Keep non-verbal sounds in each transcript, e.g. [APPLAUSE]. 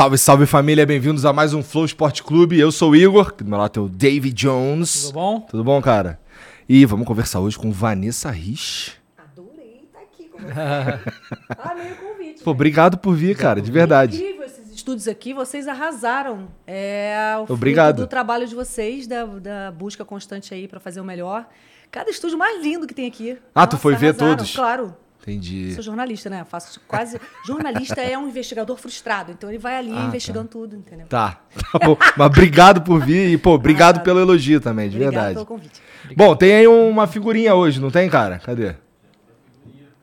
Salve, salve família, bem-vindos a mais um Flow Esporte Clube. Eu sou o Igor, que do meu lado tem o David Jones. Tudo bom? Tudo bom, cara? E vamos conversar hoje com Vanessa Rich. Adorei estar aqui com você. [LAUGHS] Amei o convite. Pô, obrigado por vir, cara, de verdade. Incrível esses estúdios aqui, vocês arrasaram. É o Obrigado. do trabalho de vocês, da, da busca constante aí pra fazer o melhor. Cada estúdio mais lindo que tem aqui. Ah, tu foi ver arrasaram, todos? Claro. Entendi. Sou jornalista, né? Faço quase. [LAUGHS] Jornalista é um investigador frustrado, então ele vai ali Ah, investigando tudo, entendeu? Tá, [LAUGHS] tá bom. Mas obrigado por vir e, pô, obrigado Nada. pelo elogio também, de Obrigada verdade. pelo convite. Bom, tem aí uma figurinha hoje, não tem, cara? Cadê?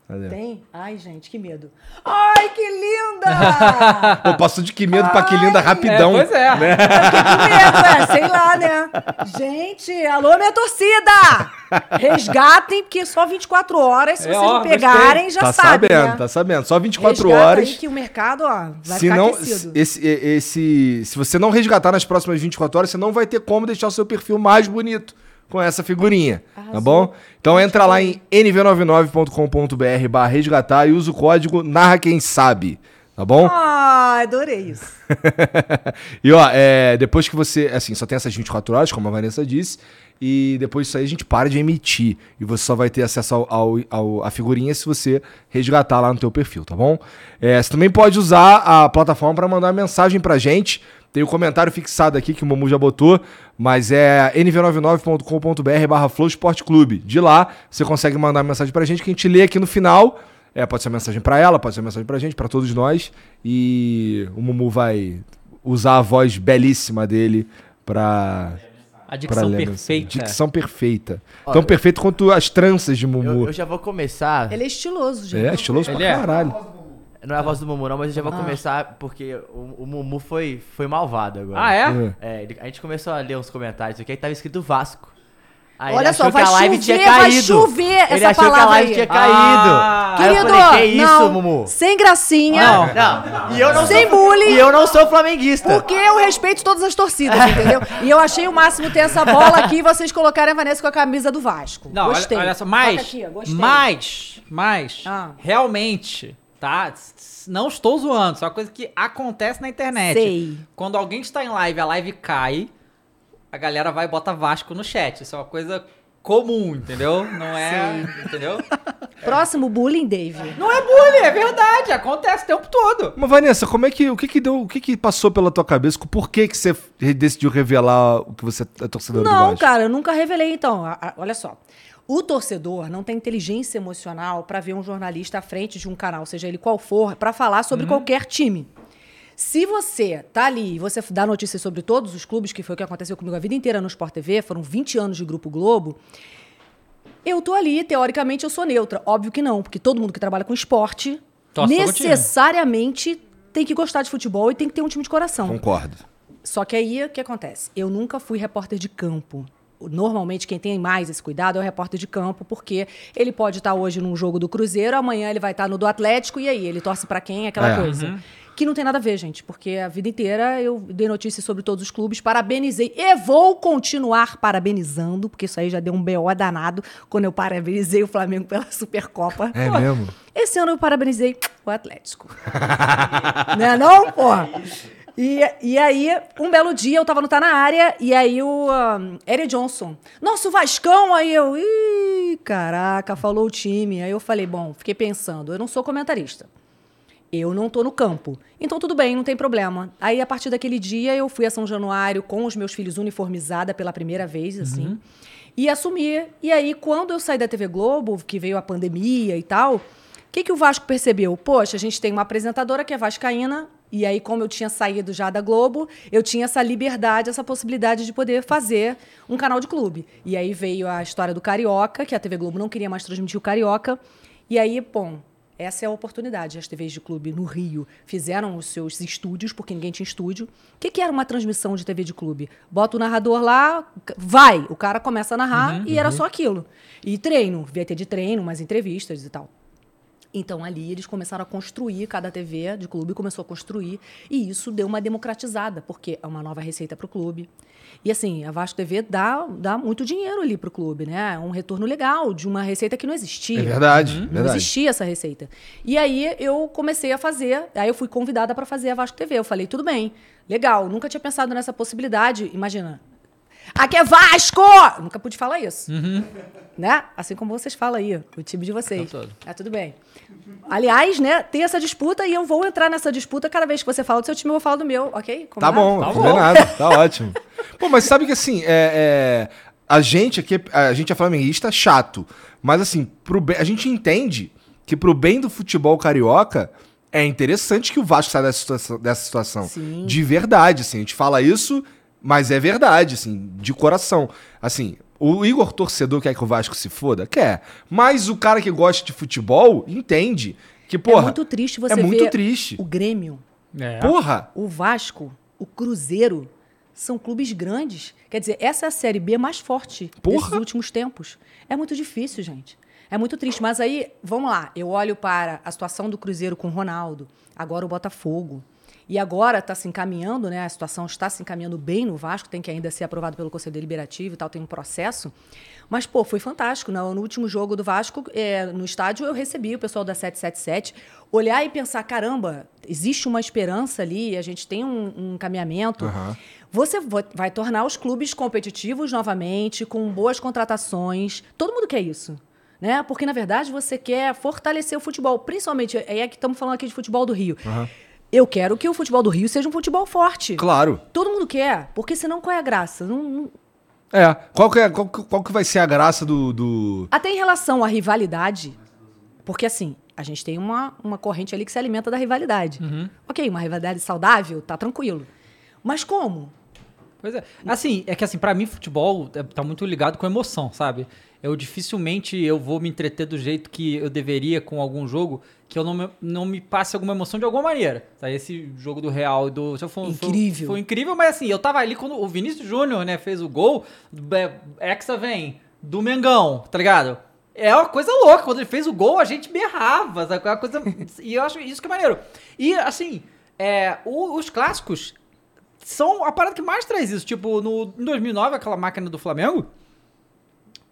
Cadê? Tem? Ai, gente, que medo. Ai, que linda! [LAUGHS] Pô, passou de que medo pra que linda rapidão. É, pois é. Eu fiquei com medo, é, sei lá, né? Gente, alô, minha torcida! Resgatem, porque só 24 horas, se É, vocês ó, não gostei. pegarem, já Tá sabem, sabendo, né? tá sabendo. Só 24 Resgata horas. aí que o mercado, ó, vai se ficar não, aquecido. esse, esse, se você não resgatar nas próximas 24 horas, você não vai ter como deixar o seu perfil mais bonito com essa figurinha, tá Arrasou. bom? Então entra lá em nv99.com.br barra resgatar e usa o código narra quem sabe, tá bom? Ah, adorei isso. [LAUGHS] e ó, é, depois que você, assim, só tem essas 24 horas, como a Vanessa disse, e depois disso aí a gente para de emitir e você só vai ter acesso ao, ao, ao- à figurinha se você resgatar lá no teu perfil, tá bom? É, você também pode usar a plataforma para mandar mensagem pra gente. Tem o comentário fixado aqui que o Momu já botou, mas é nv99.com.br barra Flow Esporte Clube. De lá, você consegue mandar mensagem pra gente que a gente lê aqui no final. É, pode ser mensagem pra ela, pode ser mensagem pra gente, pra todos nós. E o Mumu vai usar a voz belíssima dele pra. A pra dicção perfeita. Dicção perfeita. Tão perfeito quanto as tranças de Eu, Mumu. eu já vou começar. Ele é estiloso, gente. É, estiloso Ele pra é. caralho. Não é a voz do Mumu, não, mas eu já vou Ah. começar porque o, o Mumu foi, foi malvado agora. Ah, é? É. É, ele- a gente começou a ler uns comentários aqui, aí tava escrito Vasco. Aí Olha ele só, achou vai que a live chover, tinha vai caído. chover ele essa achou que a palavra live aí. tinha caído. Ah. Aí eu Querido, falei, que isso, não, Mumu? sem gracinha, Não. Não, e eu não Sem sou, bullying. E eu não sou flamenguista. porque eu respeito todas as torcidas, entendeu? E eu achei o máximo ter essa bola aqui e vocês colocarem a Vanessa com a camisa do Vasco. Não, gostei. olha, olha só, mas, aqui, gostei. mas, mas, Ah. realmente, tá? Não estou zoando, isso é uma coisa que acontece na internet. Sei. Quando alguém está em live, a live cai, a galera vai e bota Vasco no chat. Isso é uma coisa comum, entendeu? Não é, entendeu? [LAUGHS] Próximo bullying, Dave. Não é bullying, é verdade, acontece o tempo todo. Mas Vanessa, como é que o que que deu, o que que passou pela tua cabeça? Por que que você decidiu revelar o que você é torcedor do Não, Vasco? cara, eu nunca revelei, então. A- a- olha só. O torcedor não tem inteligência emocional pra ver um jornalista à frente de um canal, seja ele qual for, pra falar sobre qualquer time. Se você tá ali e você dá notícias sobre todos os clubes, que foi o que aconteceu comigo a vida inteira no Sport TV, foram 20 anos de Grupo Globo, eu tô ali, teoricamente eu sou neutra. Óbvio que não, porque todo mundo que trabalha com esporte necessariamente tem que gostar de futebol e tem que ter um time de coração. Concordo. Só que aí o que acontece? Eu nunca fui repórter de campo. Normalmente quem tem mais esse cuidado é o repórter de campo, porque ele pode estar hoje num jogo do Cruzeiro, amanhã ele vai estar no do Atlético e aí ele torce pra quem, aquela É. coisa. Que não tem nada a ver, gente, porque a vida inteira eu dei notícias sobre todos os clubes, parabenizei e vou continuar parabenizando, porque isso aí já deu um BO danado quando eu parabenizei o Flamengo pela Supercopa. É mesmo? Esse ano eu parabenizei o Atlético. [LAUGHS] não é não, porra? E, e aí, um belo dia, eu tava no Tá Na Área, e aí o um, Eric Johnson, nosso Vascão, aí eu, ih, caraca, falou o time. Aí eu falei, bom, fiquei pensando, eu não sou comentarista. Eu não tô no campo. Então tudo bem, não tem problema. Aí a partir daquele dia eu fui a São Januário com os meus filhos uniformizada pela primeira vez, assim. e assumir. E aí, quando eu saí da TV Globo, que veio a pandemia e tal, o que, que o Vasco percebeu? Poxa, a gente tem uma apresentadora que é vascaína, e aí, como eu tinha saído já da Globo, eu tinha essa liberdade, essa possibilidade de poder fazer um canal de clube. E aí veio a história do Carioca, que a TV Globo não queria mais transmitir o Carioca. E aí, bom, essa é a oportunidade. As TVs de clube no Rio fizeram os seus estúdios, porque ninguém tinha estúdio. O que, que era uma transmissão de TV de clube? Bota o narrador lá, vai, o cara começa a narrar e era só aquilo. E treino, ter de treino, umas entrevistas e tal. Então ali eles começaram a construir, cada TV de clube começou a construir, e isso deu uma democratizada, porque é uma nova receita para o clube. E assim, a Vasco TV dá, dá muito dinheiro ali para o clube, né? É um retorno legal de uma receita que não existia. É verdade, Não verdade. existia essa receita. E aí eu comecei a fazer, aí eu fui convidada para fazer a Vasco TV. Eu falei, tudo bem, legal, nunca tinha pensado nessa possibilidade. Imagina, aqui é Vasco! Eu nunca pude falar isso. Né? Assim como vocês falam aí, o time de vocês. Todo. Ah, tudo bem. Aliás, né, tem essa disputa e eu vou entrar nessa disputa cada vez que você fala do seu time, eu vou falar do meu, ok? Tá bom, não tem nada, tá [LAUGHS] ótimo. Pô, mas sabe que assim, é, é, a gente aqui, a gente é flamenguista chato, mas assim, pro bem- a gente entende que pro bem do futebol carioca é interessante que o Vasco saia dessa situação. Dessa situação. Sim. De verdade, assim, a gente fala isso, mas é verdade, assim, de coração. Assim, o Igor torcedor quer que o Vasco se foda? Quer. Mas o cara que gosta de futebol entende que, porra, é muito triste você é muito ver triste. o Grêmio, É. Porra! o Vasco, o Cruzeiro, são clubes grandes. Quer dizer, essa é a Série B mais forte Porra! desses últimos tempos. É muito difícil, gente. É muito triste. Mas aí, vamos lá. Eu olho para a situação do Cruzeiro com o Ronaldo, agora o Botafogo. E agora está se encaminhando, né? A situação está se encaminhando bem no Vasco, tem que ainda ser aprovado pelo Conselho Deliberativo e tal, tem um processo. Mas, pô, foi fantástico. né? No último jogo do Vasco, é, no estádio, eu recebi o pessoal da 777 olhar e pensar: caramba, existe uma esperança ali, a gente tem um, um encaminhamento. Você vo- vai tornar os clubes competitivos novamente, com boas contratações. Todo mundo quer isso. Né? Porque, na verdade, você quer fortalecer o futebol. Principalmente, é que estamos falando aqui de futebol do Rio. Eu quero que o futebol do Rio seja um futebol forte. Claro. Todo mundo quer, porque senão qual é a graça? Não- não- É. Qual que, é, qual, que- qual que vai ser a graça do. do... Até em relação à rivalidade, porque assim, a gente tem uma, uma corrente ali que se alimenta da rivalidade. Ok, uma rivalidade saudável, tá tranquilo. Mas como? Pois é. Assim, é que assim, pra mim futebol é- tá muito ligado com emoção, sabe? Eu dificilmente eu vou me entreter do jeito que eu deveria com algum jogo que eu não me, não me passe alguma emoção de alguma maneira. Tá? Esse jogo do Real e do... Foi, foi- Incrível. Foi, incrível, mas assim, eu tava ali quando o Vinícius Júnior, né, fez o gol, é, Hexa vem, do Mengão, tá ligado? É uma coisa louca, quando ele fez o gol, a gente berrava, sabe? É Uma coisa... [LAUGHS] e eu acho isso que é maneiro. E, assim, é, o- os clássicos são a parada que mais traz isso. Tipo, no, em 2009, aquela máquina do Flamengo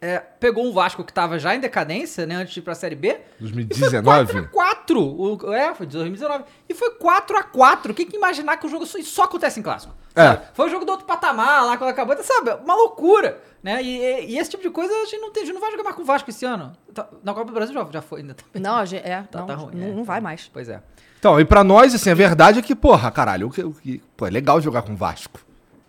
é, pegou um Vasco que tava já em decadência, né, antes de ir pra Série B. 2019? 4 o É, foi de 2019. E foi 4 a 4 Quem que imaginar que o jogo só, só acontece em clássico? sabe? Foi o jogo do outro patamar lá quando acabou. Sabe? Uma loucura. Né? E, e- e esse tipo de coisa a gente não, tem, a gente não vai jogar mais com o Vasco esse ano. Tá- Na Copa do Brasil já, já foi. Ainda tá, Não, a gente- é, tá, não, tá ruim. não, é. não vai mais. Pois é. Então, e pra nós, assim, a verdade é que, porra, caralho, o que, o que- pô, é legal jogar com o Vasco.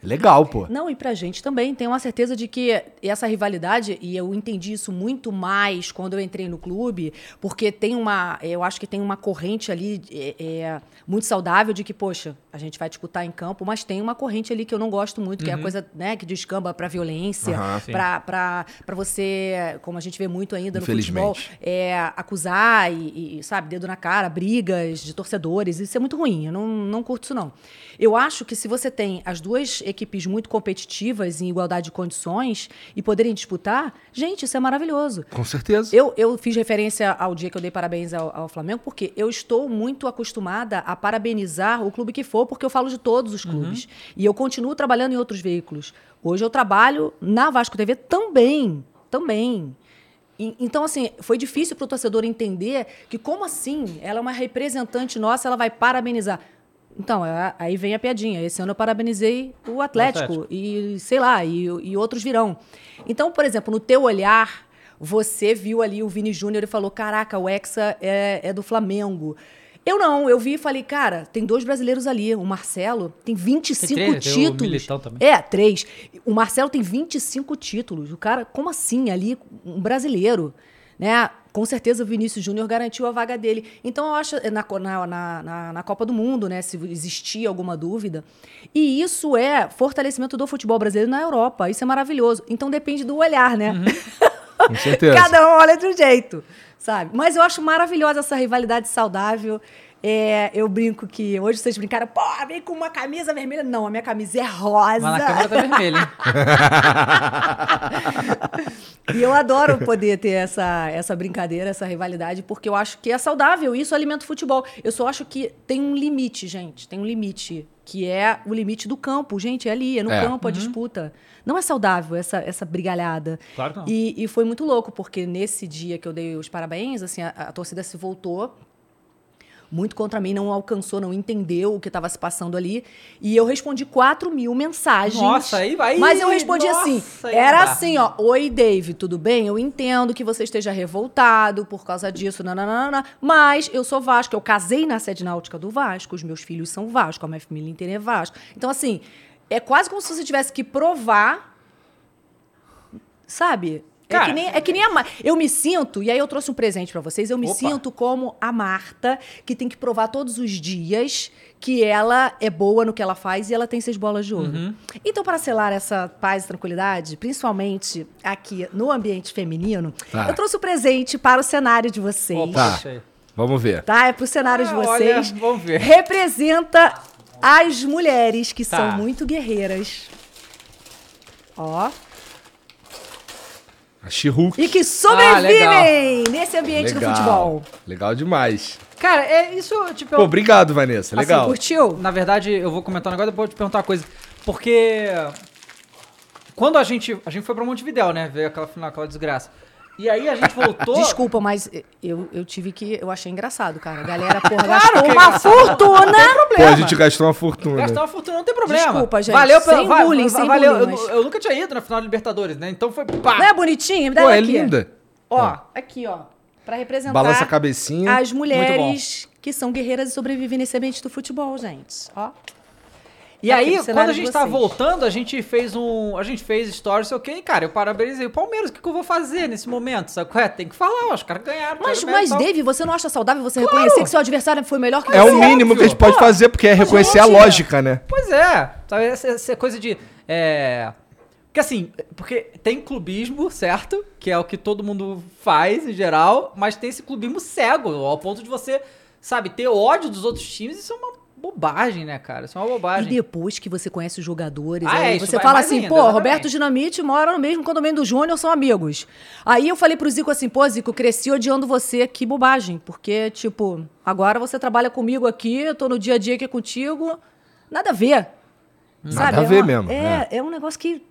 É legal, pô. Não, e pra gente também. Tenho uma certeza de que essa rivalidade, e eu entendi isso muito mais quando eu entrei no clube, porque tem uma. Eu acho que tem uma corrente ali é, é, muito saudável de que, poxa, a gente vai disputar em campo, mas tem uma corrente ali que eu não gosto muito, que é a coisa né, que descamba pra violência, sim. pra, pra, pra você, como a gente vê muito ainda no futebol, é, acusar e, e, sabe, dedo na cara, brigas de torcedores. Isso é muito ruim. Eu não, não curto isso, não. Eu acho que se você tem as duas equipes muito competitivas, em igualdade de condições, e poderem disputar, gente, isso é maravilhoso. Com certeza. Eu, eu fiz referência ao dia que eu dei parabéns ao, ao Flamengo, porque eu estou muito acostumada a parabenizar o clube que for, porque eu falo de todos os clubes. E eu continuo trabalhando em outros veículos. Hoje eu trabalho na Vasco TV também. Também. Então, assim, foi difícil para o torcedor entender que, como assim? Ela é uma representante nossa, ela vai parabenizar. Então, é- aí vem a piadinha. Esse ano eu parabenizei o Atlético, Atlético. e, sei lá, e, e outros virão. Então, por exemplo, no teu olhar, você viu ali o Vini Júnior e falou: caraca, o Hexa é, é do Flamengo. Eu não, eu vi e falei, cara, tem dois brasileiros ali. O Marcelo tem 25 Tem três, tem o títulos. Militão também. É, três. O Marcelo tem 25 títulos. O cara, como assim? Ali, um brasileiro. Né? Com certeza o Vinícius Júnior garantiu a vaga dele. Então, eu acho, na, na, na, na- Copa do Mundo, né? Se existia alguma dúvida. E isso é fortalecimento do futebol brasileiro na Europa. Isso é maravilhoso. Então, depende do olhar, né? [LAUGHS] Com certeza. Cada um olha de um jeito, sabe? Mas eu acho maravilhosa essa rivalidade saudável. É, eu brinco que hoje vocês brincaram, pô, vem com uma camisa vermelha. Não, a minha camisa é rosa. Mas na câmera tá vermelha? [LAUGHS] E eu adoro poder ter essa, essa brincadeira, essa rivalidade, porque eu acho que é saudável. e Isso alimenta o futebol. Eu só acho que tem um limite, gente. Tem um limite. Que é o limite do campo. Gente, é ali, é no É. campo a disputa. Não é saudável essa, essa brigalhada. Claro que não. E, e foi muito louco, porque nesse dia que eu dei os parabéns, assim, a, a torcida se voltou muito contra mim, não alcançou, não entendeu o que estava se passando ali. E eu respondi 4 mil mensagens. Nossa, aí vai- Mas eu respondi assim. Nossa, aí Era assim, ó. Oi, Dave, tudo bem? Eu entendo que você esteja revoltado por causa disso, nananana, mas eu sou Vasco. Eu casei na sede náutica do Vasco, os meus filhos são Vasco, a minha família inteira é Vasco. Então, assim, é quase como se você tivesse que provar Sabe? É, Cara, que nem, é que nem a Mar... Eu me sinto, e aí eu trouxe um presente pra vocês, eu me Opa. sinto como a Marta, que tem que provar todos os dias que ela é boa no que ela faz e ela tem seis bolas de ouro. Uhum. Então, para selar essa paz e tranquilidade, principalmente aqui no ambiente feminino, Tá. eu trouxe o presente para o cenário de vocês. Opa, Tá. deixa aí. Vamos ver. Tá? É pro cenário de Ah, olha, vocês. vamos ver. Representa as mulheres que Tá. são muito guerreiras. Ó. A She-Hulk. E que Ah, sobrevivem nesse ambiente do futebol. Legal demais. Cara, é isso, tipo... Pô, obrigado, Vanessa. Assim, Legal. curtiu? Na verdade, eu vou comentar um negócio, depois eu vou te perguntar uma coisa. Porque quando a gente, a gente foi pra Montevidéu, né? Veio aquela final, aquela desgraça. E aí a gente voltou... Desculpa, mas eu, eu tive que. Eu achei engraçado, cara. A galera, porra, Claro gastou que é uma engraçado. fortuna. Pô, a gente gastou uma fortuna. Gastar uma fortuna não tem problema. Desculpa, gente. Valeu pelo Sem bullying, sem valeu. bullying, eu, mas- eu nunca tinha ido na final da Libertadores, né? Então foi pá. Não é bonitinho? Me dá Pô, é aqui. linda. Ó, Ah. aqui, ó. Pra representar Balança a cabecinha. as mulheres que são guerreiras e sobrevivem nesse ambiente do futebol, gente. Ó. E aí, quando a gente tava vocês. voltando, a gente fez um. A gente fez stories, sei o quê, e, cara, eu parabenizei o Palmeiras. O que, que eu vou fazer nesse momento? Sabe é? Tem que falar, ó, os caras ganharam. Mas, mas. Dave, você não acha saudável você reconhecer que seu adversário foi melhor que É você? o mínimo que a gente pode Pô, fazer, porque é reconhecer a lógica, né? Pois é, sabe? Essa, essa coisa de. É. Porque assim, porque tem clubismo, certo? Que é o que todo mundo faz em geral, mas tem esse clubismo cego, ao ponto de você, sabe, ter ódio dos outros times, isso é uma bobagem, né, cara? Isso é uma E bobagem. depois que você conhece os jogadores, Ah, aí é, você fala assim, ainda, pô, exatamente. Roberto Dinamite mora no mesmo condomínio do Júnior, são amigos. Aí eu falei pro Zico assim, pô, Zico, cresci odiando você, que bobagem. Porque, tipo, agora você trabalha comigo aqui, eu tô no dia a dia aqui contigo, nada a ver. Nada Sabe? a É ver uma- mesmo, É, é um negócio que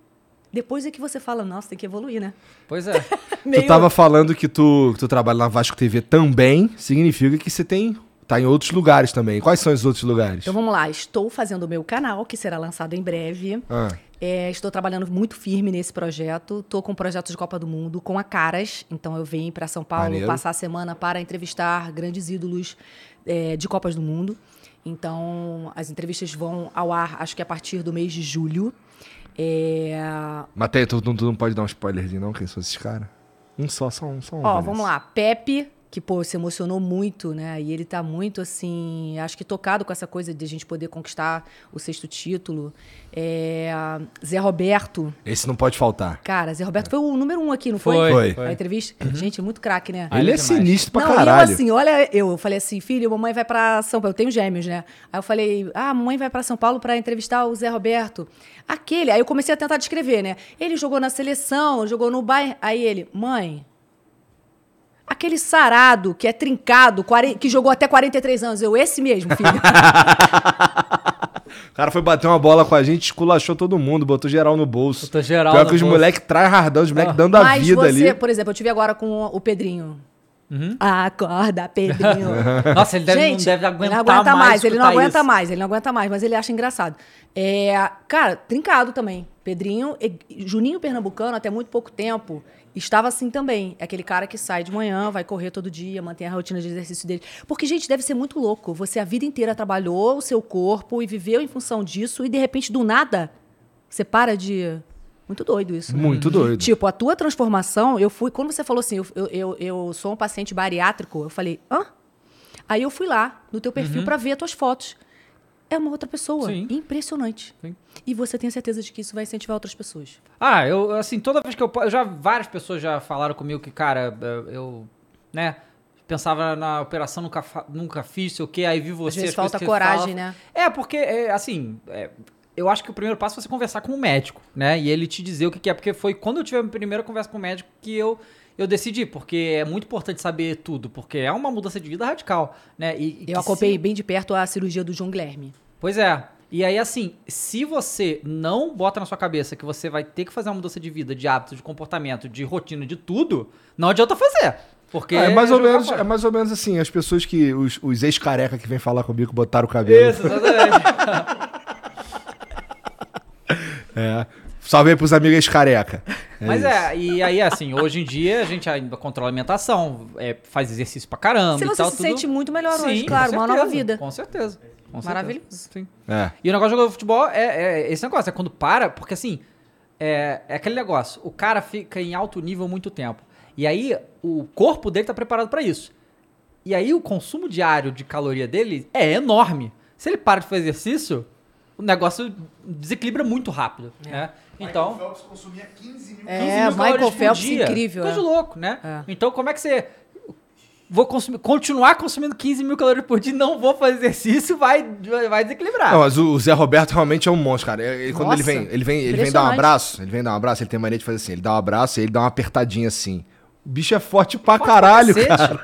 depois é que você fala, nossa, tem que evoluir, né? Pois é. [LAUGHS] Tu tava falando que tu, que tu trabalha na Vasco TV também, significa que você tem. Tá em outros lugares também. Quais são os outros lugares? Então vamos lá, estou fazendo o meu canal, que será lançado em breve. Ah, É, estou trabalhando muito firme nesse projeto. Estou com um projeto de Copa do Mundo com a Caras. Então eu vim para São Paulo Maneiro. passar a semana para entrevistar grandes ídolos é, de Copas do Mundo. Então as entrevistas vão ao ar, acho que a partir do mês de julho. É, Matheus, tu, tu- tu não pode dar um spoilerzinho, não? Quem são esses caras? Um só, só um, só um. Ó, Vanessa. vamos lá. Pepe, que, pô, se emocionou muito, né? E ele tá muito, assim, acho que tocado com essa coisa de a gente poder conquistar o sexto título. É, Zé Roberto. Esse não pode faltar. Cara, Zé Roberto foi o número um aqui, não foi? Foi. Foi. A entrevista? Gente, muito craque, né? Ele é sinistro pra não, caralho. e eu assim, olha, eu, eu falei assim, filho, mamãe vai pra São Paulo. Eu tenho gêmeos, né? Aí eu falei, ah, mamãe vai pra São Paulo pra entrevistar o Zé Roberto. Aquele, aí eu comecei a tentar descrever, né? Ele jogou na seleção, jogou no Bayern. Aí ele, mãe, aquele sarado que é trincado, que jogou até 43 anos. Eu, esse mesmo, filho. [LAUGHS] O cara foi bater uma bola com a gente, esculachou todo mundo, botou geral no bolso. Botou geral Pior no que os moleques traz hardão, os moleques dando a Mas vida você, ali. por exemplo, eu tive agora com o Pedrinho. Uhum. Acorda, Pedrinho. [LAUGHS] Nossa, ele deve, Gente, não deve aguentar ele não aguenta mais, ele não aguenta isso. mais, ele não aguenta mais, mas ele acha engraçado. É, cara, trincado também. Pedrinho, e- Juninho Pernambucano, até muito pouco tempo, estava assim também. É aquele cara que sai de manhã, vai correr todo dia, mantém a rotina de exercício dele. Porque, gente, deve ser muito louco. Você a vida inteira trabalhou o seu corpo e viveu em função disso e, de repente, do nada, você para de... Muito doido isso. né? Muito doido. Tipo, a tua transformação, eu fui. Quando você falou assim, eu, eu, eu, sou um paciente bariátrico, eu falei, hã? Aí eu fui lá no teu perfil pra ver as tuas fotos. É uma outra pessoa. Sim. Impressionante. Sim. E você tem certeza de que isso vai incentivar outras pessoas. Ah, eu, assim, toda vez que eu. já Várias pessoas já falaram comigo que, cara, eu. eu, né? Pensava na operação, nunca, nunca fiz, sei o quê, aí vi você. vezes as coisas falta coragem, né? É, porque, é, assim. é, eu acho que o primeiro passo é você conversar com o médico, né? E ele te dizer o que, que é. Porque foi quando eu tive a minha primeira conversa com o médico que eu, eu decidi, porque é muito importante saber tudo, porque é uma mudança de vida radical, né? E, e Eu acompanhei se- bem de perto a cirurgia do João Guilherme. Pois é. E aí, assim, se você não bota na sua cabeça que você vai ter que fazer uma mudança de vida, de hábito, de comportamento, de rotina, de tudo, não adianta fazer. Porque É, mais ou menos, fora. é mais ou menos assim, as pessoas que. Os, os ex-careca que vêm falar comigo botaram o cabelo. Isso, exatamente. [LAUGHS] É. Salve aí pros amigos ex-careca. Mas isso. é, e aí, assim, hoje em dia a gente ainda controla a alimentação, é, faz exercício pra caramba Se e você tal. se tudo. sente muito melhor hoje, Sim, claro, com uma nova certeza, vida. Com certeza. com certeza. Maravilhoso. Sim. É. E o negócio de jogar futebol é, é esse negócio, é quando para, porque assim, é, é aquele negócio, o cara fica em alto nível muito tempo. E aí o corpo dele tá preparado pra isso. E aí o consumo diário de caloria dele é enorme. Se ele para de fazer exercício, o negócio desequilibra muito rápido, né? Então, Phelps consumia 15 mil. 15 É, mil Michael Phelps, dia. incrível. Coisa é. louco, né? É. Então, como é que você. Vou consumir, continuar consumindo 15 mil calorias por dia, não vou fazer exercício, vai, vai desequilibrar. Não, mas o Zé Roberto realmente é um monstro, cara. Ele- quando ele vem, ele vem, ele vem dar um abraço, ele vem dar um abraço, ele tem mania de fazer assim, ele dá um abraço e ele dá uma apertadinha assim. O bicho é forte pra caralho, cacete. cara.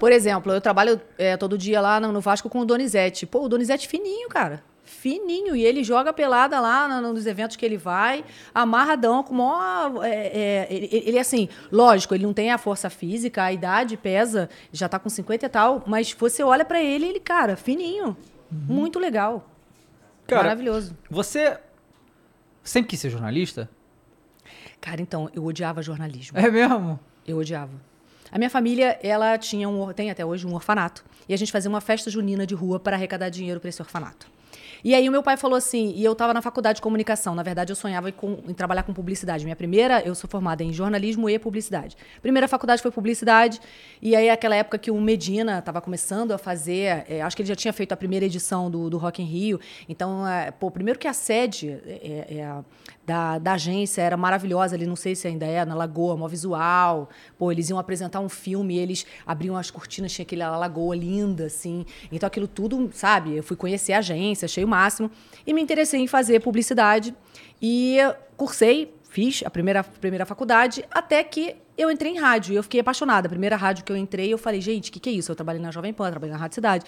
Por exemplo, eu trabalho é, todo dia lá no no Vasco com o Donizete. Pô, o Donizete fininho, cara. Fininho. E ele joga pelada lá nos eventos que ele vai, amarradão, com maior. É, é, ele, ele, assim, lógico, ele não tem a força física, a idade pesa, já tá com 50 e tal, mas você olha pra ele, ele, cara, fininho. Muito legal. Cara, Maravilhoso. Você sempre quis ser jornalista? Cara, então, eu odiava jornalismo. É mesmo? Eu odiava. A minha família, ela tinha um, tem até hoje um orfanato. E a gente fazia uma festa junina de rua para arrecadar dinheiro para esse orfanato. E aí o meu pai falou assim, e eu estava na faculdade de comunicação. Na verdade, eu sonhava em, com- em trabalhar com publicidade. Minha primeira, eu sou formada em jornalismo e publicidade. Primeira faculdade foi publicidade. E aí, aquela época que o Medina estava começando a fazer, é, acho que ele já tinha feito a primeira edição do, do Rock in Rio. Então, é, pô, primeiro que a sede é, é, a- da, da agência era maravilhosa ali, não sei se ainda é, na Lagoa, mó visual. Pô, eles iam apresentar um filme, eles abriam as cortinas, tinha aquela lagoa linda, assim. Então aquilo tudo, sabe? Eu fui conhecer a agência, achei o máximo. E me interessei em fazer publicidade. E cursei, fiz a primeira, primeira faculdade, até que eu entrei em rádio. E eu fiquei apaixonada. A primeira rádio que eu entrei, eu falei, gente, o que, que é isso? Eu trabalhei na Jovem Pan, trabalhei na Rádio Cidade.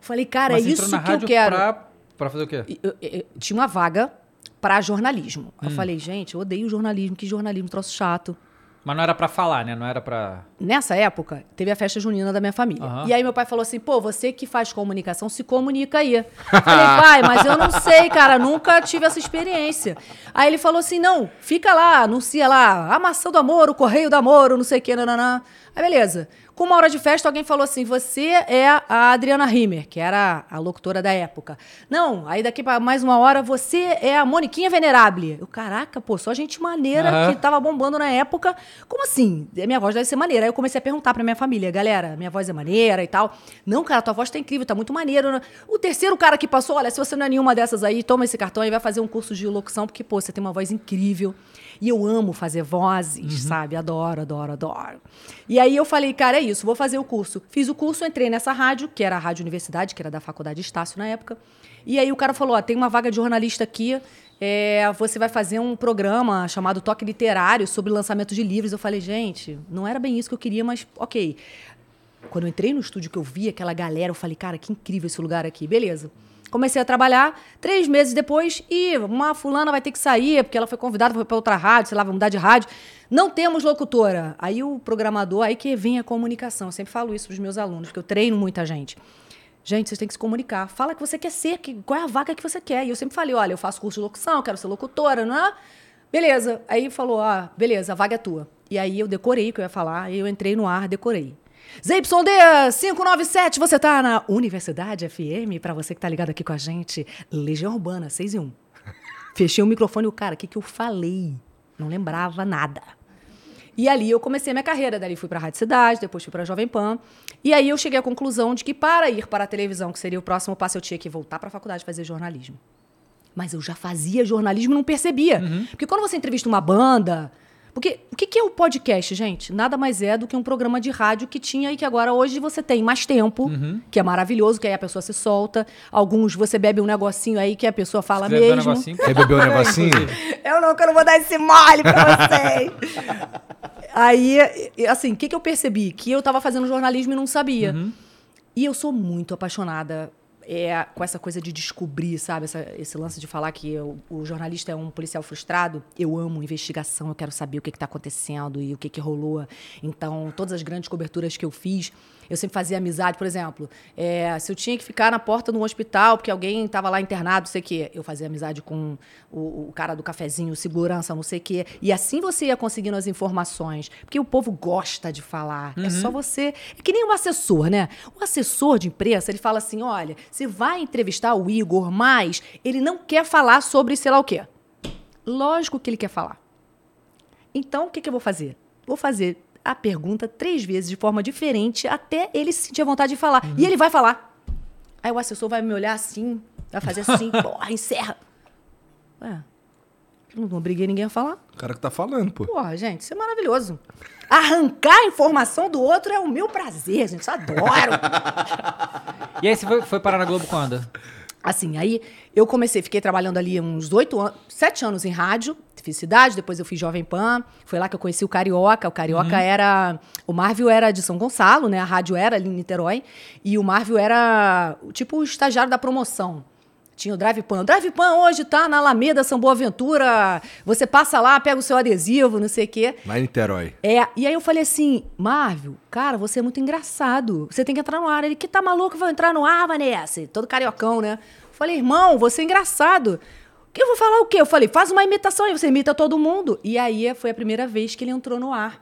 Falei, cara, Mas é isso que eu quero. Pra, pra fazer o quê? Eu- eu- eu- tinha uma vaga para jornalismo. Hum. Eu falei, gente, eu odeio jornalismo, que jornalismo, troço chato. Mas não era pra falar, né? Não era pra. Nessa época, teve a festa junina da minha família. Aham. E aí meu pai falou assim, pô, você que faz comunicação, se comunica aí. Eu Falei, [LAUGHS] pai, mas eu não sei, cara, nunca tive essa experiência. Aí ele falou assim, não, fica lá, anuncia lá, a maçã do amor, o correio do amor, não sei o que, nananã. Aí beleza. Com uma hora de festa, alguém falou assim, você é a Adriana Rimmer, que era a locutora da época. Não, aí daqui pra mais uma hora, você é a Moniquinha Venerable. Eu, caraca, pô, só gente maneira Aham. que tava bombando na época. Como assim? Minha voz deve ser maneira. Aí eu comecei a perguntar pra minha família, galera, minha voz é maneira e tal. Não, cara, tua voz tá incrível, tá muito maneiro. O terceiro cara que passou, olha, se você não é nenhuma dessas aí, toma esse cartão e vai fazer um curso de locução, porque, pô, você tem uma voz incrível. E eu amo fazer vozes, sabe? Adoro, adoro, adoro. E aí eu falei, cara, é isso, vou fazer o curso. Fiz o curso, entrei nessa rádio, que era a Rádio Universidade, que era da Faculdade Estácio na época. E aí o cara falou, ó, tem uma vaga de jornalista aqui, é, você vai fazer um programa chamado Toque Literário sobre lançamento de livros. Eu falei, gente, não era bem isso que eu queria, mas ok. Quando eu entrei no estúdio que eu vi aquela galera, eu falei, cara, que incrível esse lugar aqui. Beleza. Comecei a trabalhar, três meses depois, e uma fulana vai ter que sair, porque ela foi convidada para outra rádio, sei lá, vai mudar de rádio. Não temos locutora. Aí o programador, aí que vem a comunicação. Eu sempre falo isso para os meus alunos, porque eu treino muita gente. Gente, vocês têm que se comunicar. Fala que você quer ser, que, qual é a vaga que você quer. E eu sempre falei, olha, eu faço curso de locução, quero ser locutora, não é? Beleza. Aí falou, ah, beleza, a vaga é tua. E aí eu decorei o que eu ia falar, eu entrei no ar, decorei. ZYD 597, você tá na Universidade FM, pra você que tá ligado aqui com a gente, Legião Urbana, 6 e 1. Fechei o microfone e o cara, o que que eu falei? Não lembrava nada. E ali eu comecei minha carreira, dali fui pra Rádio Cidade, depois fui pra Jovem Pan. E aí eu cheguei à conclusão de que para ir para a televisão, que seria o próximo passo, eu tinha que voltar pra faculdade e fazer jornalismo. Mas eu já fazia jornalismo e não percebia. Porque quando você entrevista uma banda. Porque o que, que é o podcast, gente? Nada mais é do que um programa de rádio que tinha e que agora hoje você tem mais tempo, que é maravilhoso, que aí a pessoa se solta. Alguns você bebe um negocinho aí que a pessoa fala um mesmo. negocinho. Quer beber um [LAUGHS] negocinho? Eu não, que eu não vou dar esse mole pra vocês. [LAUGHS] Aí, assim, o que, que eu percebi? Que eu tava fazendo jornalismo e não sabia. E eu sou muito apaixonada é, com essa coisa de descobrir, sabe? Essa- esse lance de falar que eu- o jornalista é um policial frustrado. Eu amo investigação, eu quero saber o que está acontecendo e o que, que rolou. Então, todas as grandes coberturas que eu fiz, eu sempre fazia amizade. Por exemplo, é, se eu tinha que ficar na porta de um hospital porque alguém estava lá internado, não sei o quê, eu fazia amizade com o, o cara do cafezinho, segurança, não sei o quê. E assim você ia conseguindo as informações. Porque o povo gosta de falar. É só você. É que nem um assessor, né? O assessor de imprensa, ele fala assim: olha, você vai entrevistar o Igor, mas ele não quer falar sobre sei lá o quê. Lógico que ele quer falar. Então, o que, que eu vou fazer? Vou fazer a pergunta três vezes de forma diferente até ele se sentir à vontade de falar. E ele vai falar. Aí o assessor vai me olhar assim, vai fazer assim, [LAUGHS] porra, encerra. Ué, eu não obriguei ninguém a falar. O cara que tá falando, pô. Porra, gente, isso é maravilhoso. Arrancar a informação do outro é o meu prazer, gente. Eu adoro. [LAUGHS] E aí você foi, foi parar na Globo quando? Assim, aí eu comecei, fiquei trabalhando ali uns oito anos, sete anos em rádio, fiz cidade, depois eu fiz Jovem Pan, foi lá que eu conheci o Carioca. O Carioca era. O Marvio era de São Gonçalo, né? A rádio era ali em Niterói. E o Marvio era tipo o estagiário da promoção. Tinha o Drive Pan. O Drive Pan hoje tá na Alameda São Boaventura. Você passa lá, pega o seu adesivo, não sei o quê. Lá em Niterói. É, e aí eu falei assim, Marvel, cara, você é muito engraçado. Você tem que entrar no ar. Ele, que tá maluco, vai entrar no ar, Vanessa? Todo cariocão, né? Eu falei, irmão, você é engraçado. Eu vou falar o quê? Eu falei, faz uma imitação aí, você imita todo mundo. E aí foi a primeira vez que ele entrou no ar.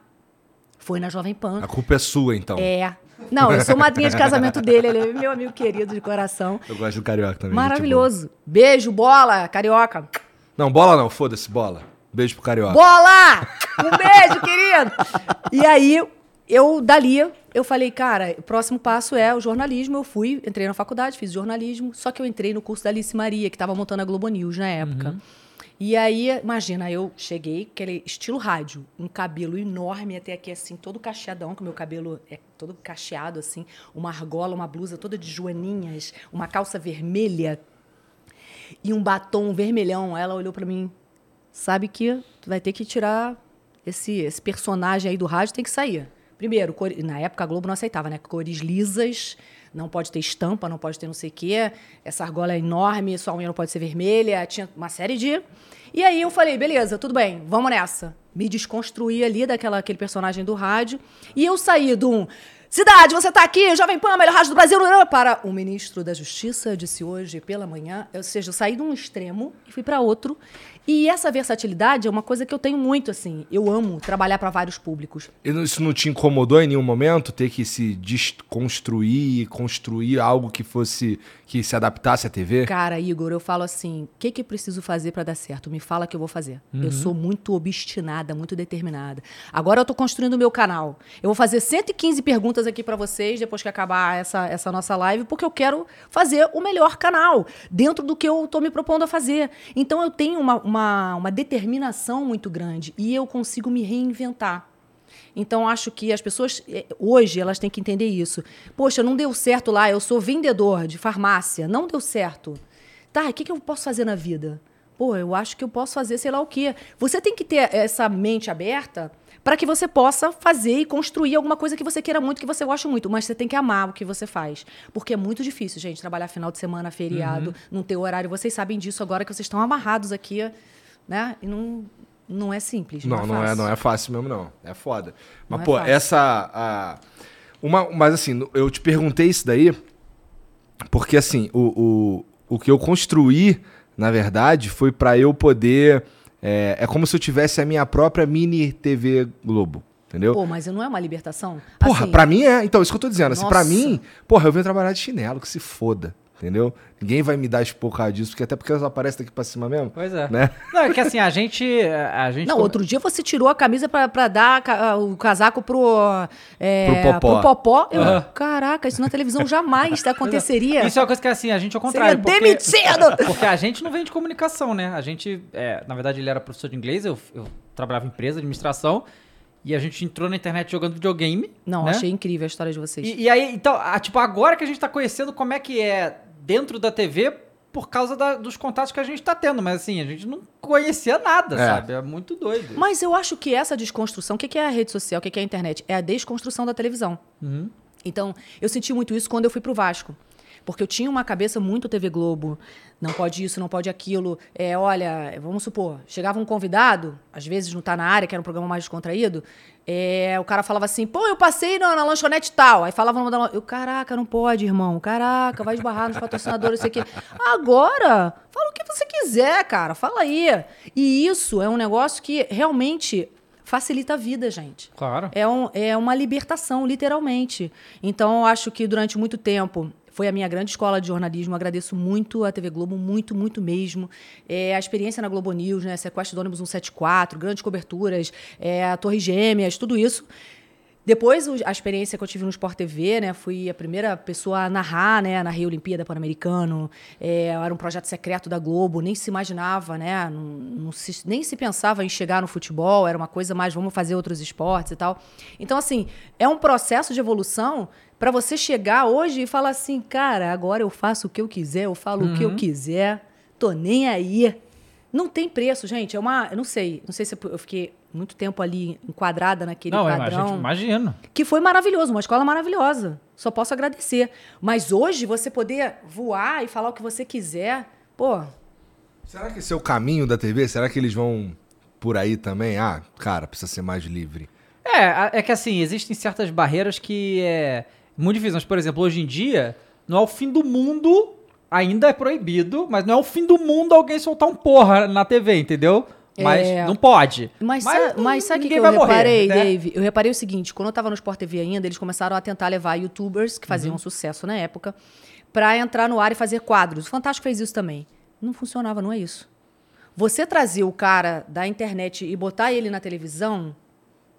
Foi na Jovem Pan. A culpa é sua, então. É. Não, eu sou madrinha de casamento dele, ele é meu amigo querido de coração. Eu gosto do carioca também. Maravilhoso. Beijo, bola, carioca. Não, bola não, foda-se, bola. Beijo pro carioca. Bola! Um beijo, querido! E aí, eu, dali, eu falei, cara, o próximo passo é o jornalismo. Eu fui, entrei na faculdade, fiz jornalismo, só que eu entrei no curso da Alice Maria, que estava montando a Globo News na época. E aí, imagina, eu cheguei, aquele estilo rádio, um cabelo enorme até aqui, assim, todo cacheadão, que o meu cabelo é todo cacheado, assim, uma argola, uma blusa toda de joaninhas, uma calça vermelha e um batom vermelhão. Ela olhou pra mim, sabe que tu vai ter que tirar esse, esse personagem aí do rádio, tem que sair. Primeiro, cor- na época a Globo não aceitava, né? Cores lisas, não pode ter estampa, não pode ter não sei o quê. Essa argola é enorme, sua unha não pode ser vermelha. Tinha uma série de... E aí eu falei, beleza, tudo bem, vamos nessa. Me desconstruí ali daquela aquele personagem do rádio. E eu saí de um... Cidade, você tá aqui, Jovem Pan, melhor rádio do Brasil, para o ministro da Justiça disse hoje pela manhã. Ou seja, eu saí de um extremo e fui para outro. E essa versatilidade é uma coisa que eu tenho muito, assim. Eu amo trabalhar para vários públicos. E Isso não te incomodou em nenhum momento? Ter que se desconstruir, construir algo que fosse. que se adaptasse à TV? Cara, Igor, eu falo assim: o que, que eu preciso fazer para dar certo? Me fala que eu vou fazer. Eu sou muito obstinada, muito determinada. Agora eu tô construindo o meu canal. Eu vou fazer 115 perguntas aqui para vocês depois que acabar essa, essa nossa live, porque eu quero fazer o melhor canal dentro do que eu tô me propondo a fazer. Então eu tenho uma, uma, uma determinação muito grande e eu consigo me reinventar. Então, acho que as pessoas, eh, hoje, elas têm que entender isso. Poxa, não deu certo lá, eu sou vendedor de farmácia, não deu certo. Tá, o que, que eu posso fazer na vida? Pô, eu acho que eu posso fazer sei lá o quê. Você tem que ter essa mente aberta para que você possa fazer e construir alguma coisa que você queira muito, que você goste muito. Mas você tem que amar o que você faz. Porque é muito difícil, gente, trabalhar final de semana, feriado, não ter horário. Vocês sabem disso agora que vocês estão amarrados aqui, né? E não, não é simples. Não, não é, fácil. não é fácil mesmo, não. É foda. Mas, Não é pô, fácil. essa. A, uma, mas assim, eu te perguntei isso daí, porque assim, o, o, o que eu construí, na verdade, foi pra eu poder É, é como se eu tivesse a minha própria mini TV Globo, entendeu? Pô, mas não é uma libertação? Porra, Assim, pra mim é. Então, isso que eu tô dizendo. Assim, pra mim, porra, eu venho trabalhar de chinelo, que se foda. Entendeu? Ninguém vai me dar esporra disso, porque até porque elas aparecem daqui pra cima mesmo. Pois é. Né? Não, é que assim, a gente. A gente Não, come- outro dia você tirou a camisa pra, pra dar o casaco pro. É, Pro Popó. pro Popó. Eu. Caraca, isso na televisão jamais [LAUGHS] aconteceria. Isso é uma coisa que assim, a gente ao Seria contrário. porque- demitido! [LAUGHS] Porque a gente não vem de comunicação, né? A gente, é, na verdade, ele era professor de inglês, eu, eu trabalhava em empresa, administração, e a gente entrou na internet jogando videogame. Não, né? achei incrível a história de vocês. E, e aí, então, a- tipo, agora que a gente tá conhecendo como é que é dentro da TV por causa da- dos contatos que a gente tá tendo, mas assim, a gente não conhecia nada, É. sabe? É muito doido. Mas eu acho que essa desconstrução, o que que é a rede social, o que que é a internet? É a desconstrução da televisão. Uhum. Então, eu senti muito isso quando eu fui pro Vasco. Porque eu tinha uma cabeça muito TV Globo. Não pode isso, não pode aquilo. É, olha, vamos supor, chegava um convidado, às vezes não tá na área, que era um programa mais descontraído. é, o cara falava assim, pô, eu passei na, na lanchonete tal. Aí falava o nome da Eu, caraca, não pode, irmão. Caraca, vai esbarrar nos patrocinadores, isso aqui. Agora, fala o que você quiser, cara. Fala aí. E isso é um negócio que realmente facilita a vida, gente. Claro. É, um- é uma libertação, literalmente. Então, eu acho que durante muito tempo foi a minha grande escola de jornalismo. Agradeço muito a TV Globo, muito, muito mesmo. É, a experiência na Globo News, né? Sequestro do ônibus 174, grandes coberturas, é, a Torre Gêmeas, tudo isso. Depois, a experiência que eu tive no Sport TV, né? Fui a primeira pessoa a narrar, né? Narrei Olimpíada Pan-Americano. É, era um projeto secreto da Globo, nem se imaginava, né? Não, não se- nem se pensava em chegar no futebol, era uma coisa mais, vamos fazer outros esportes e tal. Então, assim, é um processo de evolução para você chegar hoje e falar assim, cara, agora eu faço o que eu quiser, eu falo o que eu quiser, tô nem aí. Não tem preço, gente. É uma. Eu não sei. Não sei se eu fiquei muito tempo ali enquadrada naquele Não, é, padrão a gente imagina. que foi maravilhoso, uma escola maravilhosa. Só posso agradecer. Mas hoje você poder voar e falar o que você quiser, pô, Será que esse é o caminho da TV? Será que eles vão por aí também? Ah, cara, precisa ser mais livre. É, é que assim, existem certas barreiras que é muito difícil. Mas, por exemplo, hoje em dia, não é o fim do mundo, ainda é proibido, mas não é o fim do mundo alguém soltar um porra na TV, entendeu? Mas É. não pode. Mas, não- mas sabe o que, que eu vai morrer, reparei, né? Dave? Eu reparei o seguinte: quando eu tava no Sport TV ainda, eles começaram a tentar levar youtubers que faziam Uhum. sucesso na época pra entrar no ar e fazer quadros. O Fantástico fez isso também. Não funcionava, não é isso. Você trazer o cara da internet e botar ele na televisão.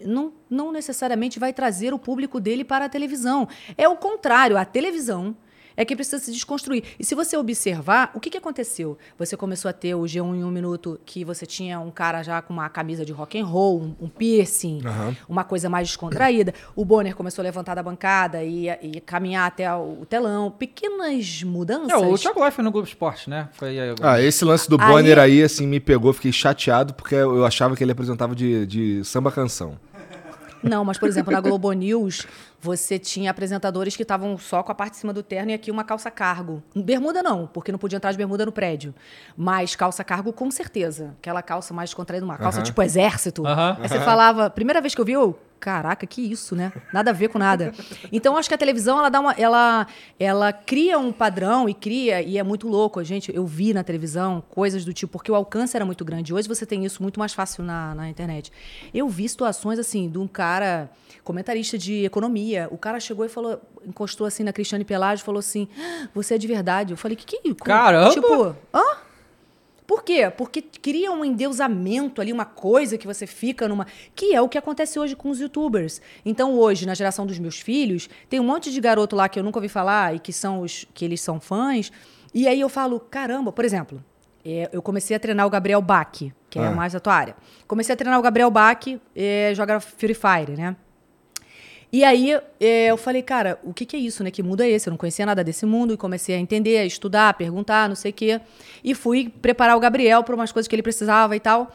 Não, não necessariamente vai trazer o público dele para a televisão. É o contrário, a televisão é que precisa se desconstruir. E se você observar, o que, que aconteceu? Você começou a ter o G1 em um minuto, que você tinha um cara já com uma camisa de rock and roll, um, um piercing, uma coisa mais descontraída. O Bonner começou a levantar da bancada e, e caminhar até o telão. Pequenas mudanças. É, o Thiago Life foi no Globo Esporte, né? Foi aí, Ah, esse lance do Aí- Bonner aí, assim, me pegou, fiquei chateado, porque eu achava que ele apresentava de, de samba canção. Não, mas, por exemplo, na Globo News, você tinha apresentadores que estavam só com a parte de cima do terno e aqui uma calça cargo. Bermuda não, porque não podia entrar de bermuda no prédio. Mas calça cargo, com certeza. Aquela calça mais contraída, uma calça Aham. tipo exército. Aham. Aí você falava, primeira vez que eu vi, eu, caraca, que isso, né? Nada a ver com nada. Então, acho que a televisão, ela dá uma. Ela, ela cria um padrão e cria, e é muito louco. A gente, eu vi na televisão coisas do tipo, porque o alcance era muito grande. Hoje você tem isso muito mais fácil na, na internet. Eu vi situações assim, de um cara, comentarista de economia. O cara chegou e falou, encostou assim na Cristiane Pelágio e falou assim: "Ah, você é de verdade. Eu falei, que que Caramba! Tipo, hã? Por quê? Porque cria um endeusamento ali, uma coisa que você fica numa. Que é o que acontece hoje com os youtubers. Então, hoje, na geração dos meus filhos, tem um monte de garoto lá que eu nunca ouvi falar e que são os que eles são fãs. E aí eu falo, caramba, por exemplo, é, eu comecei a treinar o Gabriel Bach, que é Ah. mais da tua área. Comecei a treinar o Gabriel Bach, é, joga Free Fire, né? E aí é, eu falei, cara, o que, que é isso, né? Que mundo é esse? Eu não conhecia nada desse mundo e comecei a entender, a estudar, a perguntar, não sei o quê. E fui preparar o Gabriel para umas coisas que ele precisava e tal.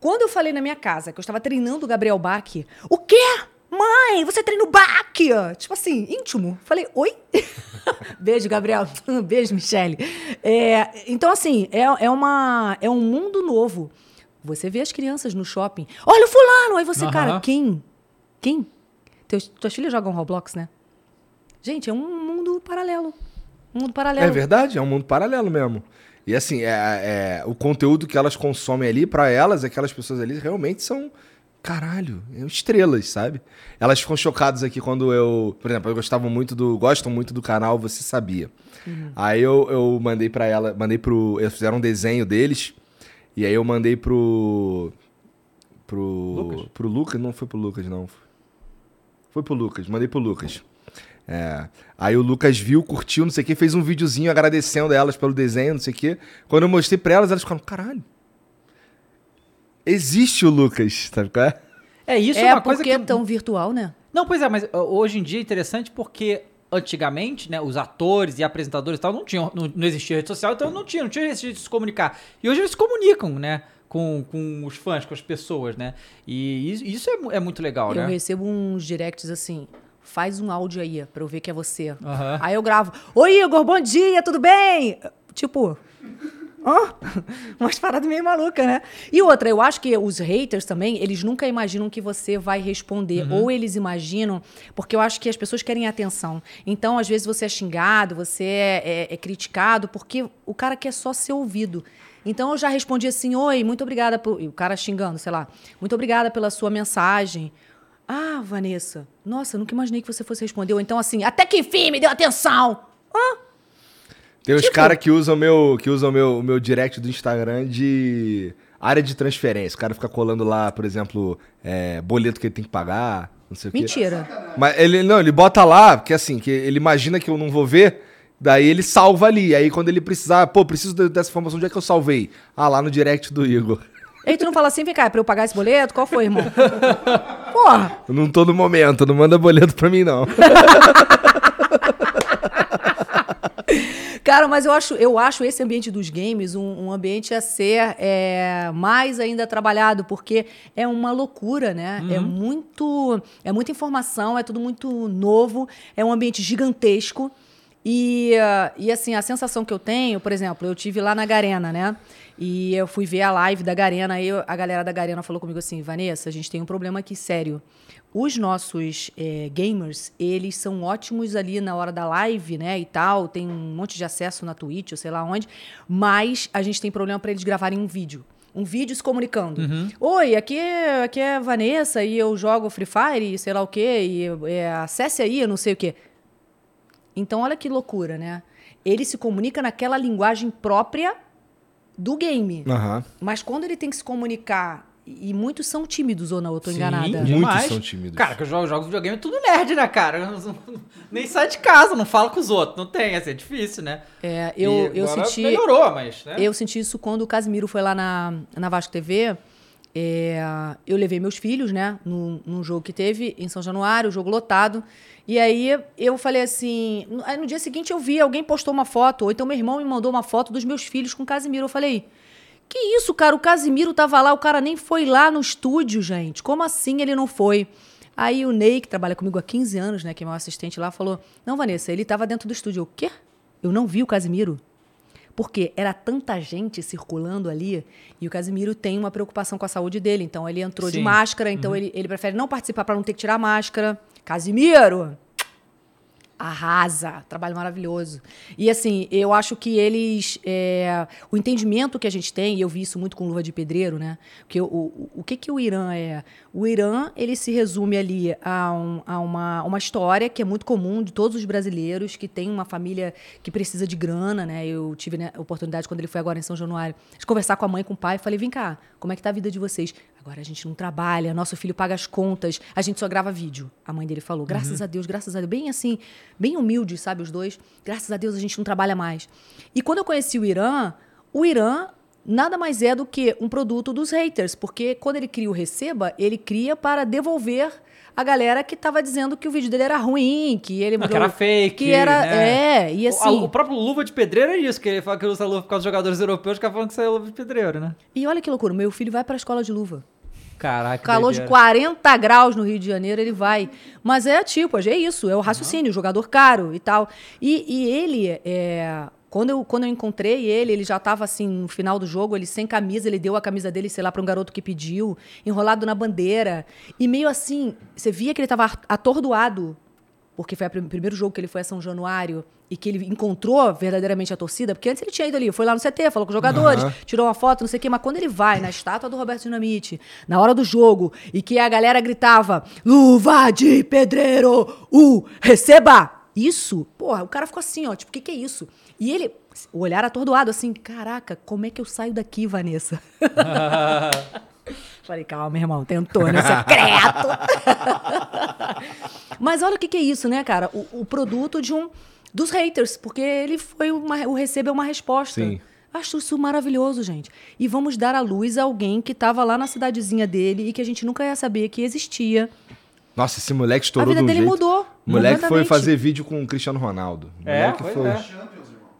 Quando eu falei na minha casa que eu estava treinando o Gabriel Bach, o quê? Mãe, você treina o Bach? Tipo assim, íntimo. Falei, oi? [LAUGHS] Beijo, Gabriel. [LAUGHS] Beijo, Michele. É, então, assim, é, é, uma, é um mundo novo. Você vê as crianças no shopping. Olha o fulano! Aí você, Aham. cara, quem? Quem? Teus, tuas filhas jogam Roblox, né? Gente, é um mundo paralelo. Um mundo paralelo. É verdade, é um mundo paralelo mesmo. E assim, é, é, o conteúdo que elas consomem ali, pra elas, aquelas pessoas ali realmente são. Caralho, é estrelas, sabe? Elas ficam chocadas aqui quando eu. Por exemplo, eu gostava muito do. Gostam muito do canal Você Sabia. Aí eu, eu mandei pra ela. Mandei pro. Eles fizeram um desenho deles. E aí eu mandei pro. Pro. Lucas? Pro Lucas? Não foi pro Lucas, não. Foi pro Lucas, mandei pro Lucas. É. Aí o Lucas viu, curtiu, não sei o que, fez um videozinho agradecendo elas pelo desenho, não sei o que. Quando eu mostrei pra elas, elas ficaram, caralho. Existe o Lucas, sabe qual é? É isso, é uma coisa porque que... é tão virtual, né? Não, pois é, mas hoje em dia é interessante porque antigamente, né, os atores e apresentadores e tal não tinham, não, não existia rede social, então não tinha, não tinha esse jeito de se comunicar. E hoje eles se comunicam, né, com, com os fãs, com as pessoas, né? E isso, isso é, é muito legal, Eu né? recebo uns directs assim. Faz um áudio aí pra eu ver que é você. Aham. Aí eu gravo. Oi, Igor, bom dia, tudo bem? Tipo. Hã? [LAUGHS] Umas paradas meio malucas, né? E outra, eu acho que os haters também, eles nunca imaginam que você vai responder. Uhum. Ou eles imaginam, porque eu acho que as pessoas querem atenção. Então, às vezes, você é xingado, você é, é- é criticado, porque o cara quer só ser ouvido. Então, eu já respondi assim: Oi, muito obrigada por. E o cara xingando, sei lá. Muito obrigada pela sua mensagem. Ah, Vanessa, nossa, nunca imaginei que você fosse responder. Ou então, assim, até que enfim, me deu atenção. Hã? Tem Tipo os caras que usam meu, que usam meu, o meu direct do Instagram de área de transferência. O cara fica colando lá, por exemplo, é, boleto que ele tem que pagar, não sei o quê. Mentira. Mas ele não, ele bota lá, porque assim, que ele imagina que eu não vou ver, daí ele salva ali. Aí quando ele precisar, pô, preciso de- dessa informação, onde é que eu salvei? Ah, lá no direct do Igor. Aí tu não fala assim, vem cá, é pra eu pagar esse boleto? Qual foi, irmão? [LAUGHS] Porra! Eu não tô no momento, não manda boleto pra mim, não. [LAUGHS] Cara, mas eu acho, eu acho esse ambiente dos games um, um ambiente a ser é, mais ainda trabalhado, porque é uma loucura, né? É muito. É muita informação, é tudo muito novo, é um ambiente gigantesco. E, e assim, a sensação que eu tenho, por exemplo, eu tive lá na Garena, né? E eu fui ver a live da Garena, aí a galera da Garena falou comigo assim, Vanessa, a gente tem um problema aqui sério. Os nossos eh, gamers, eles são ótimos ali na hora da live, né, e tal, tem um monte de acesso na Twitch, ou sei lá onde, mas a gente tem problema para eles gravarem um vídeo. Um vídeo se comunicando. Oi, aqui é, aqui é a Vanessa e eu jogo Free Fire e sei lá o quê, e é, acesse aí, eu não sei o quê. Então, olha que loucura, né? Ele se comunica naquela linguagem própria do game. Aham. Mas quando ele tem que se comunicar, e muitos são tímidos ou não, eu tô Sim, enganada. Muitos demais. são tímidos. Cara, que eu jogo, jogo videogame é tudo nerd, né, cara? Eu não- [LAUGHS] Nem sai de casa, não fala com os outros. Não tem, assim, é difícil, né? É, eu, E eu agora senti. Melhorou, mas, né? Eu senti isso quando o Casimiro foi lá na, na Vasco TV. É, eu levei meus filhos, né, num, num jogo que teve em São Januário, jogo lotado. E aí eu falei assim. no- Aí no dia seguinte eu vi, alguém postou uma foto, ou então meu irmão me mandou uma foto dos meus filhos com o Casimiro. Eu falei. Que isso, cara? O Casimiro tava lá, o cara nem foi lá no estúdio, gente. Como assim ele não foi? Aí o Ney, que trabalha comigo há 15 anos, né, que é meu assistente lá, falou: Não, Vanessa, ele tava dentro do estúdio. Eu, o quê? Eu não vi o Casimiro. Porque era tanta gente circulando ali e o Casimiro tem uma preocupação com a saúde dele. Então ele entrou de Sim. máscara, então ele, ele prefere não participar para não ter que tirar a máscara. Casimiro! Arrasa, trabalho maravilhoso. E assim, eu acho que eles. é, o entendimento que a gente tem, e eu vi isso muito com luva de pedreiro, né? Porque o, o, o que, que o Irã é? O Irã, ele se resume ali a, um- a uma, uma história que é muito comum de todos os brasileiros, que tem uma família que precisa de grana, né? Eu tive né, a oportunidade, quando ele foi agora em São Januário, de conversar com a mãe e com o pai. Falei, vem cá, como é que tá a vida de vocês? Agora a gente não trabalha, nosso filho paga as contas, a gente só grava vídeo. A mãe dele falou, graças a Deus, graças a Deus. Bem assim, bem humilde, sabe, os dois. Graças a Deus a gente não trabalha mais. E quando eu conheci o Irã, o Irã nada mais é do que um produto dos haters, porque quando ele cria o Receba, ele cria para devolver a galera que estava dizendo que o vídeo dele era ruim, que ele Não, que era fake, que era né? é, e O- assim. O, próprio Luva de Pedreiro é isso, que ele fala que usa luva por causa dos jogadores europeus, que falando que isso é luva de pedreiro, né? E olha que loucura, meu filho vai para a escola de luva. Caraca. Calor de doideira. 40 graus no Rio de Janeiro, ele vai. Mas é tipo, é isso, é o raciocínio, jogador caro e tal. E, e ele, é, quando, eu, quando eu encontrei ele, ele já estava assim, no final do jogo, ele sem camisa, ele deu a camisa dele, sei lá, para um garoto que pediu, enrolado na bandeira. E meio assim, você via que ele estava atordoado. porque foi o primeiro jogo que ele foi a São Januário e que ele encontrou verdadeiramente a torcida, porque antes ele tinha ido ali, foi lá no CT, falou com os jogadores, tirou uma foto, não sei o quê, mas quando ele vai na estátua do Roberto Dinamite, na hora do jogo, e que a galera gritava, luva de pedreiro, uh, receba! Isso, porra, o cara ficou assim, ó, tipo, o que que é isso? E ele, o olhar atordoado, assim, caraca, como é que eu saio daqui, Vanessa? [LAUGHS] Falei, calma, meu irmão, tentou, né? Secreto! [LAUGHS] Mas olha o que, que é isso, né, cara? O, o produto de um dos haters, porque ele foi uma, o recebe uma resposta. Sim. Acho isso maravilhoso, gente. E vamos dar à luz a alguém que estava lá na cidadezinha dele e que a gente nunca ia saber que existia. Nossa, esse moleque estourou a vida de um dele jeito. mudou. O moleque foi fazer vídeo com o Cristiano Ronaldo. O É, moleque foi. é.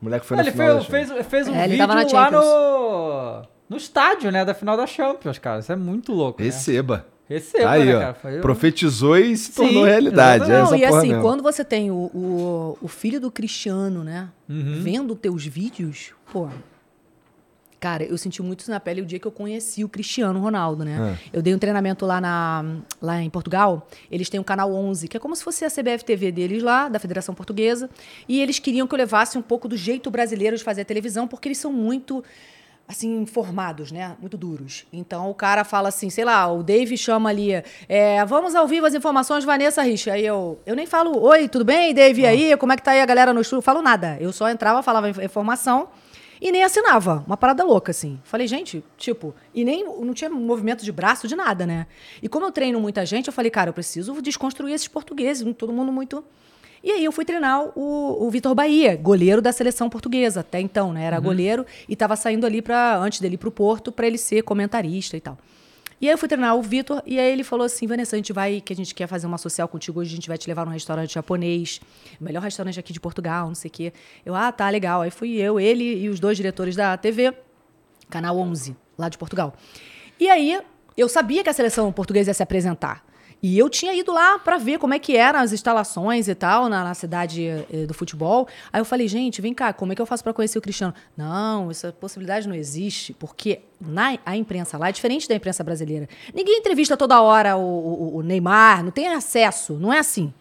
O moleque foi na ele final da fez, fez, um É, ele vídeo lá no, no estádio, né, da final da Champions, cara. Isso é muito louco, né? Receba. Receba, Tá aí, né, ó. cara? Foi- Profetizou e se Sim, tornou realidade. É exatamente. essa Não, e assim, mesmo. quando você tem o, o, o filho do Cristiano, né? Uhum. Vendo teus vídeos, pô. Cara, eu senti muito isso na pele o dia que eu conheci o Cristiano Ronaldo, né? É. Eu dei um treinamento lá, na, lá em Portugal. Eles têm o canal 11, que é como se fosse a CBF TV deles lá, da Federação Portuguesa. E eles queriam que eu levasse um pouco do jeito brasileiro de fazer a televisão, porque eles são muito assim, formados, né? Muito duros. Então o cara fala assim, sei lá, o Dave chama ali, é, vamos ao vivo as informações, Vanessa Rich. Aí eu, eu nem falo, oi, tudo bem, Dave? E aí, como é que tá aí a galera no estúdio? Eu falo nada. Eu só entrava, falava inf- informação e nem assinava. Uma parada louca, assim. Falei, gente, tipo, e nem não tinha movimento de braço, de nada, né? E como eu treino muita gente, eu falei, cara, eu preciso desconstruir esses portugueses, todo mundo muito. E aí eu fui treinar o, o Vitor Bahia, goleiro da seleção portuguesa, até então, né? Era goleiro e estava saindo ali para antes dele ir pro Porto para ele ser comentarista e tal. E aí eu fui treinar o Vitor e aí ele falou assim: "Vanessa, a gente vai que a gente quer fazer uma social contigo hoje, a gente vai te levar num restaurante japonês, o melhor restaurante aqui de Portugal, não sei o quê". Eu: "Ah, tá, legal". Aí fui eu, ele e os dois diretores da TV, Canal 11, lá de Portugal. E aí eu sabia que a seleção portuguesa ia se apresentar. E eu tinha ido lá para ver como é que eram as instalações e tal na, na cidade eh, do futebol. Aí eu falei, gente, vem cá, como é que eu faço para conhecer o Cristiano? Não, essa possibilidade não existe, porque na a imprensa lá é diferente da imprensa brasileira. Ninguém entrevista toda hora o, o- o Neymar, não tem acesso, não é assim.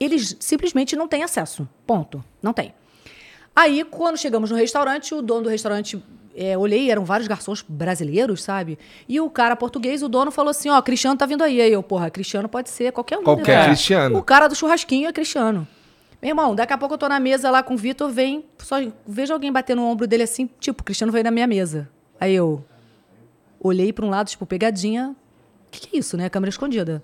Eles simplesmente não têm acesso. Ponto. Não tem. Aí, quando chegamos no restaurante, o dono do restaurante, é, olhei, eram vários garçons brasileiros, sabe? E o cara português, o dono, falou assim: Ó, Cristiano tá vindo aí. Aí eu, porra, Cristiano pode ser qualquer um. Qualquer né? Cristiano. O cara do churrasquinho é Cristiano. Meu irmão, daqui a pouco eu tô na mesa lá com o Vitor, vem, só vejo alguém bater no ombro dele assim, tipo, o Cristiano veio na minha mesa. Aí eu olhei pra um lado, tipo, pegadinha. O que, que é isso, né? Câmera escondida.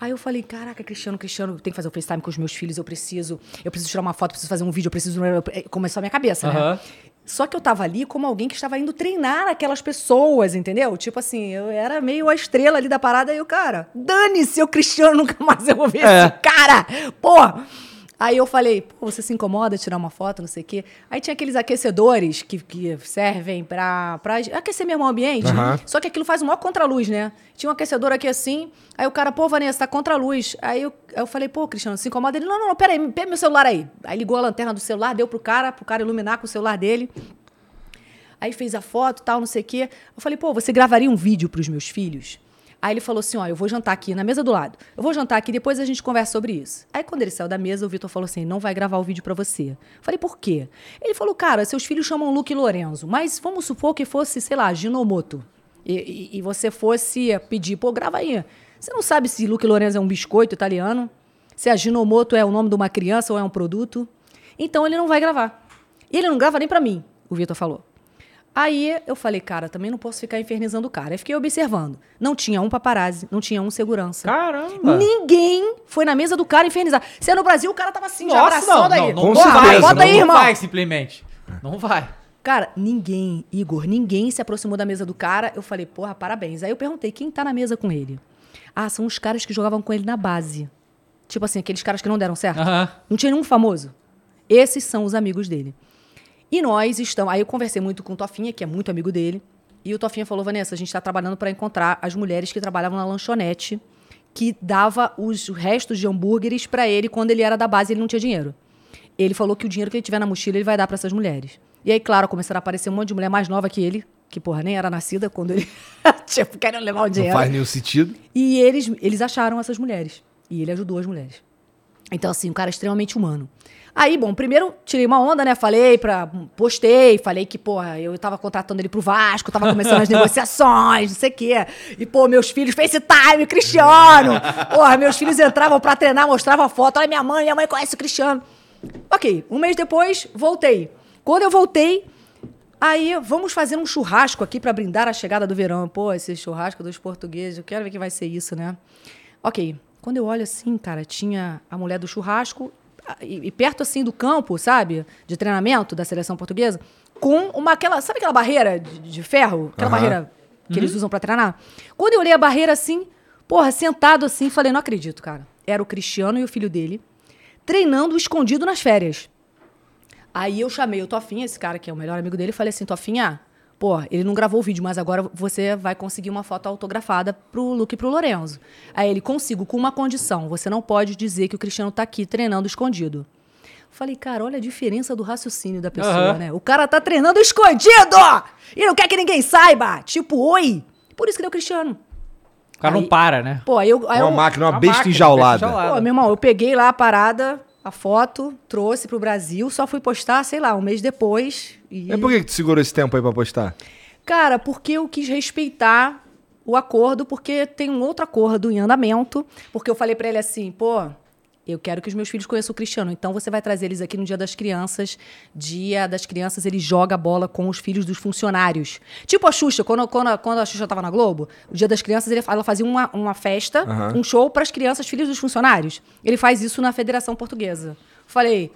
Aí eu falei, caraca, Cristiano, Cristiano, tem que fazer o FaceTime com os meus filhos, eu preciso, eu preciso tirar uma foto, preciso fazer um vídeo, eu preciso. Começou a minha cabeça, né? Aham. Só que eu tava ali como alguém que estava indo treinar aquelas pessoas, entendeu? Tipo assim, eu era meio a estrela ali da parada e o cara, dane-se, o Cristiano, [LAUGHS] nunca mais eu vou ver É. esse cara! Pô! Aí eu falei, pô, você se incomoda tirar uma foto, não sei o quê. Aí tinha aqueles aquecedores que, que servem pra, pra aquecer mesmo o ambiente. Aham. Só que aquilo faz o maior contraluz, né? Tinha um aquecedor aqui assim, aí o cara, pô, Vanessa, tá contraluz. Aí eu, aí eu falei, pô, Cristiano, se incomoda? Ele, não, não, não, peraí, pega meu celular aí. Aí ligou a lanterna do celular, deu pro cara, pro cara iluminar com o celular dele. Aí fez a foto tal, não sei o quê. Eu falei, pô, você gravaria um vídeo pros meus filhos? Aí ele falou assim: ó, eu vou jantar aqui na mesa do lado. Eu vou jantar aqui, depois a gente conversa sobre isso. Aí quando ele saiu da mesa, o Vitor falou assim: não vai gravar o vídeo pra você. Falei, por quê? Ele falou, cara, seus filhos chamam Luke e Lorenzo, mas vamos supor que fosse, sei lá, Ginomoto. E, e- e você fosse pedir, pô, grava aí. Você não sabe se Luke Lorenzo é um biscoito italiano? Se a Ginomoto é o nome de uma criança ou é um produto? Então ele não vai gravar. E ele não grava nem pra mim, o Vitor falou. Aí eu falei, cara, também não posso ficar infernizando o cara. Aí fiquei observando. Não tinha um paparazzi, não tinha um segurança. Caramba! Ninguém foi na mesa do cara infernizar. Se é no Brasil, o cara tava assim, já Nossa, não, abraçando aí. não, não, Porra, vai, bota não, aí, não irmão. vai simplesmente. Não vai. Cara, ninguém, Igor, ninguém se aproximou da mesa do cara. Eu falei, porra, parabéns. Aí eu perguntei, quem tá na mesa com ele? Ah, são os caras que jogavam com ele na base. Tipo assim, aqueles caras que não deram certo. Aham. Não tinha nenhum famoso. Esses são os amigos dele. E nós estamos. Aí eu conversei muito com o Tofinha, que é muito amigo dele. E o Tofinha falou: Vanessa, a gente está trabalhando para encontrar as mulheres que trabalhavam na lanchonete, que dava os restos de hambúrgueres para ele quando ele era da base e ele não tinha dinheiro. Ele falou que o dinheiro que ele tiver na mochila ele vai dar para essas mulheres. E aí, claro, começaram a aparecer um monte de mulher mais nova que ele, que porra, nem era nascida quando ele. [LAUGHS] tipo, querendo levar o Não dinheiro. faz nenhum sentido. E eles, eles acharam essas mulheres. E ele ajudou as mulheres. Então, assim, um cara extremamente humano. Aí, bom, primeiro tirei uma onda, né? Falei pra. Postei, falei que, porra, eu tava contratando ele pro Vasco, tava começando as [LAUGHS] negociações, não sei o quê. E, pô, meus filhos, FaceTime, Cristiano. Porra, meus filhos entravam pra treinar, mostravam foto. Olha minha mãe, minha mãe conhece o Cristiano. Ok, um mês depois, voltei. Quando eu voltei, aí vamos fazer um churrasco aqui pra brindar a chegada do verão. Pô, esse churrasco dos portugueses, eu quero ver que vai ser isso, né? Ok, quando eu olho assim, cara, tinha a mulher do churrasco e, e perto assim do campo, sabe? De treinamento da seleção portuguesa, com uma aquela, sabe aquela barreira de, de ferro? Aquela Aham. barreira que eles usam pra treinar? Quando eu olhei a barreira assim, porra, sentado assim, falei, não acredito, cara. Era o Cristiano e o filho dele treinando escondido nas férias. Aí eu chamei o Tofinha, esse cara que é o melhor amigo dele, e falei assim, Tofinha, pô, ele não gravou o vídeo, mas agora você vai conseguir uma foto autografada pro Luke e pro Lorenzo. Aí ele, consigo, com uma condição, você não pode dizer que o Cristiano tá aqui treinando escondido. Falei, cara, olha a diferença do raciocínio da pessoa, Aham. né? O cara tá treinando escondido! E não quer que ninguém saiba! Tipo, oi! Por isso que deu Cristiano. O cara não Aí- para, né? Pô, aí eu. Aí Uma eu máquina, uma Uma besta máquina, enjaulada. besta enjaulada. Pô, meu irmão, eu peguei lá a parada, a foto, trouxe pro Brasil, só fui postar, sei lá, um mês depois. E... É por que que tu segurou esse tempo aí pra postar? Cara, porque eu quis respeitar o acordo, porque tem um outro acordo em andamento, porque eu falei pra ele assim, pô, eu quero que os meus filhos conheçam o Cristiano, então você vai trazer eles aqui no Dia das Crianças. Dia das Crianças, ele joga bola com os filhos dos funcionários. Tipo a Xuxa, quando, quando, quando a Xuxa tava na Globo, o Dia das Crianças, ele, ela fazia uma, uma festa, Aham. um show para as crianças, filhos dos funcionários. Ele faz isso na Federação Portuguesa. Falei,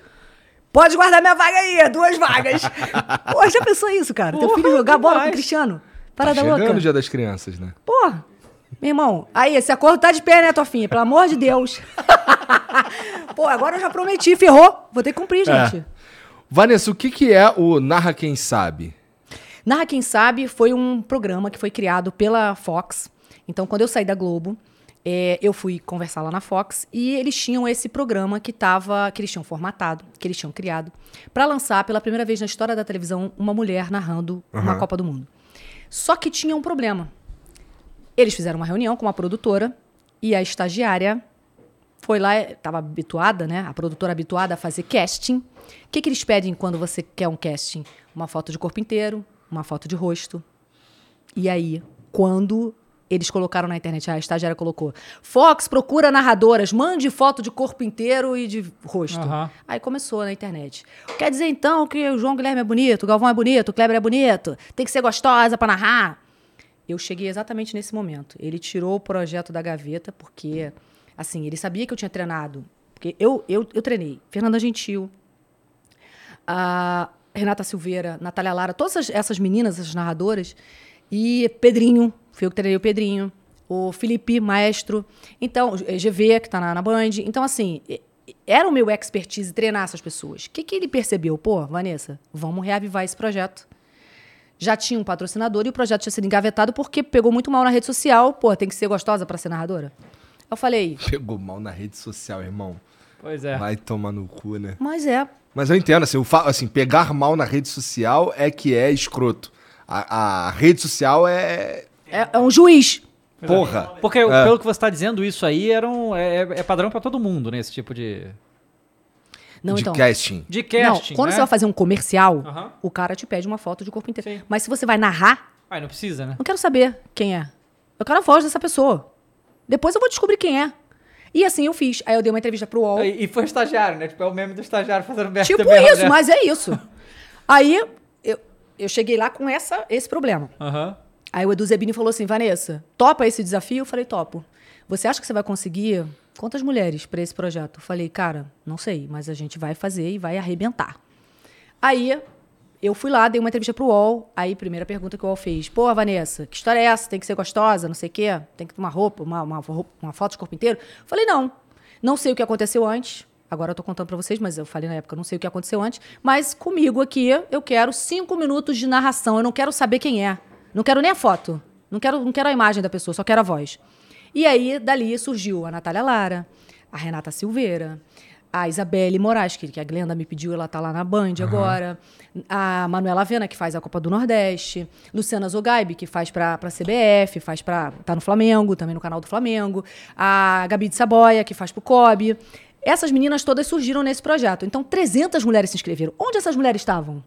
pode guardar minha vaga aí, duas vagas. [LAUGHS] Pô, já pensou isso, cara? Teu Porra, filho jogar bola com o. Cristiano? Tá Parada chegando louca. o Dia das Crianças, né? Porra. Meu irmão, aí, esse acordo tá de pé, né, Tofinha? Pelo amor de Deus. [LAUGHS] Pô, agora eu já prometi, ferrou. Vou ter que cumprir, gente. Vanessa, o que que é o Narra Quem Sabe? Narra Quem Sabe foi um programa que foi criado pela Fox. Então, quando eu saí da Globo, é, eu fui conversar lá na Fox e eles tinham esse programa que tava, que eles tinham formatado, que eles tinham criado, para lançar pela primeira vez na história da televisão uma mulher narrando uma Copa do Mundo. Só que tinha um problema. Eles fizeram uma reunião com uma produtora e a estagiária foi lá, estava habituada, né? A produtora habituada a fazer casting. O que, que eles pedem quando você quer um casting? Uma foto de corpo inteiro, uma foto de rosto. E aí, quando eles colocaram na internet, a estagiária colocou: Fox procura narradoras, mande foto de corpo inteiro e de rosto. Aham. Aí começou na internet. Quer dizer então que o João Guilherme é bonito, o Galvão é bonito, o Kleber é bonito, tem que ser gostosa pra narrar. Eu cheguei exatamente nesse momento. Ele tirou o projeto da gaveta, porque, assim, ele sabia que eu tinha treinado. Porque eu, eu, eu treinei Fernanda Gentil, a Renata Silveira, Natália Lara, todas essas, meninas, essas narradoras, e Pedrinho, fui eu que treinei o Pedrinho, o Felipe Maestro, então, GV, que tá na, na Band. Então, assim, era o meu expertise treinar essas pessoas. O que, que ele percebeu? Pô, Vanessa, vamos reavivar esse projeto já tinha um patrocinador e o projeto tinha sido engavetado porque pegou muito mal na rede social. Pô, tem que ser gostosa pra ser narradora. Eu falei, [LAUGHS] Pegou mal na rede social, irmão. Pois é. Vai tomar no cu, né? mas é. Mas eu entendo, assim, o fa- assim, pegar mal na rede social é que é escroto. A, a rede social é. É, é um juiz. Porra! Porque, É. pelo que você tá dizendo, isso aí era um, é, é padrão pra todo mundo, né? Esse tipo de, Não, de então. casting. de casting, não, quando né? você vai fazer um comercial, o cara te pede uma foto de corpo inteiro. Sim. Mas se você vai narrar, Ah, não precisa, né? não quero saber quem é. Eu quero a voz dessa pessoa. Depois eu vou descobrir quem é. E assim eu fiz. Aí eu dei uma entrevista pro UOL. E, e foi estagiário, né? Tipo, é o meme do estagiário fazendo merda. Tipo isso, né? mas é isso. [LAUGHS] Aí eu, eu cheguei lá com essa, esse problema. Aí o Edu Zebini falou assim, Vanessa, topa esse desafio? Eu falei, topo. Você acha que você vai conseguir quantas mulheres para esse projeto? Falei, cara, não sei, mas a gente vai fazer e vai arrebentar. Aí eu fui lá, dei uma entrevista pro UOL. Aí, primeira pergunta que o UOL fez: Pô, Vanessa, que história é essa? Tem que ser gostosa, não sei o quê? Tem que ter uma roupa, uma, uma, uma foto de corpo inteiro? Falei, não. Não sei o que aconteceu antes. Agora eu tô contando pra vocês, mas eu falei na época, não sei o que aconteceu antes. Mas comigo aqui, eu quero cinco minutos de narração. Eu não quero saber quem é. Não quero nem a foto. Não quero, não quero a imagem da pessoa, só quero a voz. E aí, dali surgiu a Natália Lara, a Renata Silveira, a Isabelle Moraes, que, que a Glenda me pediu, ela tá lá na Band agora. A Manuela Avena, que faz a Copa do Nordeste. Luciana Zogaibe, que faz pra, pra CBF, faz pra. tá no Flamengo, também no canal do Flamengo. A Gabi de Saboia, que faz pro COB. Essas meninas todas surgiram nesse projeto. Então, 300 mulheres se inscreveram. Onde essas mulheres estavam?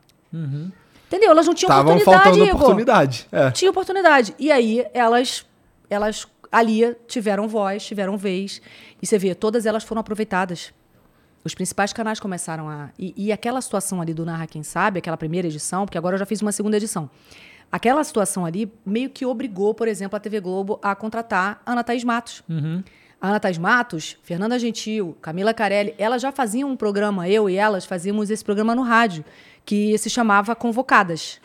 Entendeu? Elas não tinham Estavam oportunidade, faltando Igor. oportunidade. É. Tinha oportunidade. E aí, elas, elas ali tiveram voz, tiveram vez. E você vê, todas elas foram aproveitadas. Os principais canais começaram a. E, e aquela situação ali do Narra Quem Sabe, aquela primeira edição, porque agora eu já fiz uma segunda edição. Aquela situação ali meio que obrigou, por exemplo, a TV Globo a contratar a Ana Thaís Matos. A Ana Thaís Matos, Fernanda Gentil, Camila Carelli, elas já faziam um programa, eu e elas fazíamos esse programa no rádio, que se chamava Convocadas.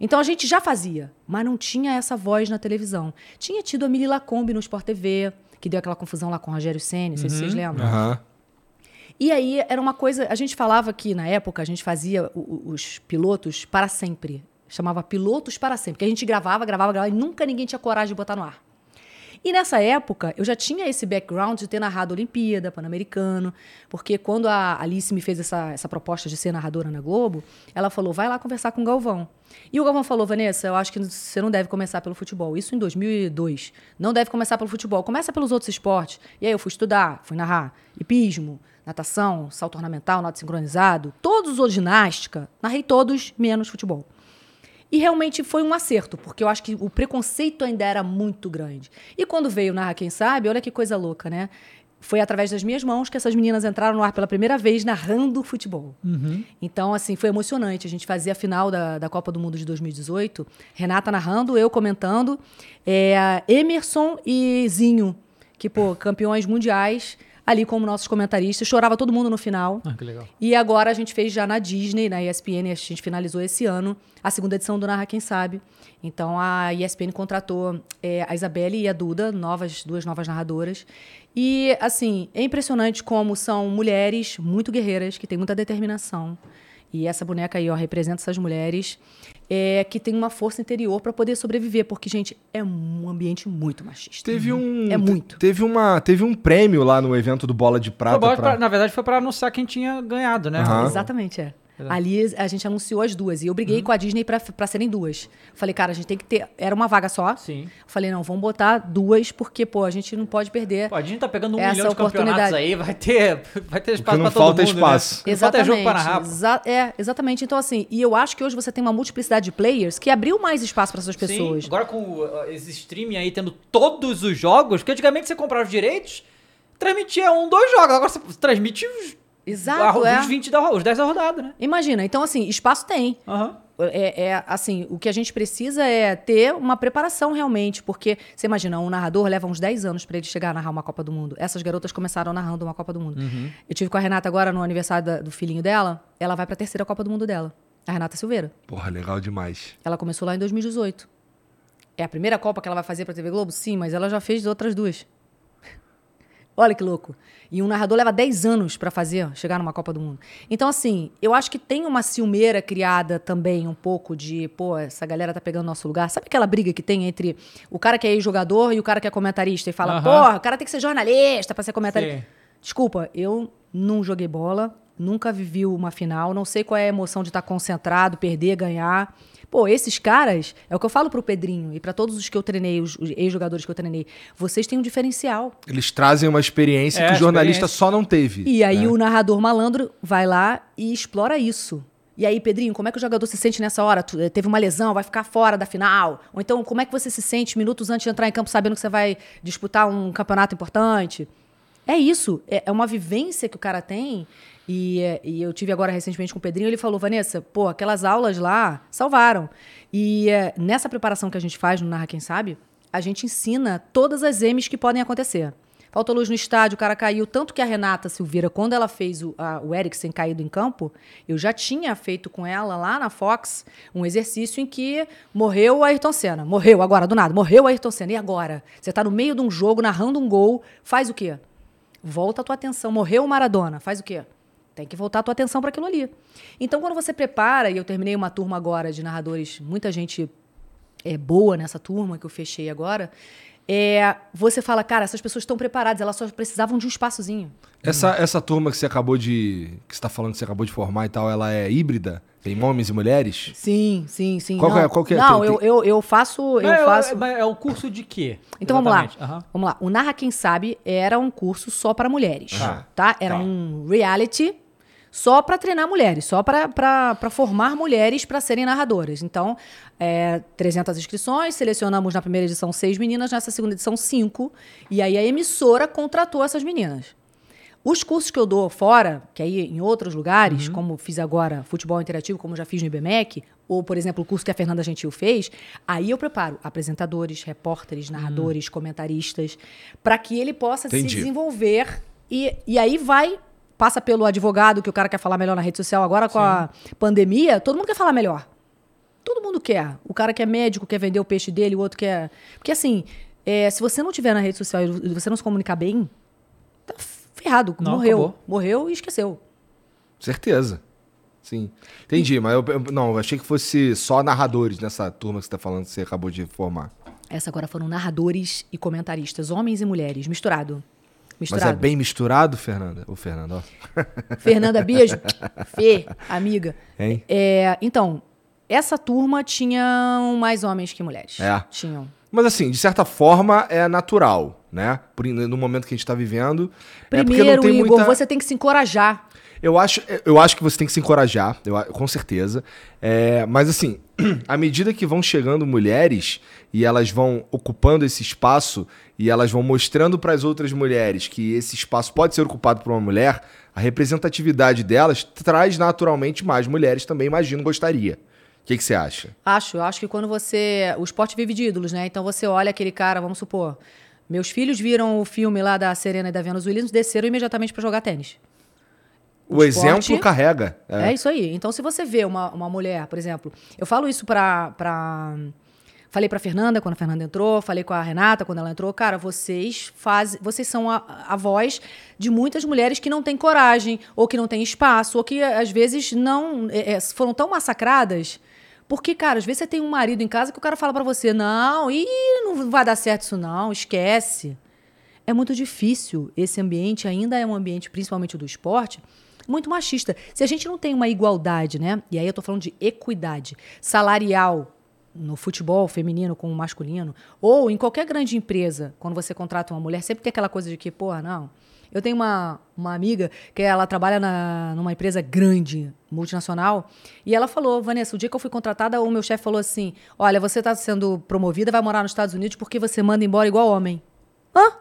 Então a gente já fazia, mas não tinha essa voz na televisão. Tinha tido a Mili Lacombe no Sport TV, que deu aquela confusão lá com o Rogério Senna, não sei se vocês lembram. Aham. E aí era uma coisa. A gente falava que na época a gente fazia os pilotos para sempre. Chamava pilotos para sempre. Porque a gente gravava, gravava, gravava e nunca ninguém tinha coragem de botar no ar. E nessa época, eu já tinha esse background de ter narrado Olimpíada, Pan-Americano, porque quando a Alice me fez essa, essa proposta de ser narradora na Globo, ela falou: vai lá conversar com o Galvão. E o Galvão falou: Vanessa, eu acho que você não deve começar pelo futebol. Isso em 2002. Não deve começar pelo futebol, começa pelos outros esportes. E aí eu fui estudar, fui narrar hipismo, natação, salto ornamental, nado sincronizado, todos os ginástica, narrei todos, menos futebol. E realmente foi um acerto, porque eu acho que o preconceito ainda era muito grande. E quando veio Narra Quem Sabe, olha que coisa louca, né? Foi através das minhas mãos que essas meninas entraram no ar pela primeira vez narrando futebol. Então, assim, foi emocionante. A gente fazia a final da, da Copa do Mundo de 2018, Renata narrando, eu comentando, é, Emerson e Zinho, que, pô, campeões mundiais, ali como nossos comentaristas. Chorava todo mundo no final. Ah, que legal. E agora a gente fez já na Disney, na ESPN, a gente finalizou esse ano a segunda edição do Narra Quem Sabe. Então a ESPN contratou é, a Isabelle e a Duda, novas, duas novas narradoras. E, assim, é impressionante como são mulheres muito guerreiras, que têm muita determinação. E essa boneca aí, ó, representa essas mulheres é, que têm uma força interior para poder sobreviver, porque, gente, é um ambiente muito machista. Teve um. É muito. te- Teve, uma, teve um prêmio lá no evento do Bola de Prata. bom pra- pra- na verdade, foi pra anunciar quem tinha ganhado, né? Aham. Exatamente, é. Ali a gente anunciou as duas. E eu briguei com a Disney pra, pra serem duas. Falei, cara, a gente tem que ter. Era uma vaga só. Sim. Falei, não, vamos botar duas, porque, pô, a gente não pode perder. Pô, a gente tá pegando um milhão de campeonatos aí, vai ter, vai ter espaço não pra todo falta mundo, espaço. né? Não falta jogo para narrar. Exa- é, exatamente. Então, assim, e eu acho que hoje você tem uma multiplicidade de players que abriu mais espaço para essas pessoas. Sim, agora com uh, esse streaming aí tendo todos os jogos, porque antigamente você comprava os direitos, transmitia um, dois jogos, agora você transmite os, Exato, os é. 20 da, os 10 da rodada, né? Imagina, então, assim, espaço tem. Aham. É, é, assim, o que a gente precisa é ter uma preparação realmente, porque você imagina, um narrador leva uns 10 anos para ele chegar a narrar uma Copa do Mundo. Essas garotas começaram narrando uma Copa do Mundo. Eu tive com a Renata agora no aniversário da- do filhinho dela, ela vai para a terceira Copa do Mundo dela. A Renata Silveira. Porra, legal demais. Ela começou lá em 2018. É a primeira Copa que ela vai fazer para TV Globo? Sim, mas ela já fez outras duas. Olha que louco. E um narrador leva 10 anos para fazer, chegar numa Copa do Mundo. Então, assim, eu acho que tem uma ciumeira criada também um pouco de, pô, essa galera tá pegando nosso lugar. Sabe aquela briga que tem entre o cara que é ex-jogador e o cara que é comentarista e fala, Aham. porra, o cara tem que ser jornalista para ser comentarista. Sim. Desculpa, eu não joguei bola, nunca vivi uma final, não sei qual é a emoção de estar concentrado, perder, ganhar. Pô, esses caras, é o que eu falo pro Pedrinho e para todos os que eu treinei, os, os ex-jogadores que eu treinei, vocês têm um diferencial. Eles trazem uma experiência É, que o jornalista só não teve. E aí né? o narrador malandro vai lá e explora isso. E aí, Pedrinho, como é que o jogador se sente nessa hora? Tu, eh, teve uma lesão, vai ficar fora da final? Ou então, como é que você se sente minutos antes de entrar em campo sabendo que você vai disputar um campeonato importante? É isso, é, é uma vivência que o cara tem. E, eh, e eu tive agora recentemente com o Pedrinho, ele falou, Vanessa, pô, aquelas aulas lá salvaram. E eh, nessa preparação que a gente faz no Narra Quem Sabe, a gente ensina todas as M's que podem acontecer. Faltou luz no estádio, o cara caiu. Tanto que a Renata Silveira, quando ela fez o, a, o Eriksen caído em campo, eu já tinha feito com ela lá na Fox um exercício em que morreu o Ayrton Senna. Morreu agora, do nada. Morreu o Ayrton Senna. E agora? Você tá no meio de um jogo, narrando um gol, faz o quê? Volta a tua atenção. Morreu o Maradona, faz o quê? Tem que voltar a tua atenção para aquilo ali. Então, quando você prepara, e eu terminei uma turma agora de narradores, muita gente é, boa nessa turma que eu fechei agora, é, você fala, cara, essas pessoas estão preparadas, elas só precisavam de um espaçozinho. Essa, essa turma que você acabou de. que você tá falando que você acabou de formar e tal, ela é híbrida? Tem homens e mulheres? Sim, sim, sim. Qual que não, é- qual que é? Não, Tem- eu, eu, eu faço. Eu Mas é- faço... mas é o curso de quê? Então vamos lá. Exatamente. Aham. Vamos lá. O Narra Quem Sabe era um curso só para mulheres, Aham. tá? Era Tá. um reality só para treinar mulheres, só para formar mulheres para serem narradoras. Então, é, 300 inscrições, selecionamos na primeira edição seis meninas, nessa segunda edição cinco, e aí a emissora contratou essas meninas. Os cursos que eu dou fora, que aí em outros lugares, como fiz agora futebol interativo, como já fiz no IBMEC, ou, por exemplo, o curso que a Fernanda Gentil fez, aí eu preparo apresentadores, repórteres, narradores, comentaristas, para que ele possa Entendi. se desenvolver. E, e aí vai, passa pelo advogado, que o cara quer falar melhor na rede social. Agora, com a pandemia, todo mundo quer falar melhor. Todo mundo quer. O cara que é médico quer vender o peixe dele, o outro quer. Porque assim, é, se você não tiver na rede social e você não se comunicar bem, tá ferrado. Não, morreu. acabou. Morreu e esqueceu. Certeza. Sim. Entendi, mas eu, eu- não, eu achei que fosse só narradores nessa turma que você tá falando que você acabou de formar. Essa agora foram narradores e comentaristas, homens e mulheres, misturado. Mas Misturado. é bem misturado, Fernanda? Ô, Fernanda, ó. [LAUGHS] Fernanda, beijo. [LAUGHS] Fê, amiga. Hein? É, então, essa turma tinham mais homens que mulheres. É. Tinham. Mas assim, de certa forma é natural, né? No momento que a gente tá vivendo. é Primeiro, tem Igor, muita... você tem que se encorajar. Eu acho, eu acho que você tem que se encorajar, eu com certeza. É, mas assim, [CLEARS THROAT] à medida que vão chegando mulheres e elas vão ocupando esse espaço e elas vão mostrando para as outras mulheres que esse espaço pode ser ocupado por uma mulher, a representatividade delas traz naturalmente mais mulheres também, imagino, gostaria. O que, que você acha? Acho, eu acho que quando você. O esporte vive de ídolos, né? Então você olha aquele cara, vamos supor. Meus filhos viram o filme lá da Serena e da Venus Williams, desceram imediatamente pra jogar tênis. O, esporte- exemplo carrega. É. isso aí. Então, se você vê uma, uma mulher, por exemplo, eu falo isso pra. pra falei pra Fernanda quando a Fernanda entrou, falei com a Renata quando ela entrou. Cara, vocês fazem. Vocês são a, a voz de muitas mulheres que não têm coragem, ou que não têm espaço, ou que às vezes não. é, é, foram tão massacradas. Porque, cara, às vezes você tem um marido em casa que o cara fala pra você: não, e não vai dar certo isso, não, esquece. É muito difícil. Esse ambiente ainda é um ambiente, principalmente do esporte, muito machista. Se a gente não tem uma igualdade, né? E aí eu tô falando de equidade salarial no futebol feminino com o masculino, ou em qualquer grande empresa, quando você contrata uma mulher, sempre tem aquela coisa de que, porra, não. Eu tenho uma, uma amiga que ela trabalha na, numa empresa grande, multinacional, e ela falou, Vanessa, o dia que eu fui contratada, o meu chefe falou assim: olha, você está sendo promovida, vai morar nos Estados Unidos porque você manda embora igual homem. Hã?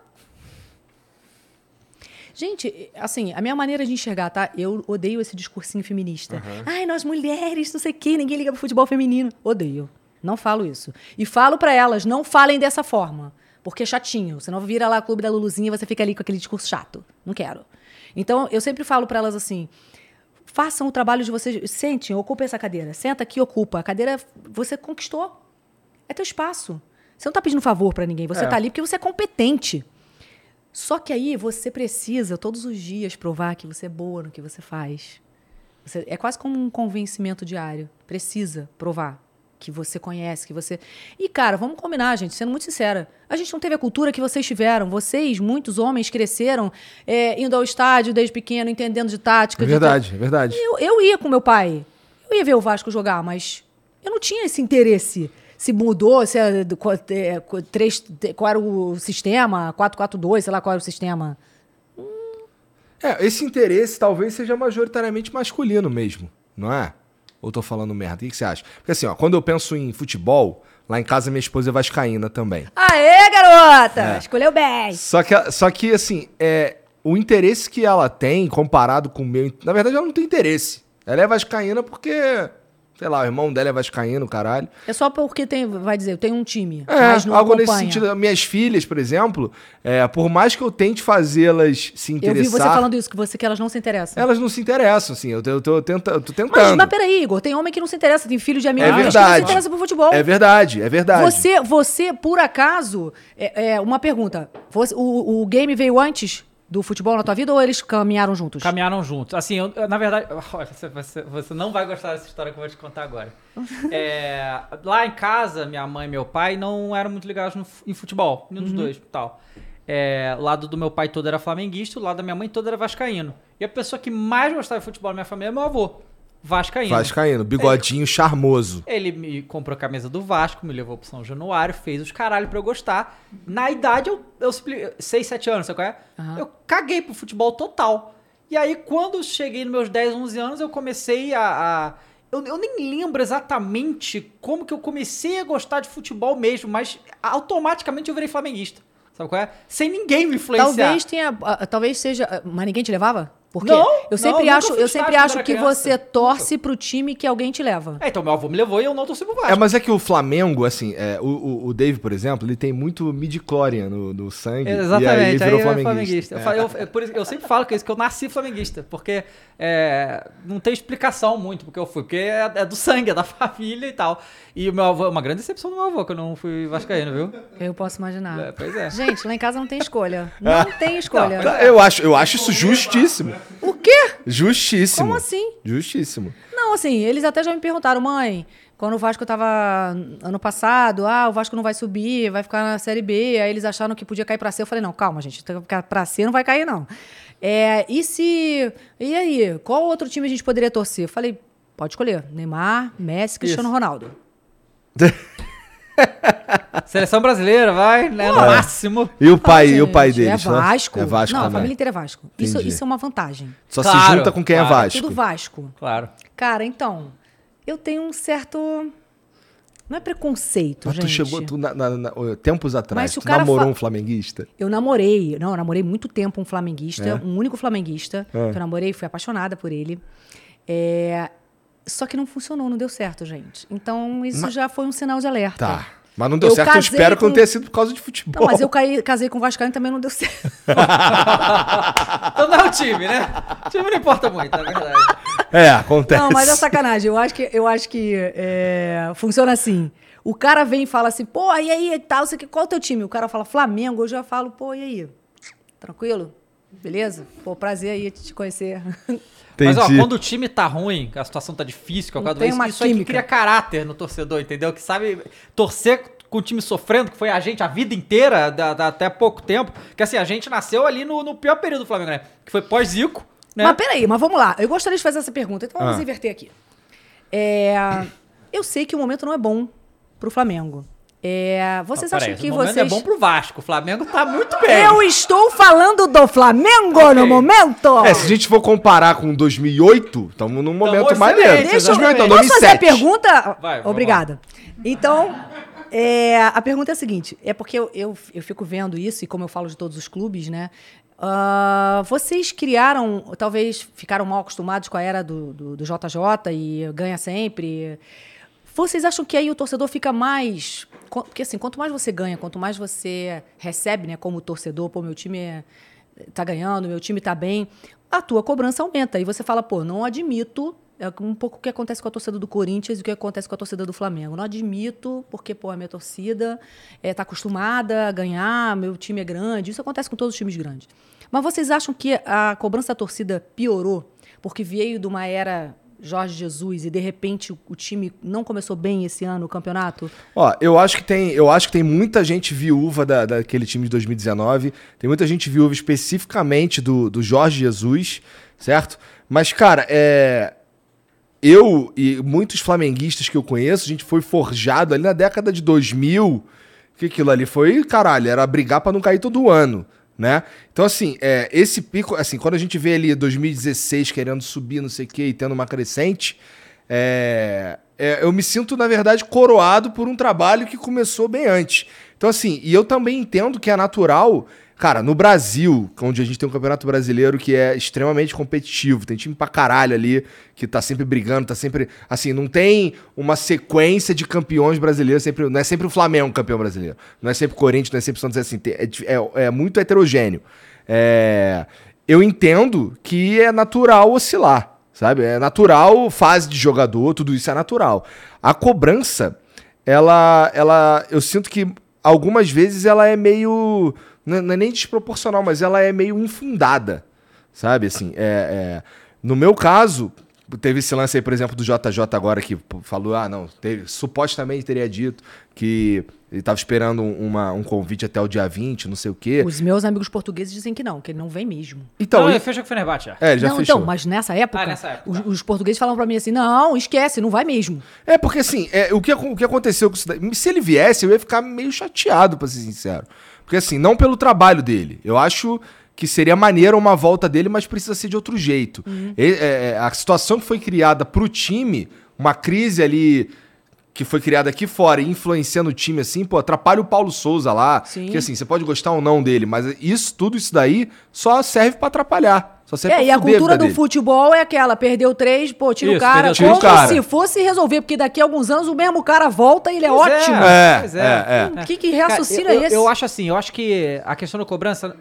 Gente, assim, a minha maneira de enxergar, tá? Eu odeio esse discursinho feminista. Ai, nós mulheres, não sei o quê, ninguém liga pro futebol feminino. Odeio. Não falo isso. E falo pra elas, não falem dessa forma. Porque é chatinho. Senão vira lá o clube da Luluzinha e você fica ali com aquele discurso chato. Não quero. Então, eu sempre falo pra elas assim: façam o trabalho de vocês. Sentem, ocupem essa cadeira. Senta aqui, ocupa. A cadeira você conquistou. É teu espaço. Você não tá pedindo favor pra ninguém. Você É. tá ali porque você é competente. Só que aí você precisa todos os dias provar que você é boa no que você faz. Você- é quase como um convencimento diário. Precisa provar que você conhece, que você. E, cara, vamos combinar, gente, sendo muito sincera. A gente não teve a cultura que vocês tiveram. Vocês, muitos homens, cresceram é, indo ao estádio desde pequeno, entendendo de tática. É de verdade, é verdade. eu, eu ia com meu pai. Eu ia ver o Vasco jogar, mas eu não tinha esse interesse. Se mudou, se é, é, três, qual era o sistema, 442, sei lá qual era o sistema. É, esse interesse talvez seja majoritariamente masculino mesmo, não é? Ou tô falando merda? O que você acha? Porque assim, ó, quando eu penso em futebol, lá em casa minha esposa é vascaína também. Aê, garota! É. Escolheu bem. Só que, só que assim, é, o interesse que ela tem comparado com o meu... Na verdade, ela não tem interesse. Ela é vascaína porque, sei lá, o irmão dela é vascaíno, caralho. É só porque tem, vai dizer, eu tenho um time, É, mas não algo acompanha. nesse sentido. Minhas filhas, por exemplo, é, por mais que eu tente fazê-las se Eu interessar... vi você falando isso, que, você, que elas não se interessam. Elas não se interessam, assim. Eu tô, eu tô, tenta, eu tô Mas, tentando. mas peraí, Igor, tem homem que não se interessa, tem filho de amigo É que não se interessa por futebol. É verdade, é verdade. Você, você, por acaso, é, é, uma pergunta. Você- o, o game veio antes do futebol na tua vida ou eles caminharam juntos? Caminharam juntos. Assim, eu- na verdade, [LAUGHS] olha, você, você- não vai gostar dessa história que eu vou te contar agora. [LAUGHS] É, lá em casa, minha mãe e meu pai não eram muito ligados no em futebol, nenhum Uhum. dos dois tal. É, o lado do meu pai todo era flamenguista, o lado da minha mãe todo era vascaíno. E a pessoa que mais gostava de futebol na minha família é meu avô, vascaíno. Vascaíno, bigodinho charmoso. Ele me comprou a camisa do Vasco, me levou pro São Januário, fez os caralho pra eu gostar. Na idade, eu, eu 6, 7 anos, sabe qual é? Eu caguei pro futebol total. E aí, quando cheguei nos meus 10, 11 anos, eu comecei a... a- eu, eu nem lembro exatamente como que eu comecei a gostar de futebol mesmo, mas automaticamente eu virei flamenguista. Sabe qual é? Sem ninguém me influenciar. Talvez tenha, ah, talvez seja, ah, mas ninguém te levava? Porque Não, eu sempre não, acho, eu sempre acho que criança. você torce pro time que alguém te leva. É, então meu avô me levou e eu não torci pro Vasco. É, mas é que o Flamengo, assim, é, o, o, o Dave, por exemplo, ele tem muito midi-chlorian no, no sangue. Exatamente, E aí ele virou é flamenguista. Eu, fa- eu- é por isso- eu sempre falo que é isso, que eu nasci flamenguista, porque é, não tem explicação muito porque eu fui, porque é, é do sangue, é da [LAUGHS] família e tal. E o meu avô, uma grande decepção do meu avô, que eu não fui vascaíno, viu? Eu posso imaginar. É, pois é. Gente, lá em casa não tem escolha. Não [LAUGHS] tem escolha. Tá, Eu acho, eu acho isso justíssimo. O quê? Justíssimo. Como assim? Justíssimo. Não, assim, eles até já me perguntaram, mãe, quando o Vasco tava ano passado, ah, o Vasco não vai subir, vai ficar na Série B, aí eles acharam que podia cair pra C. Eu falei, não, calma, gente, ficar pra C não vai cair, não. É, e se. E aí, qual outro time a gente poderia torcer? Eu falei, pode escolher. Neymar, Messi, Cristiano Ronaldo. [LAUGHS] Seleção brasileira, vai, né? No máximo. E o pai, Ah, e o pai deles? É né? Vasco. É Vasco não, a também. família inteira é Vasco. Isso, Entendi. isso é uma vantagem. Só se Claro, junta com quem é claro. Vasco. Tudo Vasco. Claro. Cara, então, eu tenho um certo. Não é preconceito, Mas gente. tu chegou, tu, na- na- na- tempos atrás, se tu namorou fa- um flamenguista? Eu namorei, não, eu namorei muito tempo um flamenguista, É? um único flamenguista. É. Que eu namorei, fui apaixonada por ele. É, Só que não funcionou, não deu certo, gente. Então, isso Mas- já foi um sinal de alerta. Tá. Mas não deu Eu certo, eu espero que não com- tenha sido por causa de futebol. Não, mas eu caí- casei com o Vascaíno também não deu certo. [LAUGHS] Então não é o time, né? O time não importa muito, é verdade. É, acontece. Não, mas é sacanagem. Eu acho que, eu acho que é, funciona assim. O cara vem e fala assim, pô, e aí, e tal, sei que, qual é o teu time? O cara fala Flamengo, eu já falo, pô, e aí? Tranquilo? Beleza? Pô, prazer aí te conhecer. [LAUGHS] Mas ó, Entendi. quando o time tá ruim, que a situação tá difícil, que é o Não caso tem isso, uma isso aí que cria caráter no torcedor, entendeu? Que sabe torcer com o time sofrendo, que foi a gente a vida inteira, da, da- até pouco tempo. Que assim, a gente nasceu ali no, no pior período do Flamengo, né? Que foi pós-Zico, né? Mas peraí, mas vamos lá. Eu gostaria de fazer essa pergunta, então vamos Ah. inverter aqui. É, eu sei que o momento não é bom pro Flamengo. É, vocês Não, acham que o momento vocês... é bom pro Vasco. O Flamengo tá muito bem. Eu estou falando do Flamengo Ok. no momento! É, se a gente for comparar com 2008, estamos num momento excelente, maneiro. Deixa eu- 2008, não, Posso fazer a 2007. pergunta? Vai, Obrigada. Então, é, a pergunta é a seguinte: é porque eu, eu, eu fico vendo isso, e como eu falo de todos os clubes, né? ah, vocês criaram, talvez ficaram mal acostumados com a era do, do, do JJ e ganha sempre. Vocês acham que aí o torcedor fica mais. Porque assim, quanto mais você ganha, quanto mais você recebe, né, como torcedor, pô, meu time é, tá ganhando, meu time tá bem, a tua cobrança aumenta. E você fala, pô, não admito. É um pouco o que acontece com a torcida do Corinthians e o que acontece com a torcida do Flamengo. Não admito, porque, pô, a minha torcida é, tá acostumada a ganhar, meu time é grande. Isso acontece com todos os times grandes. Mas vocês acham que a cobrança da torcida piorou porque veio de uma era Jorge Jesus e de repente o, time não começou bem esse ano o campeonato? Ó, eu acho que tem, eu acho que tem muita gente viúva da, daquele time de 2019. Tem muita gente viúva especificamente do, do Jorge Jesus, certo? Mas, cara, é. Eu e muitos flamenguistas que eu conheço, a gente foi forjado ali na década de 2000. Que aquilo ali foi, caralho, era brigar pra não cair todo ano, né? Então, assim, é, esse pico, assim, quando a gente vê ali 2016 querendo subir, não sei o quê, e tendo uma crescente, é, é, eu me sinto, na verdade, coroado por um trabalho que começou bem antes. Então, assim, e eu também entendo que é natural, cara, no Brasil, onde a gente tem um campeonato brasileiro que é extremamente competitivo, tem time pra caralho ali, que tá sempre brigando, tá sempre. Assim, não tem uma sequência de campeões brasileiros, sempre, não é sempre o Flamengo campeão brasileiro, não é sempre o Corinthians, não é sempre o Santos, é assim, é, é- é muito heterogêneo. É, eu entendo que é natural oscilar, sabe? É natural, fase de jogador, tudo isso é natural. A cobrança, ela, ela, eu sinto que algumas vezes ela é meio, Não, é- não é nem desproporcional, mas ela é meio infundada. Sabe, assim, é, é- No meu caso, teve esse lance aí, por exemplo, do JJ agora que falou, ah, não, teve- supostamente teria dito que ele tava esperando um- uma, um convite até o dia 20, não sei o quê. Os meus amigos portugueses dizem que não, que ele não vem mesmo. Então, não, ele fechou com o Fenerbahçe já. é, ele já não, fechou. então, mas nessa época, Ah, nessa época, os, tá. os portugueses falam pra mim assim: não, esquece, não vai mesmo. É, porque assim, é, o, que, o que aconteceu com isso daí, se ele viesse, eu ia ficar meio chateado, pra ser sincero. Porque assim, não pelo trabalho dele. Eu acho que seria maneiro uma volta dele, mas precisa ser de outro jeito. E- é, é, a situação que foi criada pro time, uma crise ali que foi criada aqui fora e influenciando o time assim, pô, atrapalha o Paulo Souza lá. Sim. Que assim, você pode gostar ou não dele, mas isso, tudo isso daí só serve pra atrapalhar. Só serve É, pra e a cultura do dele. futebol é aquela, perdeu três, pô, tira o Isso, cara. perdeu três. Como Tira o cara. se fosse resolver, porque daqui a alguns anos o mesmo cara volta e ele é Pois ótimo. É, pois é, é. Que- que raciocínio Cara, eu, é esse? Eu, acho assim, eu acho que a questão da cobrança.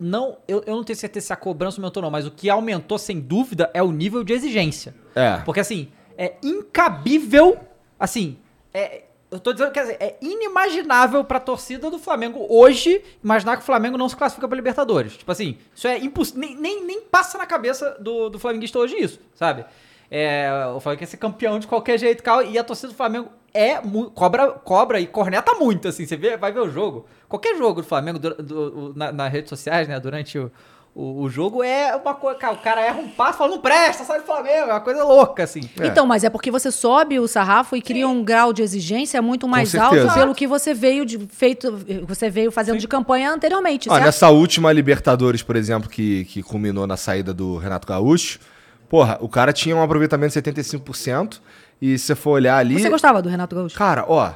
Não, eu, eu não tenho certeza se a cobrança aumentou, não, mas o que aumentou, sem dúvida, é o nível de exigência. É. Porque, assim, é incabível. Assim, é, eu tô dizendo que quer dizer, é inimaginável pra torcida do Flamengo hoje imaginar que o Flamengo não se classifica pra Libertadores. Tipo assim, isso é impossível. Nem, nem, nem passa na cabeça do, do flamenguista hoje isso, sabe? É, o Flamengo quer ser campeão de qualquer jeito e a torcida do Flamengo é cobra, cobra e corneta muito, assim. Você vê, vai ver o jogo. Qualquer jogo do Flamengo do- o- na- nas redes sociais, né, durante o, o, o jogo, é uma coisa. Cara, o cara erra um passo e fala, não presta, sai do Flamengo. É uma coisa louca, assim. Então, mas é porque você sobe o sarrafo e cria um grau de exigência muito mais alto pelo que você veio de feito, você veio fazendo de campanha anteriormente, Ah, certo? nessa última Libertadores, por exemplo, que, que culminou na saída do Renato Gaúcho, porra, o cara tinha um aproveitamento de 75%, e se você for olhar ali. Você gostava do Renato Gaúcho? Cara, ó,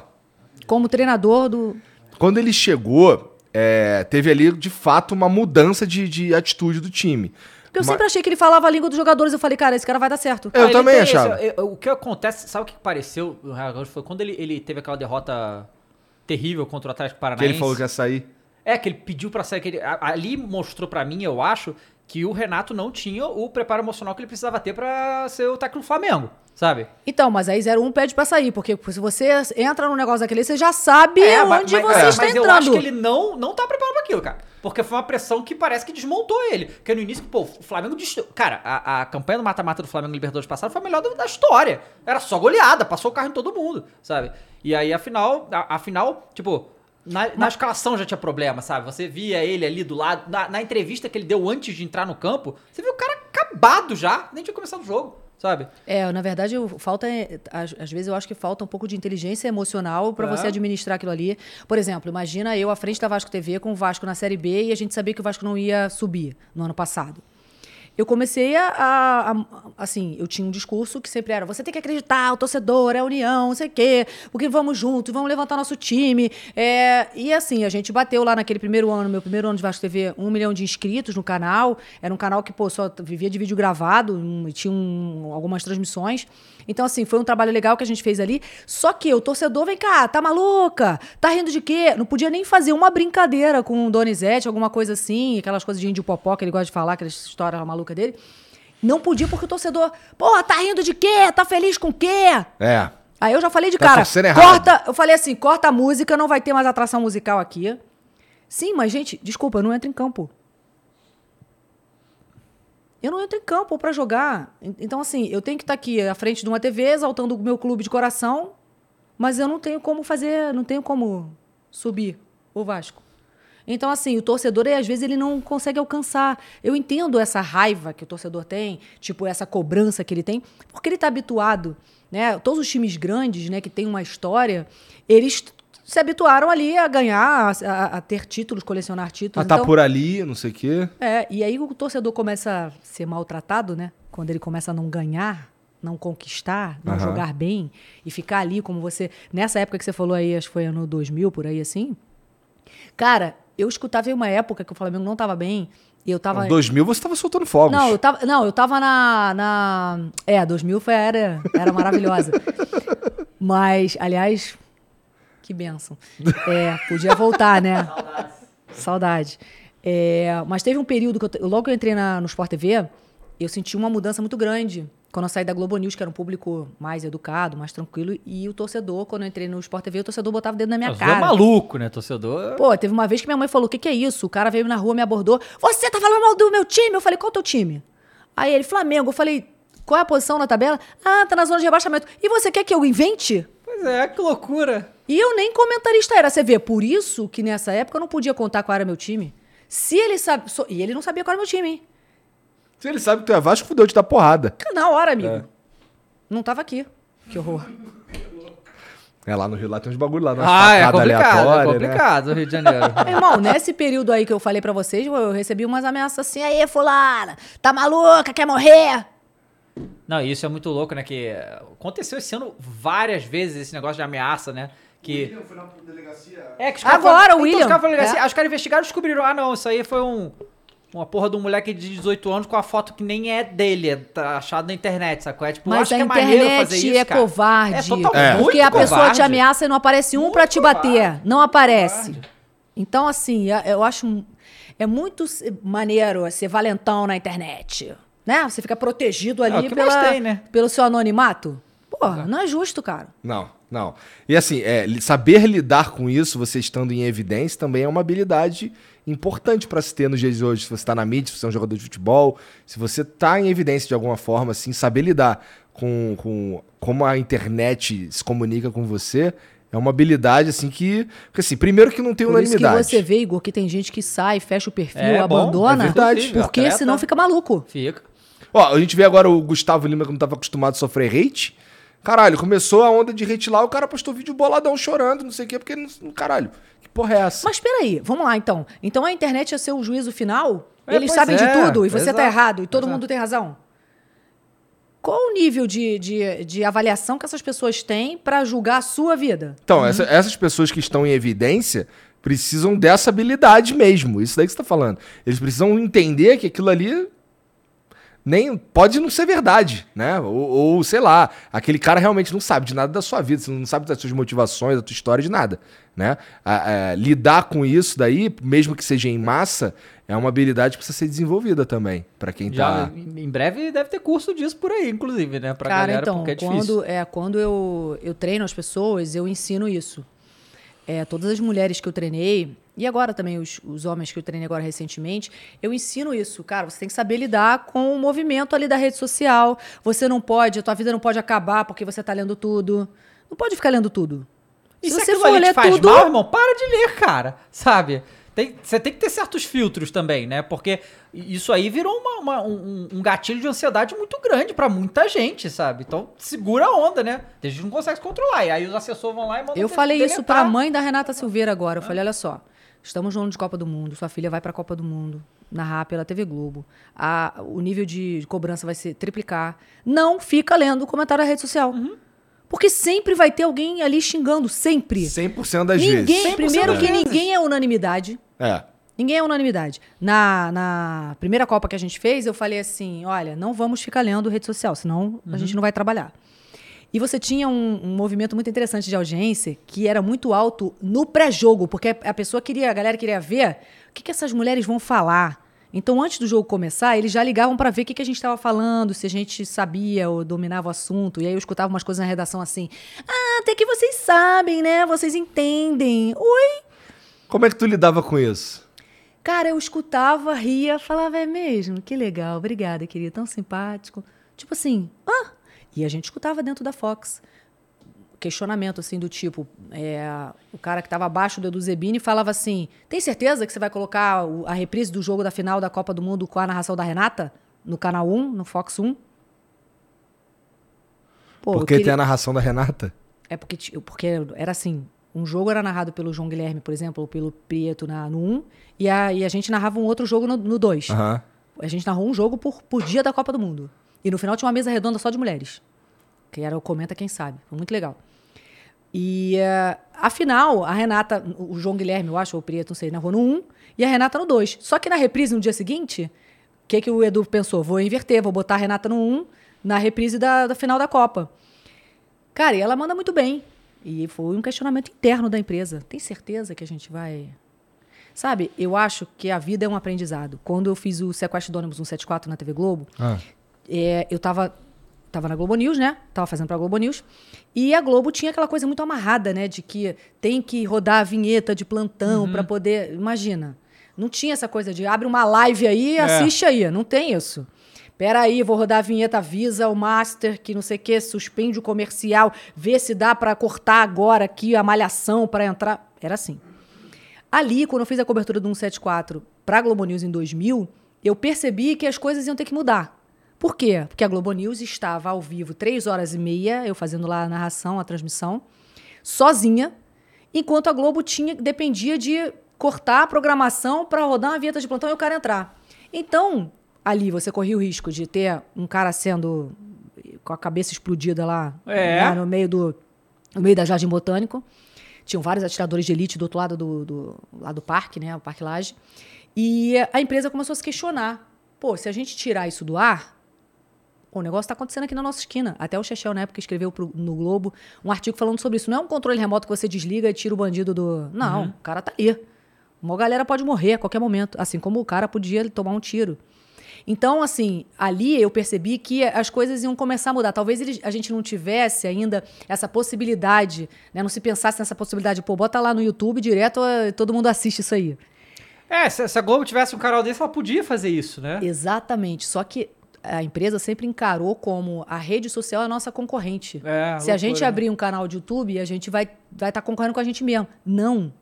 Como treinador do. quando ele chegou, é, teve ali, de fato, uma mudança de, de atitude do time. Porque eu Ma- sempre achei que ele falava a língua dos jogadores. Eu falei, cara, esse cara vai dar certo. Eu Ah, também achava. esse- eu- o que acontece, sabe o que pareceu no Real Gaúcho? Foi quando ele, ele teve aquela derrota terrível contra o Atlético Que Paranaense. ele falou que ia sair. É, que ele pediu pra sair. Que ele, ali mostrou pra mim, eu acho, que o Renato não tinha o preparo emocional que ele precisava ter pra ser o técnico do Flamengo, sabe? Então, mas aí 01 pede pra sair, porque se você entra num negócio daquele, você já sabe É, onde mas, você é, está mas eu entrando. acho que ele não, não tá preparado pra aquilo, cara. Porque foi uma pressão que parece que desmontou ele. Porque no início, pô, o Flamengo. destru- Cara, a, a campanha do mata-mata do Flamengo Libertadores passado foi a melhor da, da história. Era só goleada, passou o carro em todo mundo, sabe? E aí, afinal, a- afinal, tipo. Na, na escalação já tinha problema, sabe? Você via ele ali do lado. Na, na entrevista que ele deu antes de entrar no campo, você viu o cara acabado já, nem tinha começado o jogo, sabe? É, na verdade, falta. é, Às, vezes eu acho que falta um pouco de inteligência emocional pra É. você administrar aquilo ali. Por exemplo, imagina eu à frente da Vasco TV com o Vasco na Série B e a gente sabia que o Vasco não ia subir no ano passado. Eu comecei a, a- a- Assim, eu tinha um discurso que sempre era: você tem que acreditar, o torcedor, é a união, não sei o quê, porque vamos juntos, vamos levantar nosso time. É, e assim, a gente bateu lá naquele primeiro ano, meu primeiro ano de Vasco TV, um milhão de inscritos no canal. Era um canal que, pô, só vivia de vídeo gravado, um, tinha um- algumas transmissões. Então, assim, foi um trabalho legal que a gente fez ali. Só que o torcedor, vem cá, tá maluca? Tá rindo de quê? Não podia nem fazer uma brincadeira com o Donizete, alguma coisa assim, aquelas coisas de índio popó que ele gosta de falar, aquela história maluca dele. Não podia porque o torcedor, porra, tá rindo de quê? Tá feliz com o quê? É. Aí eu já falei de Tá cara, errado. corta, eu falei assim, corta a música, não vai ter mais atração musical aqui. Sim, mas gente, desculpa, eu não entro em campo. Eu não entro em campo pra jogar. En- Então assim, eu tenho que estar aqui à frente de uma TV exaltando o meu clube de coração, mas eu não tenho como fazer, não tenho como subir o Vasco. Então, assim, o torcedor, às vezes, ele não consegue alcançar. Eu entendo essa raiva que o torcedor tem, tipo, essa cobrança que ele tem, porque ele está habituado, né? Todos os times grandes, né, que têm uma história, eles se habituaram ali a ganhar, a, a- a ter títulos, colecionar títulos. tá Então, por ali, não sei o quê. é, e aí o torcedor começa a ser maltratado, né? Quando ele começa a não ganhar, não conquistar, não Aham. jogar bem e ficar ali como você. Nessa época que você falou aí, acho que foi ano 2000, por aí assim. Cara, eu escutava em uma época que o Flamengo não tava bem. E eu tava. Em 2000 você tava soltando fogos. Não, eu tava, não, eu tava na, na. É, 2000 foi a era, era maravilhosa. [LAUGHS] Mas, aliás, que benção. É, podia voltar, né? Saudade. É, mas teve um período que eu, logo que eu entrei na, no Sport TV, eu senti uma mudança muito grande Quando eu saí da Globo News, que era um público mais educado, mais tranquilo, e o torcedor, quando eu entrei no Sport TV, o torcedor botava o dedo na minha Torcedor cara. é maluco, né, torcedor? Pô, teve uma vez que minha mãe falou: o que, que é isso? O cara veio na rua, me abordou. Você tá falando mal do meu time? Eu falei, qual é o teu time? Aí ele, Flamengo. Eu falei, qual é a posição na tabela? Ah, tá na zona de rebaixamento. E você quer que eu invente? Pois é, que loucura. E eu nem comentarista era. Você vê, por isso que nessa época eu não podia contar qual era meu time. Se ele sabe. so- E ele não sabia qual era meu time, hein? Se ele sabe que tu é Vasco, fudeu de dar porrada. Na hora, amigo. É. Não tava aqui. Que horror. É, lá no Rio lá tem uns bagulho lá, umas Ah, é complicado, é né? complicado, Rio de Janeiro. [LAUGHS] Irmão, nesse período aí que eu falei pra vocês, eu recebi umas ameaças assim. Aí, fulana, tá maluca, quer morrer? Não, isso é muito louco, né? Que aconteceu esse ano várias vezes esse negócio de ameaça, né? Que. É, que os caras Agora, foram- o então, William. Os caras, delegacia, É. os caras investigaram e descobriram. Ah, não, isso aí foi um. Uma porra de um moleque de 18 anos com a foto que nem é dele, é tá achado na internet, sacou? É tipo, eu Mas acho a que é maneiro fazer internet isso, é cara. covarde. É totalmente É. Porque muito a pessoa covarde. te ameaça e não aparece um Muito pra te bater. covarde. Não aparece. Então, assim, eu- acho. um- É muito se- maneiro ser valentão na internet. Né? Você fica protegido É, ali que pela, tem, né? pelo seu anonimato. Porra, não é justo, cara. Não, não. E assim, é, saber lidar com isso, você estando em evidência, também é uma habilidade importante pra se ter nos dias de hoje. Se você tá na mídia, se você é um jogador de futebol, se você tá em evidência de alguma forma, assim, saber lidar com, com como a internet se comunica com você é uma habilidade, assim, que. Porque, assim, primeiro que não tem Por isso que unanimidade. você vê, Igor, que tem gente que sai, fecha o perfil, É bom, abandona. é verdade. Porque Atleta. senão fica maluco. Fica. Ó, a gente vê agora o Gustavo Lima, que não tava acostumado a sofrer hate. Caralho, começou a onda de hate lá, o cara postou vídeo boladão chorando, não sei o quê, porque, não- caralho, que porra é essa? Mas peraí, vamos lá então. Então a internet é seu juízo final? É, Eles sabem de é, tudo e você tá exato, errado e todo exato. mundo tem razão? Qual o nível de, de, de avaliação que essas pessoas têm pra julgar a sua vida? Então, essa- essas pessoas que estão em evidência precisam dessa habilidade mesmo. Isso daí que você tá falando. Eles precisam entender que aquilo ali nem pode não ser verdade, né? Ou, ou, sei lá, aquele cara realmente não sabe de nada da sua vida, você não sabe das suas motivações, da tua história, de nada, né? A- a- lidar com isso daí, mesmo que seja em massa, é uma habilidade que precisa ser desenvolvida também, pra quem Já, tá... em breve deve ter curso disso por aí, inclusive, né? Pra Cara, galera, então, porque é difícil. quando, é, quando eu, eu treino as pessoas, eu ensino isso. É, todas as mulheres que eu treinei, e agora também os, os homens que eu treinei agora recentemente, eu ensino isso. Cara, você tem que saber lidar com o movimento ali da rede social. Você não pode, a tua vida não pode acabar porque você tá lendo tudo. Não pode ficar lendo tudo. E se, você aquilo for ler faz tudo- mal, irmão, para de ler, cara. Sabe? Tem- Você tem que ter certos filtros também, né? Porque isso aí virou uma- uma- um, um gatilho de ansiedade muito grande pra muita gente, sabe? Então segura a onda, né? Tem gente não consegue se controlar. E aí os assessores vão lá e mandam Eu falei isso deletar. pra mãe da Renata Silveira agora. Eu falei, olha só, estamos no ano de Copa do Mundo, sua filha vai pra Copa do Mundo, narrar pela TV Globo. A- o nível de cobrança vai se triplicar. Não fica lendo o comentário da rede social. Porque sempre vai ter alguém ali xingando, sempre. 100% das Ninguém, vezes. 100% primeiro das que vezes. ninguém é unanimidade. É. Ninguém é unanimidade. Na, na primeira Copa que a gente fez, eu falei assim: olha, não vamos ficar lendo rede social, senão a gente não vai trabalhar. E você tinha um, um movimento muito interessante de audiência que era muito alto no pré-jogo, porque a pessoa queria, a galera queria ver o que, que essas mulheres vão falar. Então, antes do jogo começar, eles já ligavam para ver o que, que a gente estava falando, se a gente sabia ou dominava o assunto. E aí eu escutava umas coisas na redação assim: ah, até que vocês sabem, né? Vocês entendem. Oi? Como é que tu lidava com isso? Cara, eu escutava, ria, falava, é mesmo? Que legal, obrigada, querido, tão simpático. Tipo assim, ah! E a gente escutava dentro da Fox. Questionamento, assim, do tipo, é, o cara que estava abaixo do Edu Zebini falava assim, tem certeza que você vai colocar a reprise do jogo da final da Copa do Mundo com a narração da Renata? No Canal 1, no Fox 1? Pô, Porque queria- tem a narração da Renata? é porque, porque era assim, um jogo era narrado pelo João Guilherme, por exemplo, ou pelo Prieto na, no 1, e a, e a gente narrava um outro jogo no, no 2. Aham. A gente narrou um jogo por, por dia da Copa do Mundo. E no final tinha uma mesa redonda só de mulheres. Que era o Comenta Quem Sabe. Foi muito legal. E eh, afinal, a Renata, o João Guilherme, eu acho, ou o Prieto, não sei, narrou no 1 e a Renata no 2. Só que na reprise, no dia seguinte, o que, que o Edu pensou? Vou inverter, vou botar a Renata no 1 na reprise da, da final da Copa. Cara, e ela manda muito bem. E foi um questionamento interno da empresa. Tem certeza que a gente vai. Sabe, eu acho que a vida é um aprendizado. Quando eu fiz o Sequestro Anônimos 174 na TV Globo, Ah. É, eu tava tava na Globo News, né? Tava fazendo pra Globo News. E a Globo tinha aquela coisa muito amarrada, né? De que tem que rodar a vinheta de plantão pra poder. Imagina. Não tinha essa coisa de abre uma live aí e assiste aí. Não tem isso. Peraí, vou rodar a vinheta, avisa o master que não sei o que, suspende o comercial, vê se dá pra cortar agora aqui a malhação pra entrar. Era assim. Ali, quando eu fiz a cobertura do 174 pra Globo News em 2000, eu percebi que as coisas iam ter que mudar. Por quê? Porque a Globo News estava ao vivo três horas e meia, eu fazendo lá a narração, a transmissão, sozinha, enquanto a Globo tinha dependia de cortar a programação para rodar uma vinheta de plantão e o cara entrar. Então, ali você corria o risco de ter um cara sendo com a cabeça explodida lá É. né, no meio do no meio da Jardim Botânico. Tinham vários atiradores de elite do outro lado do, do, lá do parque, né? O Parque Laje. E a empresa começou a se questionar. Pô, se a gente tirar isso do ar, pô, o negócio está acontecendo aqui na nossa esquina. Até o Chechel, na época, escreveu pro- no Globo um artigo falando sobre isso. Não é um controle remoto que você desliga e tira o bandido do. Não, o cara tá aí. Uma galera pode morrer a qualquer momento. Assim como o cara podia tomar um tiro. Então, assim, ali eu percebi que as coisas iam começar a mudar. Talvez eles- a gente não tivesse ainda essa possibilidade, né? Não se pensasse nessa possibilidade, pô, bota lá no YouTube direto, eh, todo mundo assiste isso aí. É, se, se a Globo tivesse um canal desse, ela podia fazer isso, né? Exatamente. Só que a empresa sempre encarou como a rede social é a nossa concorrente. É, Se a loucura, gente né? abrir um canal de YouTube, a gente vai estar vai tá concorrendo com a gente mesmo. Não.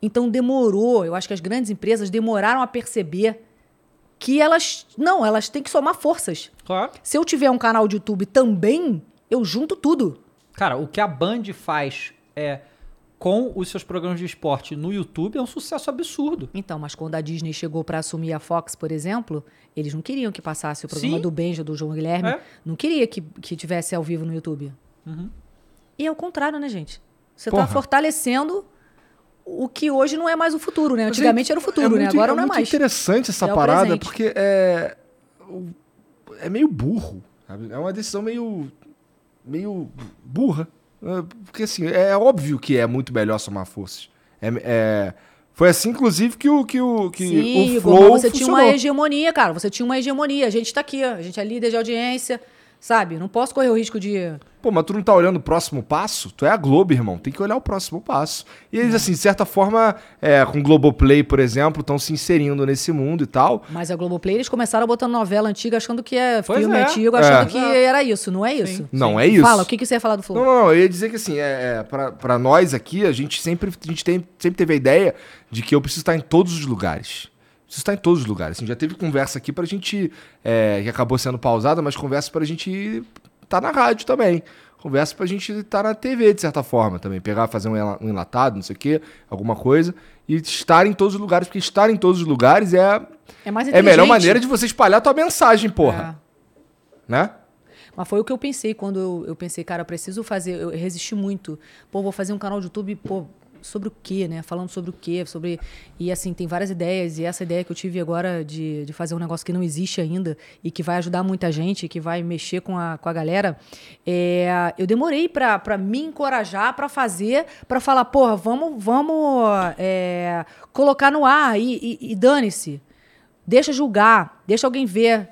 Então demorou. Eu acho que as grandes empresas demoraram a perceber que elas. Não, elas têm que somar forças. Claro. Se eu tiver um canal de YouTube também, eu junto tudo. Cara, o que a Band faz é com os seus programas de esporte no YouTube é um sucesso absurdo. Então, mas quando a Disney chegou para assumir a Fox, por exemplo, eles não queriam que passasse o programa Sim. do Benja, do João Guilherme. É. Não queria que, que tivesse ao vivo no YouTube. E é o contrário, né, gente? Você Porra. tá fortalecendo o que hoje não é mais o futuro, né? Antigamente era o futuro, né? muito- Agora não é muito mais. interessante essa É parada, porque é. É meio burro. sabe? É uma decisão meio. meio burra. É, Porque assim, é óbvio que é muito melhor somar forças. É, é- foi assim, inclusive, que o, que o, que Sim, o Flow você tinha uma funcionou. hegemonia, cara. Você tinha uma hegemonia. A gente tá aqui. A gente é líder de audiência, sabe? Não posso correr o risco de. Pô, mas tu não tá olhando o próximo passo? Tu é a Globo, irmão. Tem que olhar o próximo passo. E eles, assim, de certa forma, é, com o Globoplay, por exemplo, estão se inserindo nesse mundo e tal. Mas a Globoplay, eles começaram botando novela antiga, achando que é Pois filme é. antigo, É. achando que era isso. Não é isso. Não, é isso. Fala, o que, que você ia falar do Flow? Não, não, não, eu ia dizer que assim, é, é, pra, pra nós aqui, a gente sempre, a gente tem, sempre teve a ideia de que eu preciso estar em todos os lugares. Preciso estar em todos os lugares. Assim, já teve conversa aqui pra gente, é, que acabou sendo pausada, mas conversa pra gente estar na rádio também. Conversa pra gente estar na TV, de certa forma, também. Pegar, fazer um, enla- enlatado, não sei o quê, alguma coisa. E estar em todos os lugares, porque estar em todos os lugares é, É mais é a melhor maneira de você espalhar a tua mensagem, porra. Né? Mas foi o que eu pensei quando eu, eu pensei, cara, eu preciso fazer. Eu resisti muito. Pô, vou fazer um canal de YouTube, pô, sobre o quê, né? Falando sobre o quê? Sobre. E assim, tem várias ideias. E essa ideia que eu tive agora de, de fazer um negócio que não existe ainda e que vai ajudar muita gente, que vai mexer com a, com a galera. é, eu demorei pra, pra me encorajar pra fazer, pra falar, porra, vamos, vamos é, colocar no ar e, e- e dane-se. Deixa julgar, deixa alguém ver.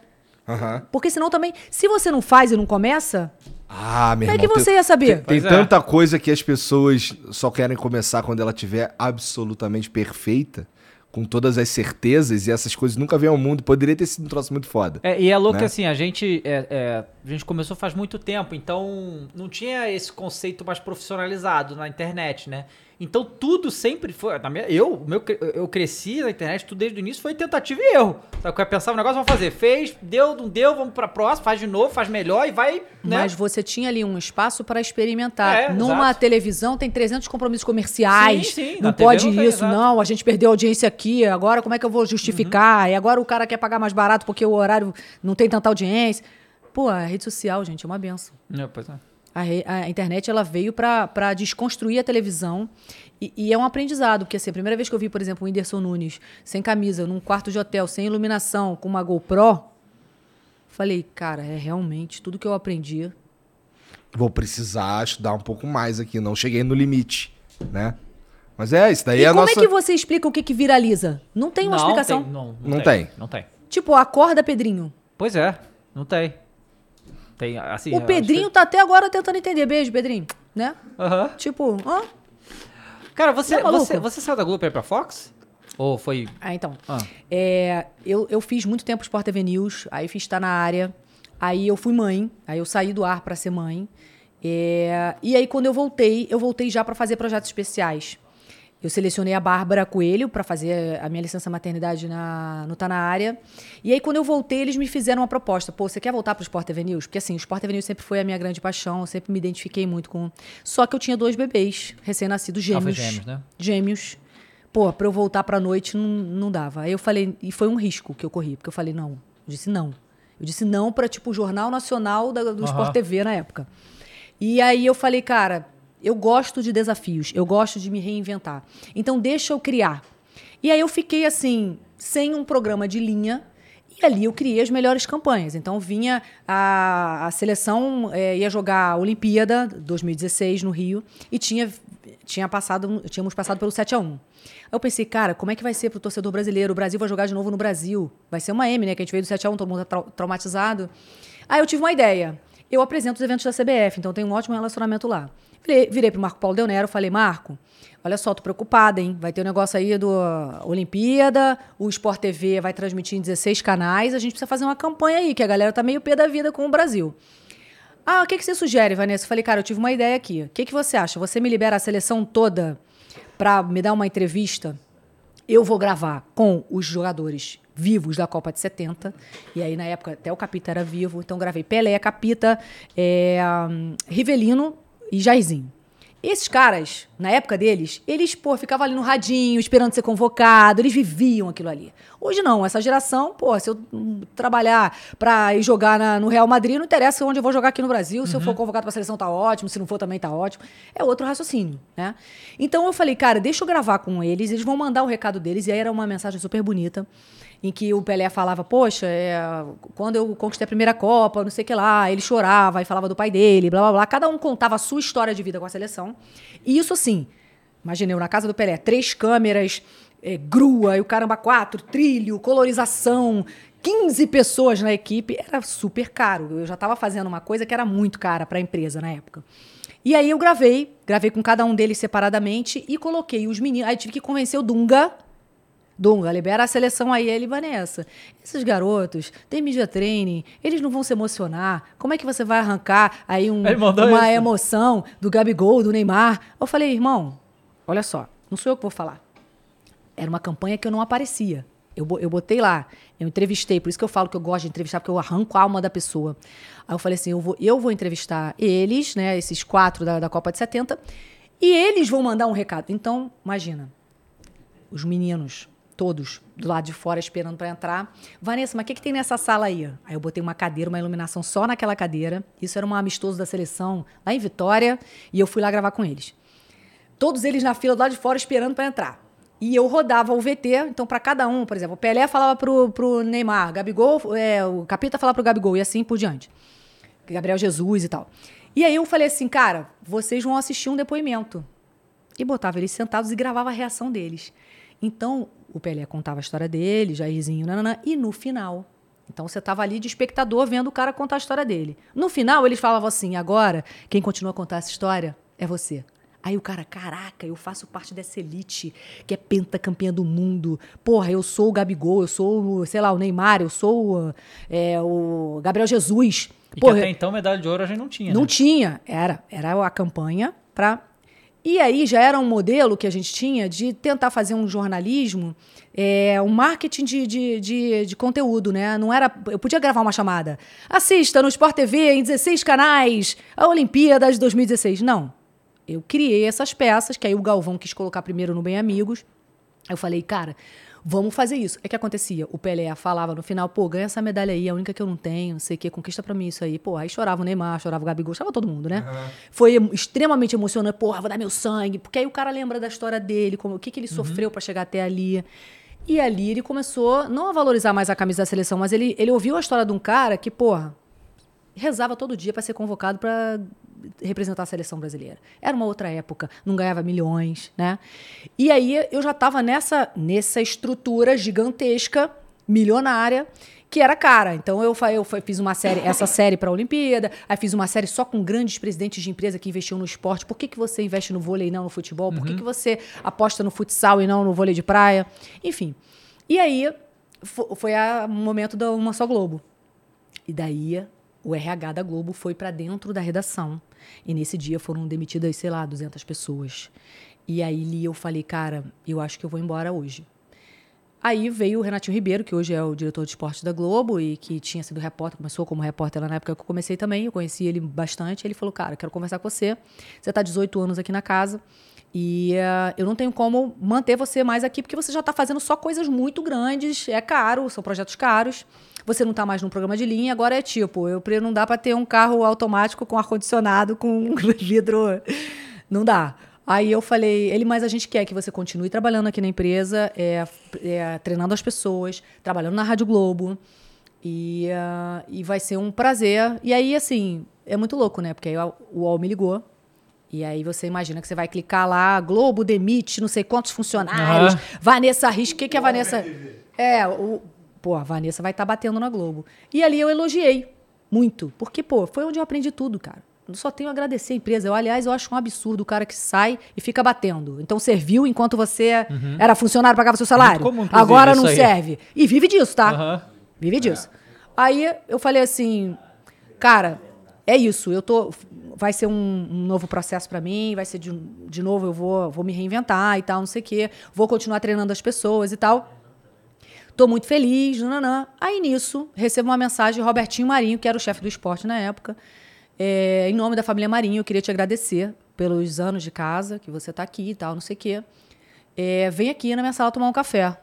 Aham. Porque senão também, se você não faz e não começa, Ah, meu como é que tem- você ia saber? Tem Pois é. tanta coisa que as pessoas só querem começar quando ela tiver absolutamente perfeita, com todas as certezas, e essas coisas nunca vêm ao mundo. Poderia ter sido um troço muito foda. É, e é louco Né? que assim, a gente, é, é, a gente começou faz muito tempo, então não tinha esse conceito mais profissionalizado na internet, né? Então tudo sempre foi. na minha- eu, meu, eu cresci na internet, tudo desde o início foi tentativa e erro. Sabe? Eu pensava, o negócio vamos fazer. Fez, deu, não deu, vamos pra próxima, faz de novo, faz melhor e vai. Né? Mas você tinha ali um espaço para experimentar. É, Numa exato. televisão tem 300 compromissos comerciais. Sim, sim, não pode não tem, isso. Uhum. não. A gente perdeu a audiência aqui. Agora como é que eu vou justificar? E agora o cara quer pagar mais barato porque o horário não tem tanta audiência. Pô, a rede social, gente, é uma benção. É, pois é. A, re- a internet ela veio para desconstruir a televisão e, e é um aprendizado, porque assim, a primeira vez que eu vi, por exemplo, o Whindersson Nunes sem camisa, num quarto de hotel, sem iluminação, com uma GoPro, falei, cara, é realmente tudo que eu aprendi. Vou precisar estudar um pouco mais aqui. Não cheguei no limite, né? Mas é, isso daí E é a como nossa... é que você explica o que, que viraliza? Não tem uma Não explicação. tem, não, Não tem. Não tem. Tipo, acorda, Pedrinho. Pois é, não tem. Tem, assim, O Pedrinho acho tá até agora tentando entender. Beijo, Pedrinho. Né? que-. Tipo, hã? Cara, você, Tá maluco? você, você saiu da Globo pra ir pra Fox? Ou foi... Ah, então. Ah. É, eu, eu fiz muito tempo Sport TV News, aí fiz estar na área, aí eu fui mãe, aí eu saí do ar pra ser mãe. É, e aí, quando eu voltei, eu voltei já pra fazer projetos especiais. Eu selecionei a Bárbara Coelho pra fazer a minha licença maternidade na, no Tá Na Área. E aí, quando eu voltei, eles me fizeram uma proposta. Pô, você quer voltar pro Sport TV News? Porque assim, o Sport TV News sempre foi a minha grande paixão, eu sempre me identifiquei muito com... Só que eu tinha dois bebês recém-nascidos, Ah, gêmeos. gêmeos, né? Gêmeos. Pô, pra eu voltar pra noite não, não dava. Aí eu falei, e foi um risco que eu corri, porque eu falei, não. Eu disse não. Eu disse não pra, tipo, o Jornal Nacional da- do Sport TV na época. E aí eu falei, cara, eu gosto de desafios, eu gosto de me reinventar. Então deixa eu criar. E aí eu fiquei assim, sem um programa de linha. E ali eu criei as melhores campanhas. Então vinha a, a seleção, eh, ia jogar a Olimpíada 2016 no Rio e tinha, tinha passado, tínhamos passado pelo 7 a 1 Aí eu pensei, cara, como é que vai ser pro torcedor brasileiro? O Brasil vai jogar de novo no Brasil. Vai ser uma M, né? Que a gente veio do 7 a 1 todo mundo trau- traumatizado. Aí eu tive uma ideia. Eu apresento os eventos da CBF, então tenho um ótimo relacionamento lá. Virei, pro Marco Paulo Del Nero, falei, Marco, olha só, tô preocupada, hein? Vai ter um negócio aí do uh, Olimpíada, o Sport TV vai transmitir em 16 canais, a gente precisa fazer uma campanha aí, que a galera tá meio pé da vida com o Brasil. Ah, o que, que você sugere, Vanessa? Eu falei, cara, eu tive uma ideia aqui. O que, que você acha? Você me libera a seleção toda pra me dar uma entrevista? Eu vou gravar com os jogadores vivos da Copa de 70. E aí, na época, até o Capita era vivo. Então, gravei Pelé, Capita, é, Rivelino e Jairzinho. Esses caras, na época deles, eles, pô, ficavam ali no radinho, esperando ser convocado, eles viviam aquilo ali. Hoje não, essa geração, pô, se eu trabalhar pra ir jogar na- no Real Madrid, não interessa onde eu vou jogar aqui no Brasil, se eu for convocado pra seleção tá ótimo, se não for também tá ótimo. É outro raciocínio, né? Então eu falei, cara, deixa eu gravar com eles, eles vão mandar o recado deles, e aí era uma mensagem super bonita em que o Pelé falava, poxa, é, quando eu conquistei a primeira Copa, não sei o que lá, ele chorava e falava do pai dele, blá blá blá. Cada um contava a sua história de vida com a seleção. E isso assim, imaginei na casa do Pelé, três câmeras, é, grua e o caramba, quatro, trilho, colorização, 15 pessoas na equipe, era super caro. Eu já estava fazendo uma coisa que era muito cara para a empresa na época. E aí eu gravei, gravei com cada um deles separadamente e coloquei os meninos. Aí tive que convencer o Dunga Dunga, libera a seleção aí, ele, Vanessa. Esses garotos têm media training, eles não vão se emocionar. Como é que você vai arrancar aí um- uma isso. emoção do Gabigol, do Neymar? Eu falei, irmão, olha só, não sou eu que vou falar. Era uma campanha que eu não aparecia. Eu, eu botei lá, eu entrevistei, por isso que eu falo que eu gosto de entrevistar, porque eu arranco a alma da pessoa. Aí eu falei assim: eu vou, eu vou entrevistar eles, né, esses quatro da, da Copa de 70, e eles vão mandar um recado. Então, imagina, os meninos, todos do lado de fora esperando para entrar. Vanessa, mas o que, que tem nessa sala aí? Aí eu botei uma cadeira, uma iluminação só naquela cadeira. Isso era um amistoso da seleção lá em Vitória, e eu fui lá gravar com eles. Todos eles na fila do lado de fora esperando para entrar. E eu rodava o VT, então para cada um, por exemplo, o Pelé falava pro, pro Neymar, Gabigol, é, o Capita falava pro Gabigol e assim por diante. Gabriel Jesus e tal. E aí eu falei assim, cara, vocês vão assistir um depoimento. E botava eles sentados e gravava a reação deles. Então, o Pelé contava a história dele, Jairzinho, nananã, e no final. Então você estava ali de espectador vendo o cara contar a história dele. No final, eles falavam assim: agora, quem continua a contar essa história é você. Aí o cara, caraca, eu faço parte dessa elite que é pentacampeã do mundo. Porra, eu sou o Gabigol, eu sou, o, sei lá, o Neymar, eu sou o, é, o Gabriel Jesus. E Porra, até então medalha de ouro a gente não tinha, não né? tinha, era. Era a campanha para. E aí já era um modelo que a gente tinha de tentar fazer um jornalismo, é, um marketing de, de, de, de conteúdo, né? Não era. Eu podia gravar uma chamada. Assista no Sport TV em 16 canais, a Olimpíadas 2016. Não. Eu criei essas peças, que aí o Galvão quis colocar primeiro no Bem Amigos. Eu falei, cara, vamos fazer isso. É que acontecia, o Pelé falava no final, pô, ganha essa medalha aí, a única que eu não tenho, não sei o que, conquista pra mim isso aí. Pô, aí chorava o Neymar, chorava o Gabigol, chorava todo mundo, né? Foi em- extremamente emocionante, porra, vou dar meu sangue, porque aí o cara lembra da história dele, como, o que, que ele sofreu pra chegar até ali. E ali ele começou, não a valorizar mais a camisa da seleção, mas ele, ele ouviu a história de um cara que, porra, rezava todo dia para ser convocado para representar a seleção brasileira. Era uma outra época, não ganhava milhões, né? E aí eu já estava nessa nessa estrutura gigantesca, milionária, que era cara. Então eu, eu fiz uma série, essa [LAUGHS] série para a Olimpíada, aí fiz uma série só com grandes presidentes de empresa que investiam no esporte. Por que, que você investe no vôlei e não no futebol? Por que, que você aposta no futsal e não no vôlei de praia? Enfim. E aí fo- foi o momento da Uma Só Globo. E daí o RH da Globo foi para dentro da redação. E nesse dia foram demitidas, sei lá, 200 pessoas. E aí li, eu falei, cara, eu acho que eu vou embora hoje. Aí veio o Renatinho Ribeiro, que hoje é o diretor de esporte da Globo e que tinha sido repórter, começou como repórter lá na época que eu comecei também, eu conheci ele bastante. Ele falou, cara, quero conversar com você. Você está 18 anos aqui na casa e eh, eu não tenho como manter você mais aqui porque você já está fazendo só coisas muito grandes, é caro, são projetos caros. Você não está mais num programa de linha, agora é tipo, eu não dá para ter um carro automático com ar-condicionado, com [LAUGHS] vidro. Não dá. Aí eu falei, ele, mas a gente quer que você continue trabalhando aqui na empresa, é, é, treinando as pessoas, trabalhando na Rádio Globo. E, ah, e vai ser um prazer. E aí, assim, é muito louco, né? Porque aí o UOL me ligou. E aí você imagina que você vai clicar lá, Globo demite não sei quantos funcionários. Vanessa Risch, o que, que a Vanessa. É, o. Pô, a Vanessa vai estar batendo na Globo. E ali eu elogiei muito. Porque, pô, foi onde eu aprendi tudo, cara. Eu só tenho a agradecer a empresa. Eu, aliás, eu acho um absurdo o cara que sai e fica batendo. Então serviu enquanto você era funcionário, pagava seu salário. Uhum. comum, Agora não aí. serve. E vive disso, tá? Aham. Vive disso. Aí eu falei assim, cara, é isso. Eu tô. Vai ser um, um novo processo pra mim, vai ser de, de novo, eu vou, vou me reinventar e tal, não sei o quê. Vou continuar treinando as pessoas e tal. Tô muito feliz, nananã. Aí nisso, recebo uma mensagem de Robertinho Marinho, que era o chefe do esporte na época. É, em nome da família Marinho, eu queria te agradecer pelos anos de casa, que você tá aqui e tal, não sei o quê. É, vem aqui na minha sala tomar um café.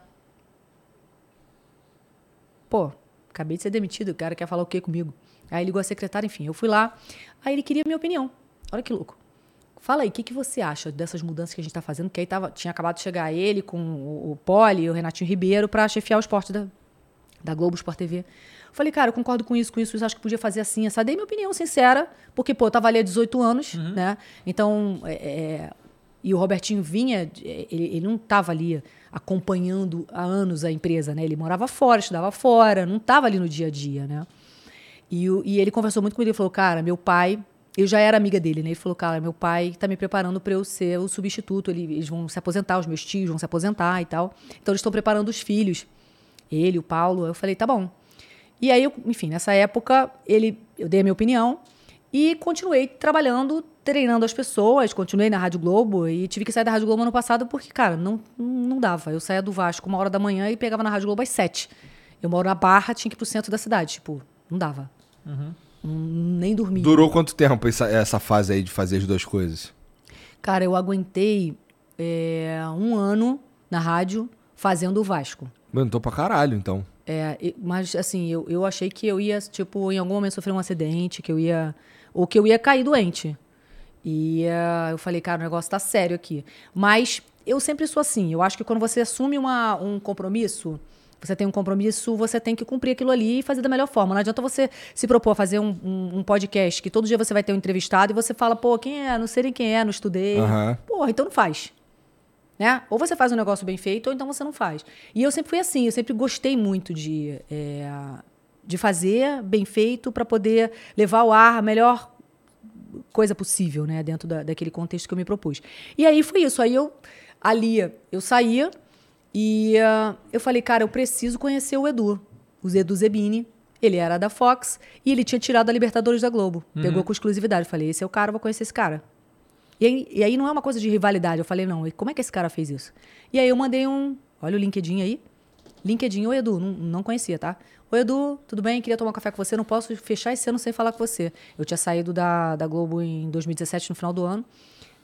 Pô, acabei de ser demitido, o cara quer falar o quê comigo? Aí ligou a secretária, enfim, eu fui lá. Aí ele queria minha opinião. Olha que louco. Fala aí, o que, que você acha dessas mudanças que a gente está fazendo? Porque aí tava, tinha acabado de chegar ele com o, o Poli e o Renatinho Ribeiro para chefiar o esporte da, da Globo Sport TV. Falei, cara, eu concordo com isso, com isso, isso acho que podia fazer assim, essa. Dei minha opinião sincera, porque, pô, eu tava ali há 18 anos, né? Então, é, é, e o Robertinho vinha, de- ele, ele não tava ali acompanhando há anos a empresa, né? Ele morava fora, estudava fora, não tava ali no dia a dia, né? E, e ele conversou muito comigo, ele falou, cara, meu pai, eu já era amiga dele, né? Ele falou, cara, meu pai tá me preparando para eu ser o substituto, ele- eles vão se aposentar, os meus tios vão se aposentar e tal. Então eles estão preparando os filhos, ele, o Paulo. Eu falei, tá bom. E aí, eu, enfim, nessa época, ele, eu dei a minha opinião e continuei trabalhando, treinando as pessoas, continuei na Rádio Globo e tive que sair da Rádio Globo ano passado porque, cara, não, não dava. Eu saía do Vasco uma hora da manhã e pegava na Rádio Globo às sete. Eu moro na Barra, tinha que ir pro centro da cidade. Tipo, não dava. Hum, Nem dormia. Durou quanto tempo essa, essa fase aí de fazer as duas coisas? Cara, eu aguentei é, um ano na rádio fazendo o Vasco. Mano, tô pra caralho, então. É, mas assim, eu, eu achei que eu ia, tipo, em algum momento sofrer um acidente, que eu ia. Ou que eu ia cair doente. E eh, eu falei, cara, o negócio tá sério aqui. Mas eu sempre sou assim. Eu acho que quando você assume uma, um compromisso, você tem um compromisso, você tem que cumprir aquilo ali e fazer da melhor forma. Não adianta você se propor a fazer um, um- um podcast que todo dia você vai ter um entrevistado e você fala, pô, quem é? Não sei nem quem é, não estudei. Aham. Porra, então não faz. Né? Ou você faz um negócio bem feito, ou então você não faz. E eu sempre fui assim, eu sempre gostei muito de, é, de fazer bem feito para poder levar ao ar a melhor coisa possível, né? Dentro da, daquele contexto que eu me propus. E aí foi isso. Aí eu, ali, eu saía e ah, eu falei, cara, eu preciso conhecer o Edu. O Edu Zebini. Ele era da Fox e ele tinha tirado a Libertadores da Globo. Pegou com exclusividade. Eu falei, esse é o cara, eu vou conhecer esse cara. E aí, e aí não é uma coisa de rivalidade. Eu falei, não, e como é que esse cara fez isso? E aí eu mandei um. Olha o LinkedIn aí. LinkedIn, oi Edu, não, não conhecia, tá? Oi Edu, tudo bem? Queria tomar um café com você, não posso fechar esse ano sem falar com você. Eu tinha saído da, da Globo em 2017, no final do ano.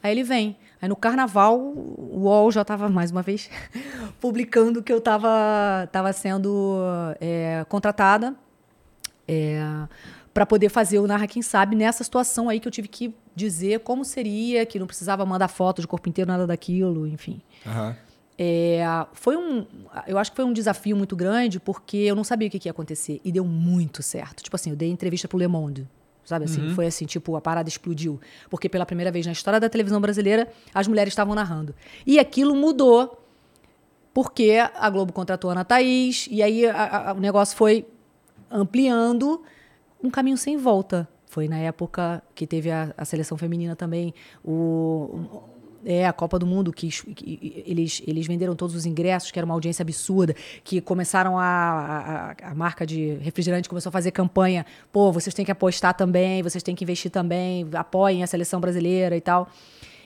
Aí ele vem. Aí no carnaval, o UOL já estava, mais uma vez, [LAUGHS] publicando que eu estava tava sendo é, contratada para poder fazer o Narra Quem Sabe nessa situação aí que eu tive que dizer como seria, que não precisava mandar foto de corpo inteiro, nada daquilo, enfim. Aham. É, foi um, eu acho que foi um desafio muito grande porque eu não sabia o que, que ia acontecer e deu muito certo. Tipo assim, eu dei entrevista pro Le Monde, sabe assim, foi assim, tipo a parada explodiu. Porque pela primeira vez na história da televisão brasileira as mulheres estavam narrando. E aquilo mudou porque a Globo contratou a Ana Thaís e aí a- a- o negócio foi ampliando um caminho sem volta. Foi na época que teve a, a seleção feminina também, o, é, a Copa do Mundo, que, que eles, eles venderam todos os ingressos, que era uma audiência absurda, que começaram a, a, a marca de refrigerante começou a fazer campanha, pô, vocês têm que apostar também, vocês têm que investir também, apoiem a seleção brasileira e tal.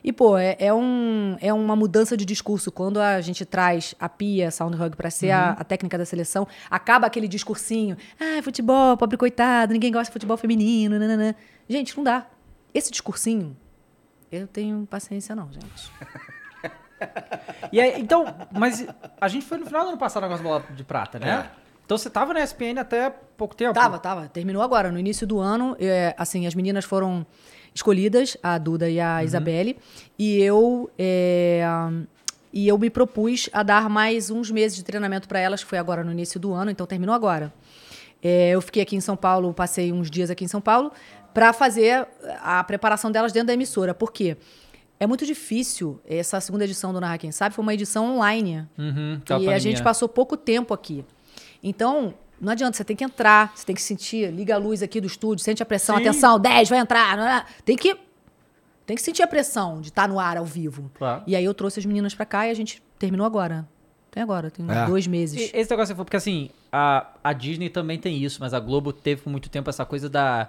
E, pô, é, é, um, é uma mudança de discurso. Quando a gente traz a Pia Soundhug para ser a, a, técnica da seleção, acaba aquele discursinho. Ah, futebol, pobre coitado, ninguém gosta de futebol feminino. Nanana. Gente, não dá. Esse discursinho, eu tenho paciência não, gente. [LAUGHS] e aí, então, mas a gente foi no final do ano passado com as bolas de prata, né? É. Então você tava na ESPN até pouco tempo? Tava, tava. Terminou agora. No início do ano, é, assim, as meninas foram escolhidas, a Duda e a uhum. Isabelle, e eu é, e eu me propus a dar mais uns meses de treinamento para elas, que foi agora no início do ano, então terminou agora. É, eu fiquei aqui em São Paulo, passei uns dias aqui em São Paulo para fazer a preparação delas dentro da emissora. Por quê? É muito difícil. Essa segunda edição do Narra Quem Sabe foi uma edição online. Uhum, e a gente passou pouco tempo aqui. Então, não adianta, você tem que entrar, você tem que sentir, liga a luz aqui do estúdio, sente a pressão, Sim. atenção, 10, vai entrar. Tem que tem que sentir a pressão de estar tá no ar ao vivo. Claro. E aí eu trouxe as meninas para cá e a gente terminou agora. Tem agora, tem é. dois meses. E esse negócio foi porque assim, a, a Disney também tem isso, mas a Globo teve por muito tempo essa coisa da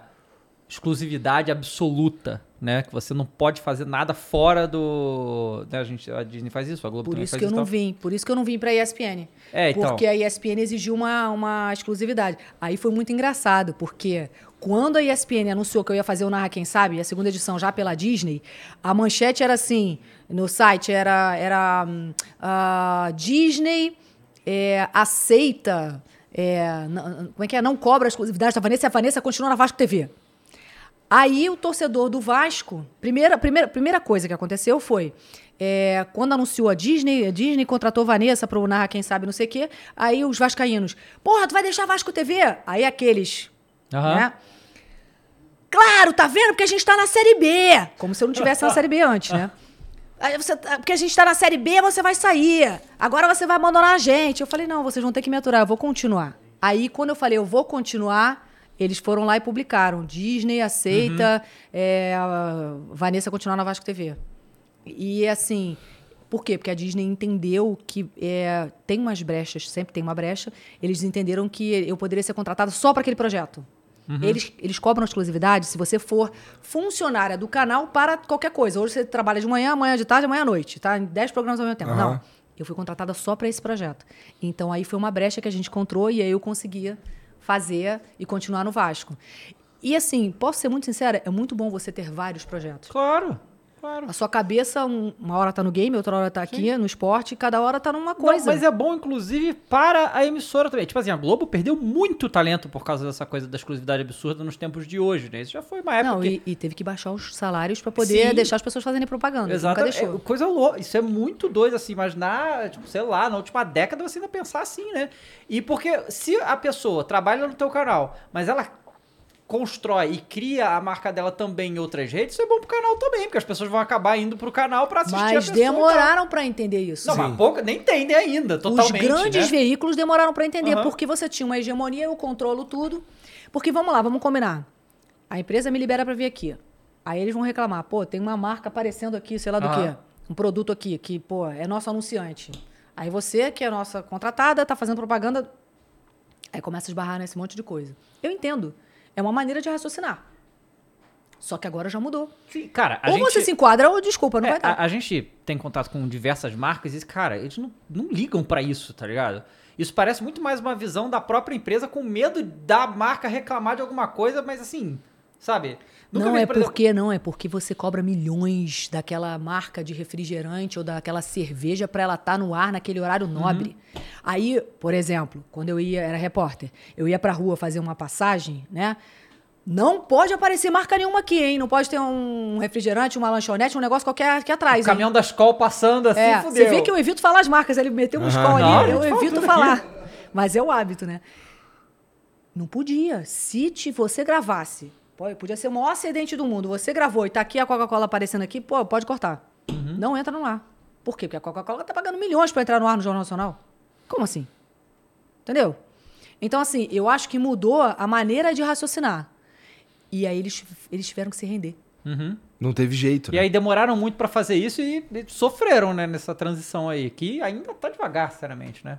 exclusividade absoluta, né? Que você não pode fazer nada fora do. Né? A, gente, a Disney faz isso, a Globo por também isso faz que eu não vim, por isso que eu não vim para a ESPN. É, então. Porque a ESPN exigiu uma, uma exclusividade. Aí foi muito engraçado, porque quando a ESPN anunciou que eu ia fazer o Narra Quem Sabe, a segunda edição já pela Disney, a manchete era assim, no site era era uh, Disney é, aceita é, como é que é? Não cobra exclusividade da Vanessa e a Vanessa continua na Vasco TV. Aí o torcedor do Vasco, primeira, primeira, primeira coisa que aconteceu foi. É, quando anunciou a Disney, a Disney contratou Vanessa para o Narra Quem Sabe não sei o quê, aí os vascaínos, porra, tu vai deixar Vasco TV? Aí aqueles, uhum. né? Claro, tá vendo? Porque a gente tá na Série B. Como se eu não tivesse na Série B antes, né? Você, tá, porque a gente tá na Série B, você vai sair. Agora você vai abandonar a gente. Eu falei, não, vocês vão ter que me aturar, eu vou continuar. Aí, quando eu falei, eu vou continuar, eles foram lá e publicaram. Disney aceita uhum. é, Vanessa continuar na Vasco TV. E assim, por quê? Porque a Disney entendeu que é, tem umas brechas, sempre tem uma brecha. Eles entenderam que eu poderia ser contratada só para aquele projeto. Uhum. Eles, eles cobram exclusividade se você for funcionária do canal para qualquer coisa. Hoje você trabalha de manhã, amanhã de tarde, amanhã à noite, tá? Em 10 programas ao mesmo tempo. Uhum. Não. Eu fui contratada só para esse projeto. Então aí foi uma brecha que a gente encontrou e aí eu conseguia fazer e continuar no Vasco. E assim, posso ser muito sincera, é muito bom você ter vários projetos. Claro. Claro. A sua cabeça, uma hora tá no game, outra hora tá aqui, Sim. no esporte, cada hora tá numa coisa. Não, mas é bom, inclusive, para a emissora também. Tipo assim, a Globo perdeu muito talento por causa dessa coisa da exclusividade absurda nos tempos de hoje, né? Isso já foi uma época. Não, que... e, e, teve que baixar os salários para poder Sim. deixar as pessoas fazerem propaganda. Exato. É, coisa louca. Isso é muito doido, assim, mas na, tipo, sei lá, na última década você ainda pensar assim, né? E porque se a pessoa trabalha no teu canal, mas ela constrói e cria a marca dela também em outras redes, isso é bom pro canal também, porque as pessoas vão acabar indo pro canal para assistir mas a pessoa. Mas demoraram para entender isso. Não, Sim. mas pouco, nem entendem ainda, totalmente. Os grandes né? veículos demoraram para entender, uhum. porque você tinha uma hegemonia, eu controlo tudo. Porque vamos lá, vamos combinar. A empresa me libera para vir aqui. Aí eles vão reclamar, pô, tem uma marca aparecendo aqui, sei lá do uhum. quê. Um produto aqui, que, pô, é nosso anunciante. Aí você, que é nossa contratada, tá fazendo propaganda. Aí começa a esbarrar nesse monte de coisa. Eu entendo. É uma maneira de raciocinar. Só que agora já mudou. Sim, cara, ou gente, você se enquadra ou desculpa, não é, vai dar. A, a, gente tem contato com diversas marcas e, cara, eles não, não ligam para isso, tá ligado? Isso parece muito mais uma visão da própria empresa com medo da marca reclamar de alguma coisa, mas assim, sabe? Nunca não vi, é por porque exemplo... não, é porque você cobra milhões daquela marca de refrigerante ou daquela cerveja para ela estar tá no ar naquele horário uhum. nobre. Uhum. Aí, por exemplo, quando eu ia, era repórter, eu ia pra rua fazer uma passagem, né? Não pode aparecer marca nenhuma aqui, hein? Não pode ter um refrigerante, uma lanchonete, um negócio qualquer aqui atrás. O caminhão da escola passando assim, é, fudeu. Você vê que eu evito falar as marcas. Ele meteu um uhum. escola ali, eu evito falar. Mas é o hábito, né? Não podia. Se te, você gravasse Podia ser o maior acidente do mundo. Você gravou e tá aqui a Coca-Cola aparecendo aqui, pô, pode cortar. Uhum. Não entra no ar. Por quê? Porque a Coca-Cola tá pagando milhões para entrar no ar no Jornal Nacional. Como assim? Entendeu? Então, assim, eu acho que mudou a maneira de raciocinar. E aí eles, eles tiveram que se render. Não teve jeito, E né? aí demoraram muito pra fazer isso e, e sofreram, né, nessa transição aí, que ainda tá devagar, sinceramente, né?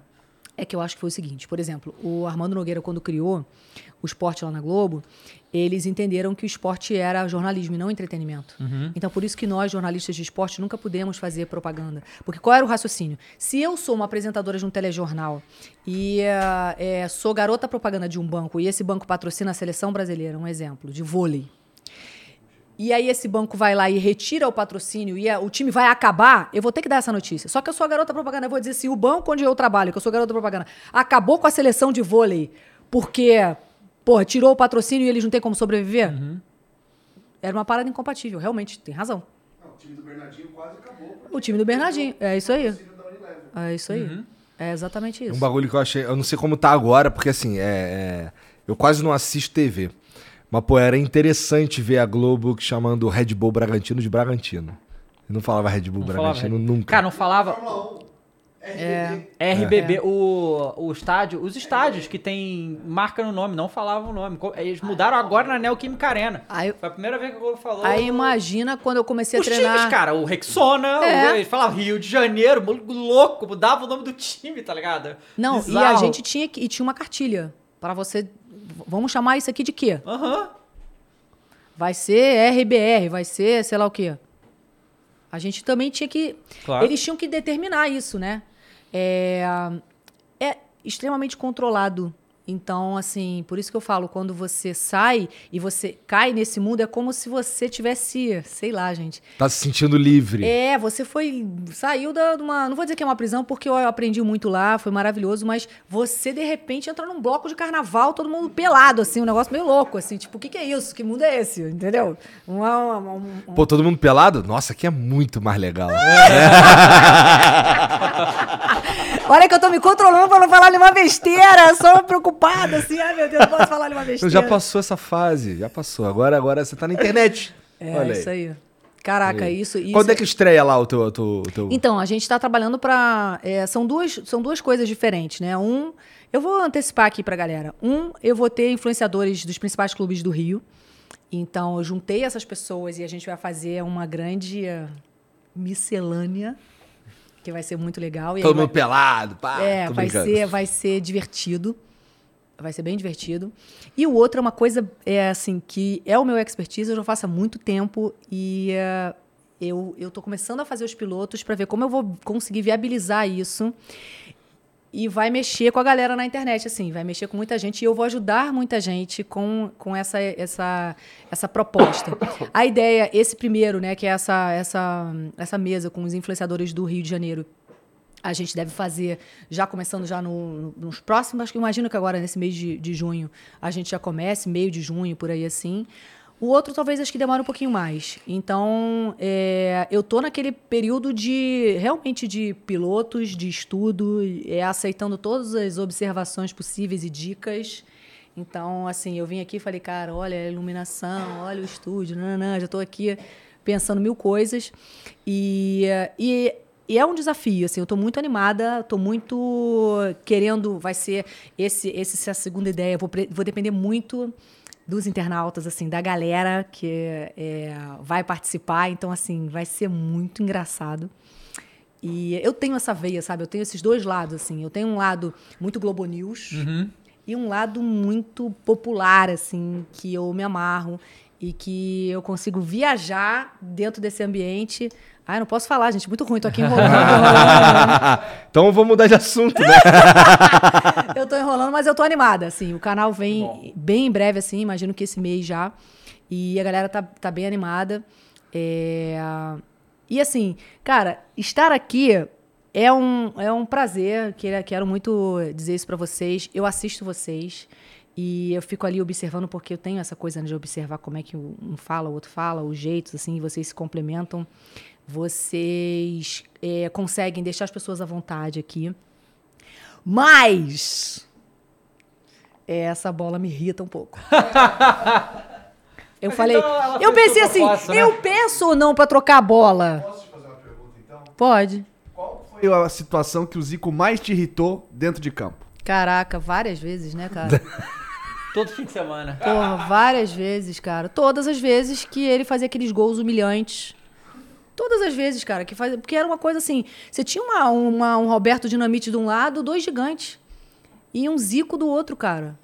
É que eu acho que foi o seguinte, por exemplo, o Armando Nogueira, quando criou o esporte lá na Globo, eles entenderam que o esporte era jornalismo e não entretenimento. Então, por isso que nós, jornalistas de esporte, nunca pudemos fazer propaganda. Porque qual era o raciocínio? Se eu sou uma apresentadora de um telejornal e eh, sou garota propaganda de um banco e esse banco patrocina a seleção brasileira, um exemplo, de vôlei, e aí esse banco vai lá e retira o patrocínio e a- o time vai acabar, eu vou ter que dar essa notícia. Só que eu sou a garota propaganda, eu vou dizer assim, o banco onde eu trabalho, que eu sou garota propaganda, acabou com a seleção de vôlei porque, porra, tirou o patrocínio e eles não têm como sobreviver? Era uma parada incompatível, realmente, tem razão. o time do Bernardinho quase acabou. O time do Bernardinho, é isso aí. É isso aí. É exatamente isso. Um bagulho que eu achei. Eu não sei como tá agora, porque assim, é. é- eu quase não assisto TV. Mas, pô, era interessante ver a Globo chamando o Red Bull Bragantino de Bragantino. Eu não falava Red Bull Não falava Bragantino Red- nunca. Cara, não falava. É. RBB, o, o estádio, os estádios que tem marca no nome, não falavam o nome. Eles mudaram agora na Neoquímica Arena. Aí, Foi a primeira vez que o Globo falou. aí imagina quando eu comecei Os a treinar. times, cara, o Rexona, É. o, eles falavam Rio de Janeiro, louco, mudava o nome do time, tá ligado? Não, e a Bizarro. gente tinha que, e tinha uma cartilha para você. Vamos chamar isso aqui de quê? Aham. Vai ser RBR, vai ser sei lá o quê. A gente também tinha que. Claro. Eles tinham que determinar isso, né? É, é extremamente controlado. Então, assim, por isso que eu falo, quando você sai e você cai nesse mundo, é como se você tivesse, sei lá, gente. Tá se sentindo livre. É, você foi. Saiu da, de uma. Não vou dizer que é uma prisão, porque eu aprendi muito lá, foi maravilhoso, mas você, de repente, entra num bloco de carnaval, todo mundo pelado, assim, um negócio meio louco, assim, tipo, o que, que é isso? Que mundo é esse? Entendeu? Uma, uma- um- um- Pô, todo mundo pelado? Nossa, aqui é muito mais legal. [LAUGHS] [LAUGHS] Olha que eu tô me controlando pra não falar nenhuma besteira, só preocupada, assim, ai meu Deus, não posso falar nenhuma [LAUGHS] besteira. já passou essa fase, já passou. Agora, agora você tá na internet. É, Olha isso aí. Caraca, isso. isso Quando é que estreia lá o teu. o teu, o teu- Então, a gente está trabalhando para. são, duas, são duas coisas diferentes, né? Um, eu vou antecipar aqui para galera. Um, eu vou ter influenciadores dos principais clubes do Rio. Então, eu juntei essas pessoas e a gente vai fazer uma grande eh, miscelânea, que vai ser muito legal. E Todo vai- mundo pelado, pá. é, vai brincando. ser, vai ser divertido. Vai ser bem divertido. E o outro é uma coisa, é assim, que é o meu expertise, eu já faço há muito tempo e é, eu, eu tô começando a fazer os pilotos para ver como eu vou conseguir viabilizar isso. E vai mexer com a galera na internet, assim, vai mexer com muita gente e eu vou ajudar muita gente com, com essa, essa, essa proposta. [COUGHS] A ideia, esse primeiro, né, que é essa, essa, essa mesa com os influenciadores do Rio de Janeiro, a gente deve fazer, já começando já no- no- nos próximos, acho que imagino que agora nesse mês de, de junho a gente já comece, meio de junho, por aí assim. O outro talvez acho que demore um pouquinho mais. Então, é, eu tô naquele período de realmente de pilotos, de estudo, é, aceitando todas as observações possíveis e dicas. Então, assim, eu vim aqui e falei, cara, olha a iluminação, olha o estúdio, nananã, já estou aqui pensando mil coisas. E, e, e é um desafio, assim, eu estou muito animada, estou muito querendo, vai ser esse, esse essa segunda ideia, vou, vou depender muito dos internautas, assim, da galera que é, vai participar, então, assim, vai ser muito engraçado. E eu tenho essa veia, sabe? Eu tenho esses dois lados, assim. Eu tenho um lado muito Globo News e um lado muito popular, assim, que eu me amarro e que eu consigo viajar dentro desse ambiente. Ai, não posso falar, gente. Muito ruim. Tô aqui enrolando. [LAUGHS] enrolando. então vamos mudar de assunto, né? [LAUGHS] eu tô enrolando, mas eu tô animada, assim. O canal vem bem em breve, assim. Imagino que esse mês já. E a galera tá, tá bem animada. É... E assim, cara, estar aqui é um, é um prazer. Quero, muito dizer isso pra vocês. Eu assisto vocês. E eu fico ali observando, porque eu tenho essa coisa né, de observar como é que um fala, o outro fala, os jeitos, assim, vocês se complementam. Vocês é, conseguem deixar as pessoas à vontade aqui. Mas essa bola me irrita um pouco. [LAUGHS] Eu Mas falei, então eu pensei assim, proposta, né? eu peço ou não pra trocar a bola? Posso te fazer uma pergunta então? Pode. Qual foi a situação que o Zico mais te irritou dentro de campo? Caraca, várias vezes, né, cara? [LAUGHS] Todo fim de semana. Porra, várias vezes, cara. Todas as vezes que ele fazia aqueles gols humilhantes. Todas as vezes, cara, que fazia. Porque era uma coisa assim. Você tinha uma, uma- um Roberto Dinamite de um lado, dois gigantes. E um Zico do outro, cara.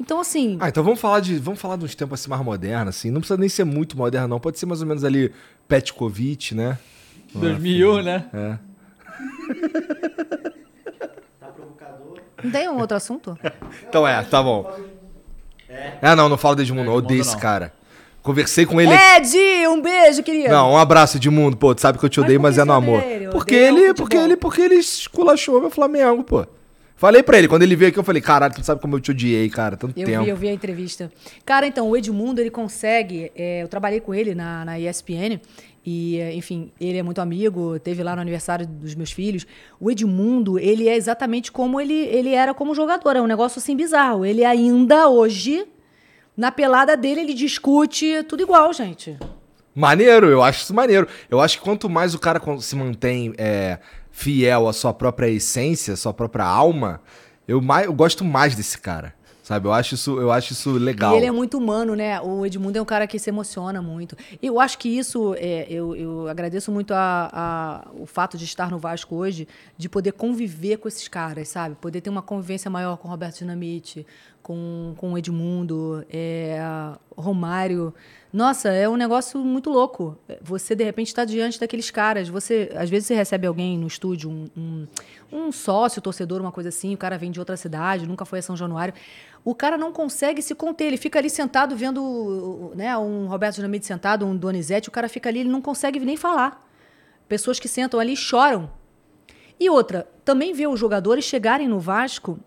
Então, assim. Ah, então vamos falar de. Vamos falar de uns tempos assim mais modernos, assim. Não precisa nem ser muito moderno, não. Pode ser mais ou menos ali Petkovic, né? 2001, né? É. Não tem um outro assunto? Então é, tá bom. É, não, não falo de Edmundo, não. Odeio esse cara. Conversei com ele. Ed, um beijo, querido. Não, um abraço, Edmundo. Pô, tu sabe que eu te Mas odeio, mas que é no amor. ele? Porque ele, porque ele, porque ele esculachou meu Flamengo, pô. Falei pra ele, quando ele veio aqui, eu falei, caralho, tu sabe como eu te odiei, cara, tanto Eu tempo. vi, eu vi a entrevista. Cara, então, o Edmundo, ele consegue. é, eu trabalhei com ele na, na ESPN. E, é, enfim, ele é muito amigo, teve lá no aniversário dos meus filhos. O Edmundo, ele é exatamente como ele, ele era como jogador. É um negócio assim bizarro. Ele ainda hoje, na pelada dele, ele discute tudo igual, gente. Maneiro, eu acho isso maneiro. Eu acho que quanto mais o cara se mantém é, fiel à sua própria essência, à sua própria alma, eu, mais, eu gosto mais desse cara. Sabe? Eu acho isso, eu acho isso legal. E ele é muito humano, né? O Edmundo é um cara que se emociona muito. Eu acho que isso, é, eu, eu agradeço muito a, a- o fato de estar no Vasco hoje, de poder conviver com esses caras, sabe? Poder ter uma convivência maior com o Roberto Dinamite, com, com o Edmundo, é, Romário. Nossa, é um negócio muito louco. Você, de repente, está diante daqueles caras. Você, às vezes, você recebe alguém no estúdio, um, um, um sócio, torcedor, uma coisa assim, o cara vem de outra cidade, nunca foi a São Januário. O cara não consegue se conter. Ele fica ali sentado vendo né, um Roberto Dinamite sentado, um Donizete, o cara fica ali, ele não consegue nem falar. Pessoas que sentam ali choram. E outra, também ver os jogadores chegarem no Vasco,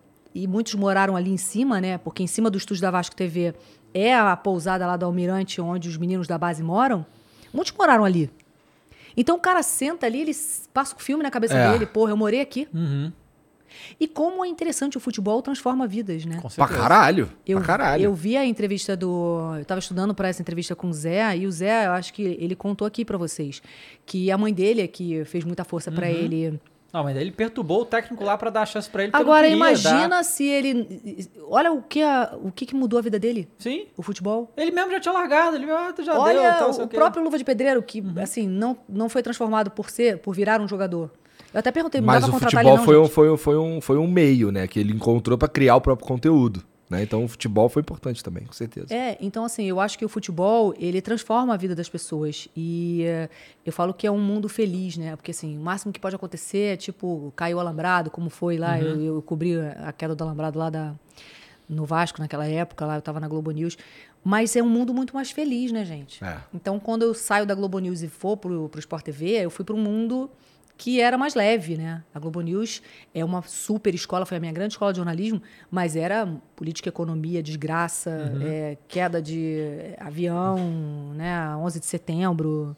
e muitos moraram ali em cima, né? Porque em cima do estúdio da Vasco TV é a pousada lá do Almirante, onde os meninos da base moram. Muitos moraram ali. Então o cara senta ali, ele passa o filme na cabeça É. dele, porra, eu morei aqui. Uhum. E como é interessante o futebol transforma vidas, né? Com Pra caralho. Eu, pra caralho. eu vi a entrevista do. Eu tava estudando para essa entrevista com o Zé, e o Zé, eu acho que ele contou aqui para vocês que a mãe dele é que fez muita força para ele. Não, mas ele perturbou o técnico lá pra dar chance pra ele. Agora, imagina dar. se ele. Olha o que, a- o que, que mudou a vida dele, Sim. o futebol. Ele mesmo já tinha largado. Ele ah, já Olha deu, tal, sei o quê. próprio Luva de Pedreiro, que, Uhum. assim, não, não foi transformado por ser, por virar um jogador. Eu até perguntei, Mas o futebol ele, não, foi, um, foi, um, foi, um, foi um meio, né? Que ele encontrou pra criar o próprio conteúdo. Né? Então o futebol foi importante também, com certeza. É, então assim, eu acho que o futebol, ele transforma a vida das pessoas. E eh, eu falo que é um mundo feliz, né? Porque assim, o máximo que pode acontecer é tipo, caiu o alambrado, como foi lá, eu, eu cobri a queda do alambrado lá da, no Vasco naquela época, lá eu tava na Globo News. Mas é um mundo muito mais feliz, né, gente? É. Então, quando eu saio da Globo News e for pro, pro Sport TV, eu fui para um mundo que era mais leve, né? A Globo News é uma super escola, foi a minha grande escola de jornalismo, mas era política, economia, desgraça, é, queda de avião, né? 11 de setembro,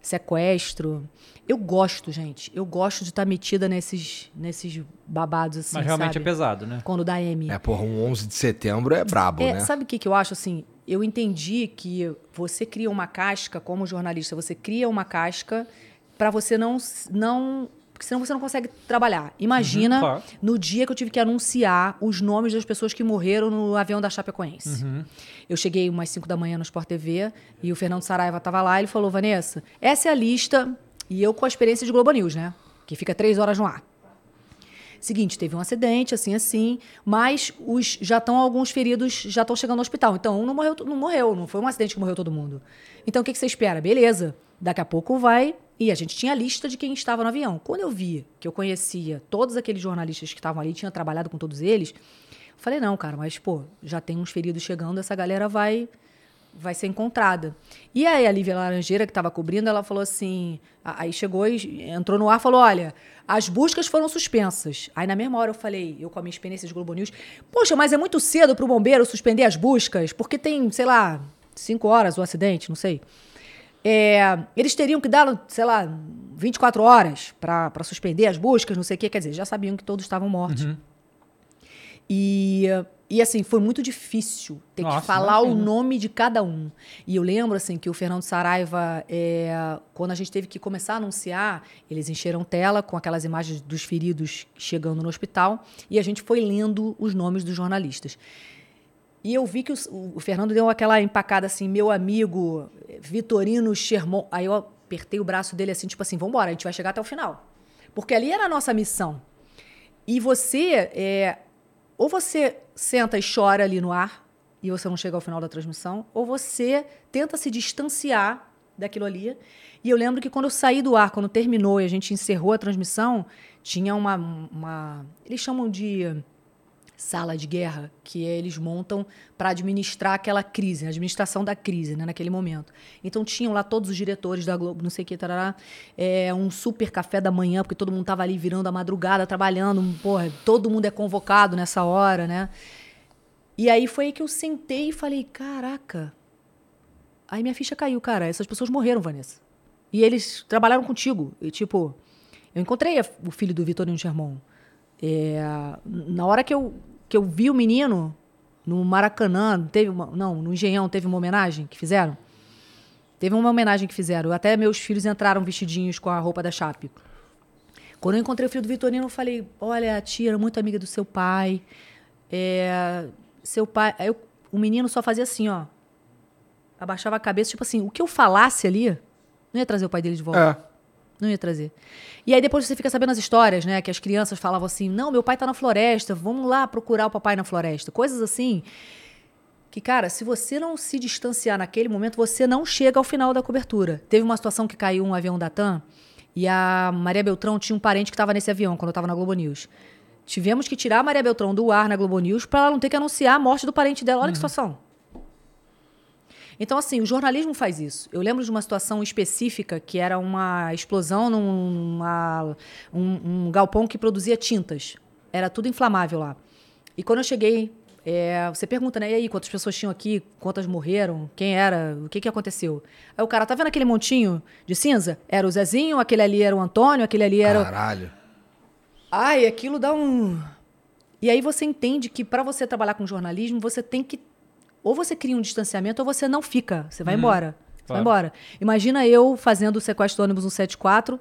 sequestro. Eu gosto, gente. Eu gosto de estar metida nesses, nesses babados assim, Mas realmente sabe? é pesado, né? Quando dá M. É, porra, um 11 de setembro é brabo, É, né? Sabe o que, que eu acho assim? Eu entendi que você cria uma casca como jornalista, você cria uma casca para você não não porque senão você não consegue trabalhar. Imagina Uhum, claro. no dia que eu tive que anunciar os nomes das pessoas que morreram no avião da Chapecoense. Uhum. Eu cheguei umas 5 da manhã no Sport TV e o Fernando Saraiva estava lá e ele falou: Vanessa, essa é a lista. E eu com a experiência de Globo News, né? Que fica três horas no ar. Seguinte, teve um acidente, assim, assim, mas os já estão alguns feridos, já estão chegando ao hospital. Então, um não morreu, não morreu, não foi um acidente que morreu todo mundo. Então, o que, que você espera? Beleza, daqui a pouco vai. E a gente tinha a lista de quem estava no avião. Quando eu vi que eu conhecia todos aqueles jornalistas que estavam ali, tinha trabalhado com todos eles, falei, não, cara, mas, pô, já tem uns feridos chegando, essa galera vai vai ser encontrada. E aí a Lívia Laranjeira, que estava cobrindo, ela falou assim, aí chegou e entrou no ar falou, olha, as buscas foram suspensas. Aí na mesma hora eu falei, eu com a minha experiência de Globo News, poxa, mas é muito cedo para o bombeiro suspender as buscas, porque tem, sei lá, cinco horas o acidente, não sei. É, eles teriam que dar, sei lá, 24 horas para suspender as buscas, não sei o quê. Quer dizer, já sabiam que todos estavam mortos. E E assim, foi muito difícil ter Nossa, que falar o nome de cada um. E eu lembro, assim, que o Fernando Saraiva, é, quando a gente teve que começar a anunciar, eles encheram tela com aquelas imagens dos feridos chegando no hospital e a gente foi lendo os nomes dos jornalistas. E eu vi que o, o Fernando deu aquela empacada assim, meu amigo Vitorino Sherman. Aí eu apertei o braço dele assim, tipo assim, vambora, a gente vai chegar até o final. Porque ali era a nossa missão. E você, é, ou você senta e chora ali no ar e você não chega ao final da transmissão, ou você tenta se distanciar daquilo ali. E eu lembro que quando eu saí do ar, quando terminou e a gente encerrou a transmissão, tinha uma. uma eles chamam de sala de guerra que eles montam para administrar aquela crise, a administração da crise, né, naquele momento. Então tinham lá todos os diretores da Globo, não sei o que, tarará, é, um super café da manhã, porque todo mundo tava ali virando a madrugada, trabalhando, porra, todo mundo é convocado nessa hora, né? E aí foi aí que eu sentei e falei, caraca. Aí minha ficha caiu, cara, essas pessoas morreram, Vanessa. E eles trabalharam contigo. E tipo, eu encontrei o filho do Vitorino Germon. É, na hora que eu, que eu vi o menino no Maracanã, teve uma, não, no Engenhão, teve uma homenagem que fizeram. Teve uma homenagem que fizeram. Até meus filhos entraram vestidinhos com a roupa da Chape. Quando eu encontrei o filho do Vitorino, eu falei: Olha, a tia era muito amiga do seu pai. É, seu pai. Aí eu- o menino só fazia assim, ó. Abaixava a cabeça, tipo assim, o que eu falasse ali, não ia trazer o pai dele de volta. É. Não ia trazer. E aí depois você fica sabendo as histórias, né? Que as crianças falavam assim: não, meu pai tá na floresta, vamos lá procurar o papai na floresta. Coisas assim. Que, cara, se você não se distanciar naquele momento, você não chega ao final da cobertura. Teve uma situação que caiu um avião da TAM e a Maria Beltrão tinha um parente que estava nesse avião quando eu estava na Globo News. Tivemos que tirar a Maria Beltrão do ar na Globo News para ela não ter que anunciar a morte do parente dela. Olha que situação. Então, assim, o jornalismo faz isso. Eu lembro de uma situação específica que era uma explosão num um, um galpão que produzia tintas. Era tudo inflamável lá. E quando eu cheguei, é, você pergunta, né? E aí, quantas pessoas tinham aqui? Quantas morreram? Quem era? O que, que aconteceu? Aí o cara, tá vendo aquele montinho de cinza? Era o Zezinho, aquele ali era o Antônio, aquele ali era. o- Caralho. Ai, aquilo dá um. E aí você entende que para você trabalhar com jornalismo, você tem que. Ou você cria um distanciamento ou você não fica. Você vai embora. Você vai Claro. embora. Imagina eu fazendo o sequestro do ônibus 174,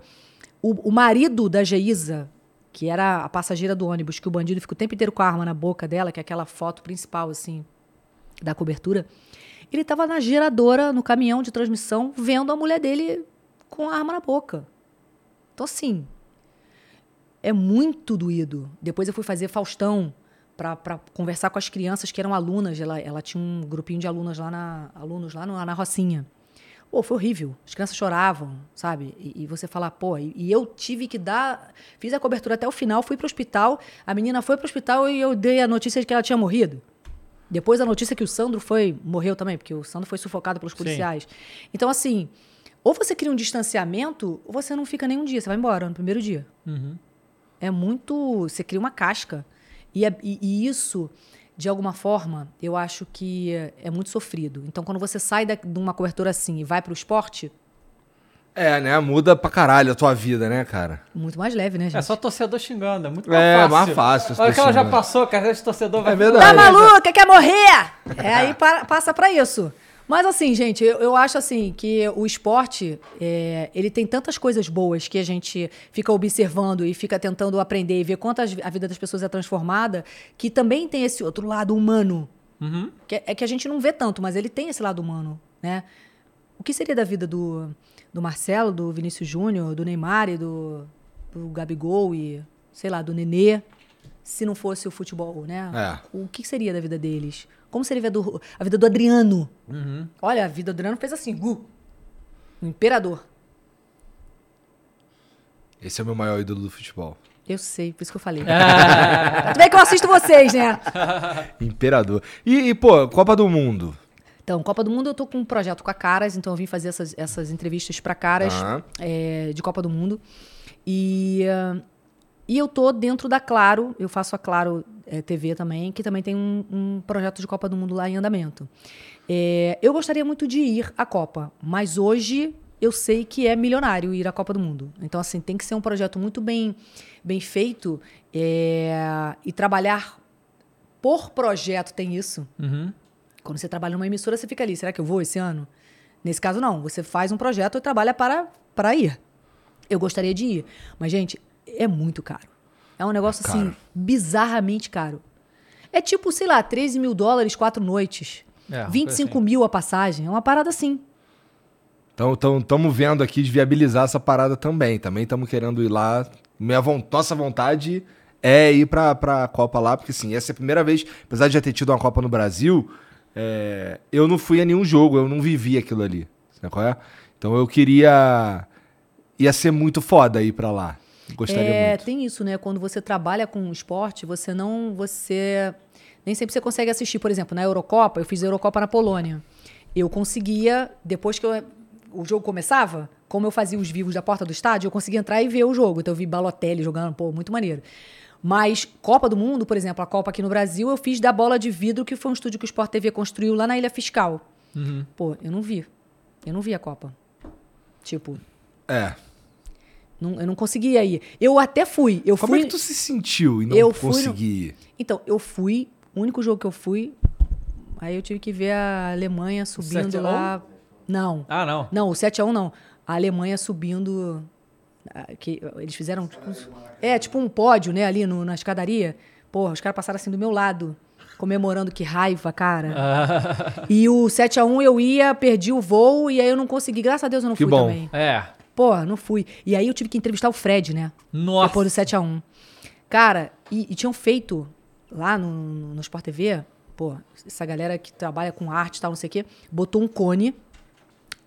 o, o marido da Geisa, que era a passageira do ônibus, que o bandido fica o tempo inteiro com a arma na boca dela, que é aquela foto principal, assim, da cobertura. Ele estava na geradora, no caminhão de transmissão, vendo a mulher dele com a arma na boca. Então, assim, é muito doído. Depois eu fui fazer Faustão para conversar com as crianças que eram alunas. Ela, ela tinha um grupinho de alunas lá na, alunos lá na, na Rocinha. Pô, foi horrível. As crianças choravam, sabe? E, e você falar, pô, e, e eu tive que dar. Fiz a cobertura até o final, fui pro hospital. A menina foi pro hospital e eu dei a notícia de que ela tinha morrido. Depois a notícia que o Sandro foi morreu também, porque o Sandro foi sufocado pelos policiais. Então, assim, ou você cria um distanciamento, ou você não fica nem um dia, você vai embora no primeiro dia. É muito. Você cria uma casca. E, é- e- e isso, de alguma forma, eu acho que é, é muito sofrido. Então, quando você sai da- de uma cobertura assim e vai pro esporte, É, né? Muda pra caralho a tua vida, né, cara? muito mais leve, né, gente? É só torcedor xingando, é muito mais É, fácil. mais fácil, Olha que ela já passou, cara, esse torcedor vai... É verdade. Tá maluca? Quer morrer? É, aí pa- passa pra isso. Mas assim, gente, eu, eu acho assim que o esporte, é, ele tem tantas coisas boas que a gente fica observando e fica tentando aprender e ver quanto a vida das pessoas é transformada, que também tem esse outro lado humano. Que é, é que a gente não vê tanto, mas ele tem esse lado humano, né? O que seria da vida do, do Marcelo, do Vinícius Júnior, do Neymar e do, do Gabigol e, sei lá, do Nenê, se não fosse o futebol, né? É. O que seria da vida deles? Como seria a, do- a vida do Adriano? Olha, a vida do Adriano fez assim, gu. O imperador. Esse é o meu maior ídolo do futebol. Eu sei, por isso que eu falei. [LAUGHS] Tu vê que eu assisto vocês, né? [LAUGHS] Imperador. E, e, pô, Copa do Mundo. Então, Copa do Mundo, eu tô com um projeto com a Caras, então eu vim fazer essas, essas entrevistas pra Caras Tá. é, de Copa do Mundo. E, ah, e eu tô dentro da Claro, eu faço a Claro é, TV também, que também tem um, um projeto de Copa do Mundo lá em andamento. É, eu gostaria muito de ir à Copa, mas hoje eu sei que é milionário ir à Copa do Mundo. Então, assim, tem que ser um projeto muito bem, bem feito é, e trabalhar por projeto tem isso. Uhum. Quando você trabalha numa emissora, você fica ali. Será que eu vou esse ano? Nesse caso, não. Você faz um projeto e trabalha para, para ir. Eu gostaria de ir. Mas, gente, é muito caro. É um negócio, Caro. assim, bizarramente caro. É tipo, sei lá, 13 mil dólares, quatro noites. É, uma 25 coisa mil a passagem. É uma parada assim. Então estamos vendo aqui de viabilizar essa parada também. Também estamos querendo ir lá. Minha nossa vontade é ir pra, pra Copa lá, porque assim, essa é a primeira vez, apesar de já ter tido uma Copa no Brasil, é, eu não fui a nenhum jogo, eu não vivi aquilo ali. Sabe qual é? Então eu queria. Ia ser muito foda ir pra lá. Gostaria é, muito. tem isso, né? Quando você trabalha com esporte, você não. Você. Nem sempre você consegue assistir. Por exemplo, na Eurocopa, eu fiz a Eurocopa na Polônia. Eu conseguia, depois que eu- o jogo começava, como eu fazia os vivos da porta do estádio, eu conseguia entrar e ver o jogo. Então eu vi Balotelli jogando, pô, muito maneiro. Mas Copa do Mundo, por exemplo, a Copa aqui no Brasil, eu fiz da bola de vidro, que foi um estúdio que o Sport TV construiu lá na Ilha Fiscal. Pô, eu não vi. Eu não vi a Copa. Tipo, É. não- eu não conseguia ir. Eu até fui. Eu Como fui. é que tu se sentiu e não Eu no- consegui ir? Então, eu fui, o único jogo que eu fui, aí eu tive que ver a Alemanha subindo 7 a 1? lá. Não. Ah, não. Não, o 7x1 não. A Alemanha subindo. ah, Que eles fizeram. tipo, é, tipo um pódio, né, ali no- na escadaria. Porra, os caras passaram assim do meu lado, comemorando que raiva, cara. E o 7x1 eu ia, perdi o voo, e aí eu não consegui. Graças a Deus eu não Que fui bom. também. É. Porra, não fui. E aí eu tive que entrevistar o Fred, né? Nossa. Depois do 7x1. Cara, e, e tinham feito lá no, no, no Sport TV, pô, essa galera que trabalha com arte e tal, não sei o quê, botou um cone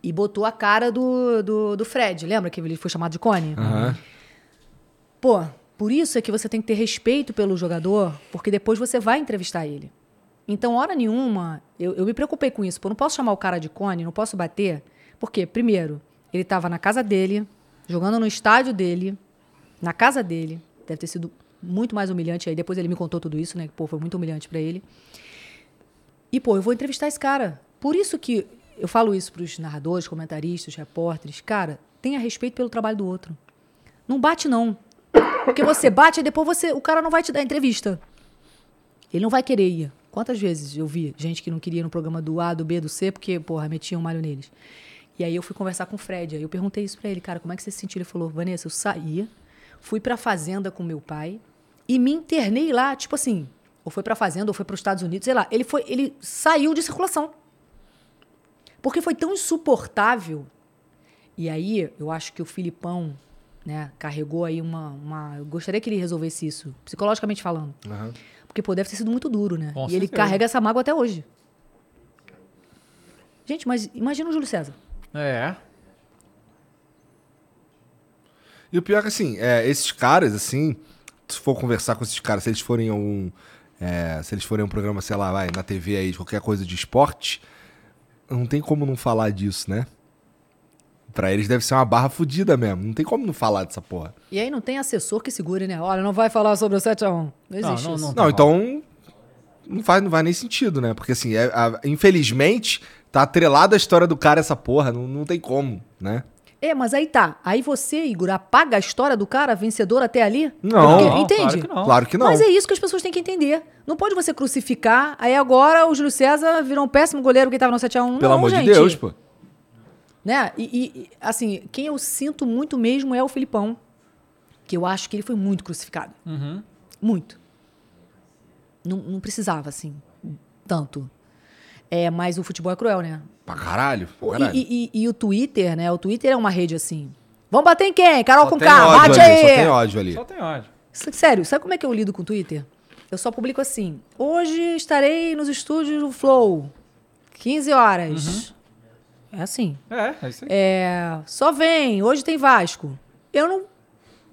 e botou a cara do, do, do Fred. Lembra que ele foi chamado de cone? Aham. Pô, por isso é que você tem que ter respeito pelo jogador, porque depois você vai entrevistar ele. Então, hora nenhuma, eu, eu me preocupei com isso. Pô, não posso chamar o cara de cone, não posso bater. Porque, primeiro, ele estava na casa dele, jogando no estádio dele, na casa dele. Deve ter sido muito mais humilhante. Aí depois ele me contou tudo isso, né? Pô, foi muito humilhante para ele. E, pô, eu vou entrevistar esse cara. Por isso que eu falo isso pros narradores, comentaristas, repórteres. Cara, tenha respeito pelo trabalho do outro. Não bate, não. Porque você bate e depois você, o cara não vai te dar entrevista. Ele não vai querer ir. Quantas vezes eu vi gente que não queria no programa do A, do B, do C, porque, porra, metiam um malho neles. E aí eu fui conversar com o Fred. Aí eu perguntei isso pra ele, cara, como é que você se sentiu? Ele falou, Vanessa, eu saía, fui pra fazenda com meu pai e me internei lá, tipo assim, ou foi pra fazenda, ou foi pros Estados Unidos, sei lá. Ele foi, ele saiu de circulação. Porque foi tão insuportável. E aí, eu acho que o Filipão, né, carregou aí uma, uma. Eu gostaria que ele resolvesse isso, psicologicamente falando. Aham. Porque, pô, deve ter sido muito duro, né? Com e ele carrega essa mágoa até hoje. Gente, mas imagina o Júlio César. É. E o pior é que, assim, é, esses caras, assim, se for conversar com esses caras, se eles forem um. é, se eles forem a um programa, sei lá, vai, na TV aí, de qualquer coisa de esporte, não tem como não falar disso, né? Pra eles deve ser uma barra fodida mesmo. Não tem como não falar dessa porra. E aí não tem assessor que segure, né? Olha, não vai falar sobre o 7x1. Não existe não, isso. não. Não, então. Não faz, não faz nem sentido, né? Porque, assim, é- a- infelizmente, tá atrelada a história do cara essa porra. Não, não tem como, né? É, mas aí tá. Aí você, Igor, apaga a história do cara vencedor até ali? Não. Porque- Não, entende? claro que não. Claro que não. Mas é isso que as pessoas têm que entender. Não pode você crucificar, aí agora o Júlio César virou um péssimo goleiro porque tava no 7x1. Pelo não, amor gente. de Deus, pô. Né? E, e, e, assim, quem eu sinto muito mesmo é o Filipão. Que eu acho que ele foi muito crucificado. Uhum. Muito. Não, não precisava, assim, tanto. É, mas o futebol é cruel, né? Pra caralho. Pra E, caralho. e- e- e o Twitter, né? O Twitter é uma rede assim. Vamos bater em quem? Carol Só com K, bate ali, aí! Só tem ódio ali. Só tem ódio. Sério, sabe como é que eu lido com o Twitter? Eu só publico assim. Hoje estarei nos estúdios do Flow. 15 horas. É assim. É, é isso aí. É, só vem, hoje tem Vasco. Eu não.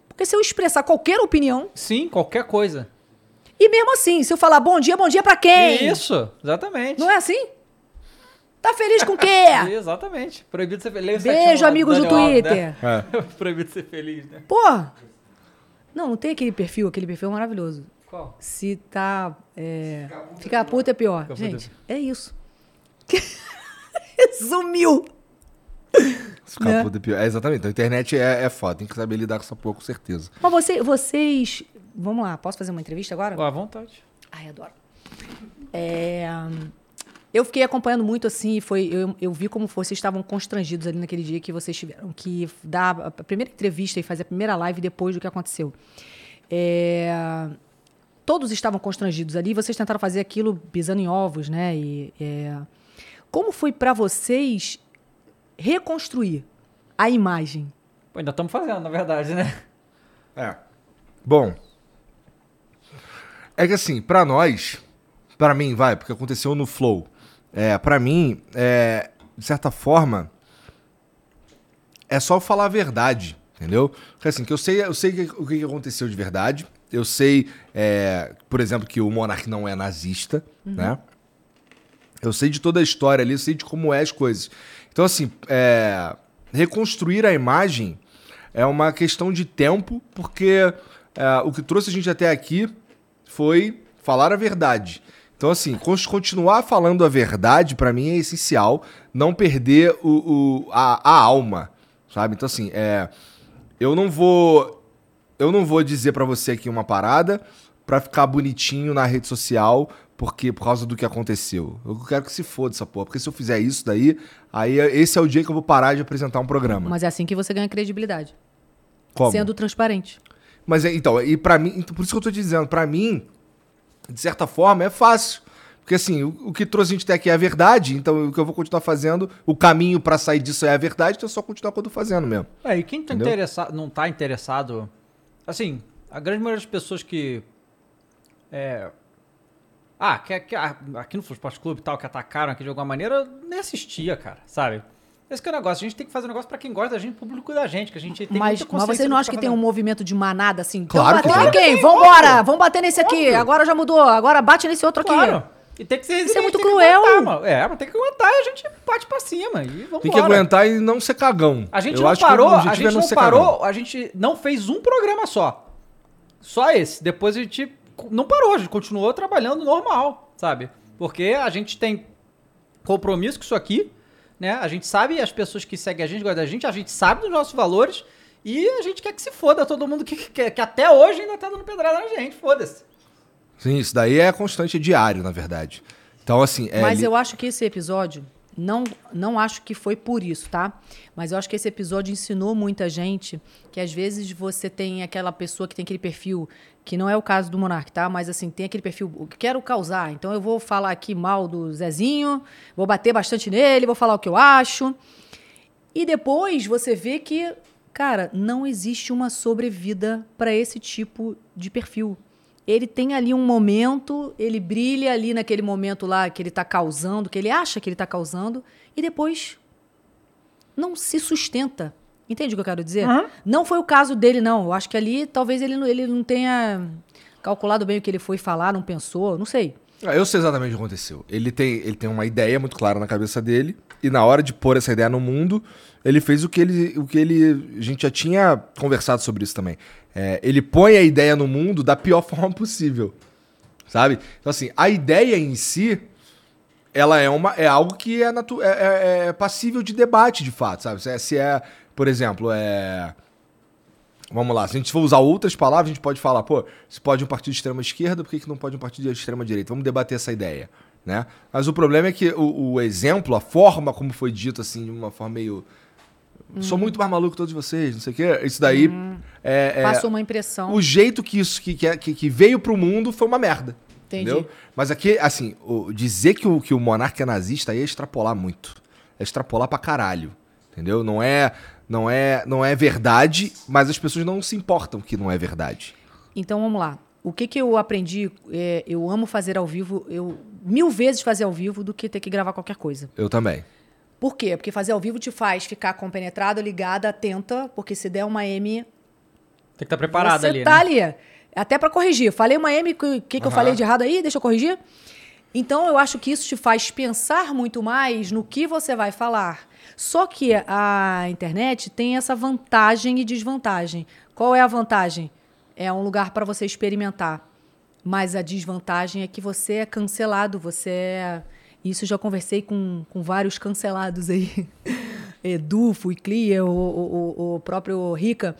Porque se eu expressar qualquer opinião, Sim, qualquer coisa. E mesmo assim, se eu falar bom dia, bom dia pra quem? Isso, exatamente. Não é assim? Tá feliz com o quê? [LAUGHS] Exatamente. Proibido ser feliz. Beijo, amigos do Twitter. É. [LAUGHS] Proibido ser feliz, né? Porra! Não, não tem aquele perfil, aquele perfil é maravilhoso. Qual? Se tá. É, ficar puto é pior. Ficar puto Gente, é isso. [LAUGHS] Sumiu! Ficar Né? puto é pior. É, exatamente. Então a internet é, é foda. Tem que saber lidar com essa porra, com certeza. Mas você, vocês. Vamos lá, posso fazer uma entrevista agora? À vontade. Ai, adoro. É, eu fiquei acompanhando muito assim, e foi, eu, eu vi como vocês estavam constrangidos ali naquele dia que vocês tiveram que dar a primeira entrevista e fazer a primeira live depois do que aconteceu. É, todos estavam constrangidos ali, vocês tentaram fazer aquilo pisando em ovos, né? E, é, como foi pra vocês reconstruir a imagem? Pô, ainda estamos fazendo, na verdade, né? É. Bom. É que assim, pra nós, pra mim, vai, porque aconteceu no Flow. É, pra mim, é, de certa forma, é só falar a verdade, entendeu? Porque assim, que eu sei, eu sei o que aconteceu de verdade. Eu sei, é, por exemplo, que o Monark não é nazista, né? Eu sei de toda a história ali, eu sei de como é as coisas. Então, assim, é, reconstruir a imagem é uma questão de tempo, porque é, o que trouxe a gente até aqui foi falar a verdade. Então, assim, con- continuar falando a verdade, pra mim, é essencial. Não perder o, o- a, a alma, sabe? Então, assim, é, eu não vou eu não vou dizer pra você aqui uma parada pra ficar bonitinho na rede social porque por causa do que aconteceu. Eu quero que se foda essa porra, porque se eu fizer isso daí, aí esse é o dia que eu vou parar de apresentar um programa. Mas é assim que você ganha credibilidade. Como? Sendo transparente. Mas é, então, e para mim, então, por isso que eu tô te dizendo, pra mim, de certa forma, é fácil. Porque assim, o, o que trouxe a gente até aqui é a verdade, então o que eu vou continuar fazendo, o caminho pra sair disso é a verdade, então é só continuar quando fazendo mesmo. É, e quem tá Entendeu? interessa- não tá interessado. Assim, a grande maioria das pessoas que. É. Ah, que, que- ah, aqui no Esporte Clube e tal, que atacaram aqui de alguma maneira, nem assistia, cara, sabe? Esse que é o negócio. A gente tem que fazer um negócio pra quem gosta da gente, público da gente, que a gente tem Mas, muita mas você não acha tá que tem um movimento de manada assim? Claro Vamos que bater tem. em quem? Vambora! Vamos bater nesse aqui. Agora já mudou. Agora bate nesse outro aqui. Claro. E tem que ser Isso é muito cruel. aguentar, mano. É, mas tem que aguentar e a gente bate pra cima. E vamos Tem que aguentar e não ser cagão. A gente Eu não parou, a é gente não ser parou, cagão. a gente não fez um programa só. Só esse. Depois a gente não parou, a gente continuou trabalhando normal, sabe? Porque a gente tem compromisso com isso aqui, né? A gente sabe as pessoas que seguem a gente, gostam da gente, a gente sabe dos nossos valores e a gente quer que se foda todo mundo que, que, que até hoje ainda tá dando pedrada na gente, foda-se. Sim, isso daí é constante, é diário, na verdade. Então, assim. É Mas li- eu acho que esse episódio, não, não acho que foi por isso, tá? Mas eu acho que esse episódio ensinou muita gente que às vezes você tem aquela pessoa que tem aquele perfil, que não é o caso do Monark, tá? Mas assim, tem aquele perfil, "Eu quero causar, então eu vou falar aqui mal do Zezinho, vou bater bastante nele, vou falar o que eu acho. E depois você vê que, cara, não existe uma sobrevida para esse tipo de perfil. Ele tem ali um momento, ele brilha ali naquele momento lá que ele tá causando, que ele acha que ele tá causando, e depois não se sustenta. Entende o que eu quero dizer? Não foi o caso dele, não. Eu acho que ali talvez ele, não- ele não tenha calculado bem o que ele foi falar, não pensou, não sei. Ah, Eu sei exatamente o que aconteceu. Ele tem, ele tem uma ideia muito clara na cabeça dele, e na hora de pôr essa ideia no mundo, ele fez o que ele. O que ele a gente já tinha conversado sobre isso também. É, ele põe a ideia no mundo da pior [LAUGHS] forma possível. Sabe? Então, assim, a ideia em si, ela é, uma, é algo que é, natu é, é- é passível de debate, de fato, sabe? Se é, se é, por exemplo, é. Vamos lá, se a gente for usar outras palavras, a gente pode falar, pô, se pode um partido de extrema esquerda, por que, que não pode um partido de extrema direita? Vamos debater essa ideia, né? Mas o problema é que o, o exemplo, a forma como foi dito, assim, de uma forma meio... Sou muito mais maluco que todos vocês, não sei o quê. Isso daí é, é- Passou uma impressão. o jeito que isso que, que, que- que veio pro mundo foi uma merda. Entendi. Entendeu? Mas aqui, assim, o- dizer que o, que o monarca é nazista aí é extrapolar muito. É extrapolar pra caralho. Entendeu? Não é, não é, não é verdade, mas as pessoas não se importam que não é verdade. Então vamos lá. O que, que eu aprendi? é, eu amo fazer ao vivo, eu mil vezes fazer ao vivo do que ter que gravar qualquer coisa. Eu também. Por quê? Porque fazer ao vivo te faz ficar compenetrada, ligada, atenta, porque se der uma M, Tem que estar preparado você ali, tá né? ali. Até pra corrigir. Falei uma M, o que, que, que eu falei de errado aí? Deixa eu corrigir. Então, eu acho que isso te faz pensar muito mais no que você vai falar. Só que a internet tem essa vantagem e desvantagem. Qual é a vantagem? É um lugar para você experimentar. Mas a desvantagem é que você é cancelado, você é... Isso já conversei com, com vários cancelados aí. [LAUGHS] Edu, Fui Clear, o, o, o- próprio Rica.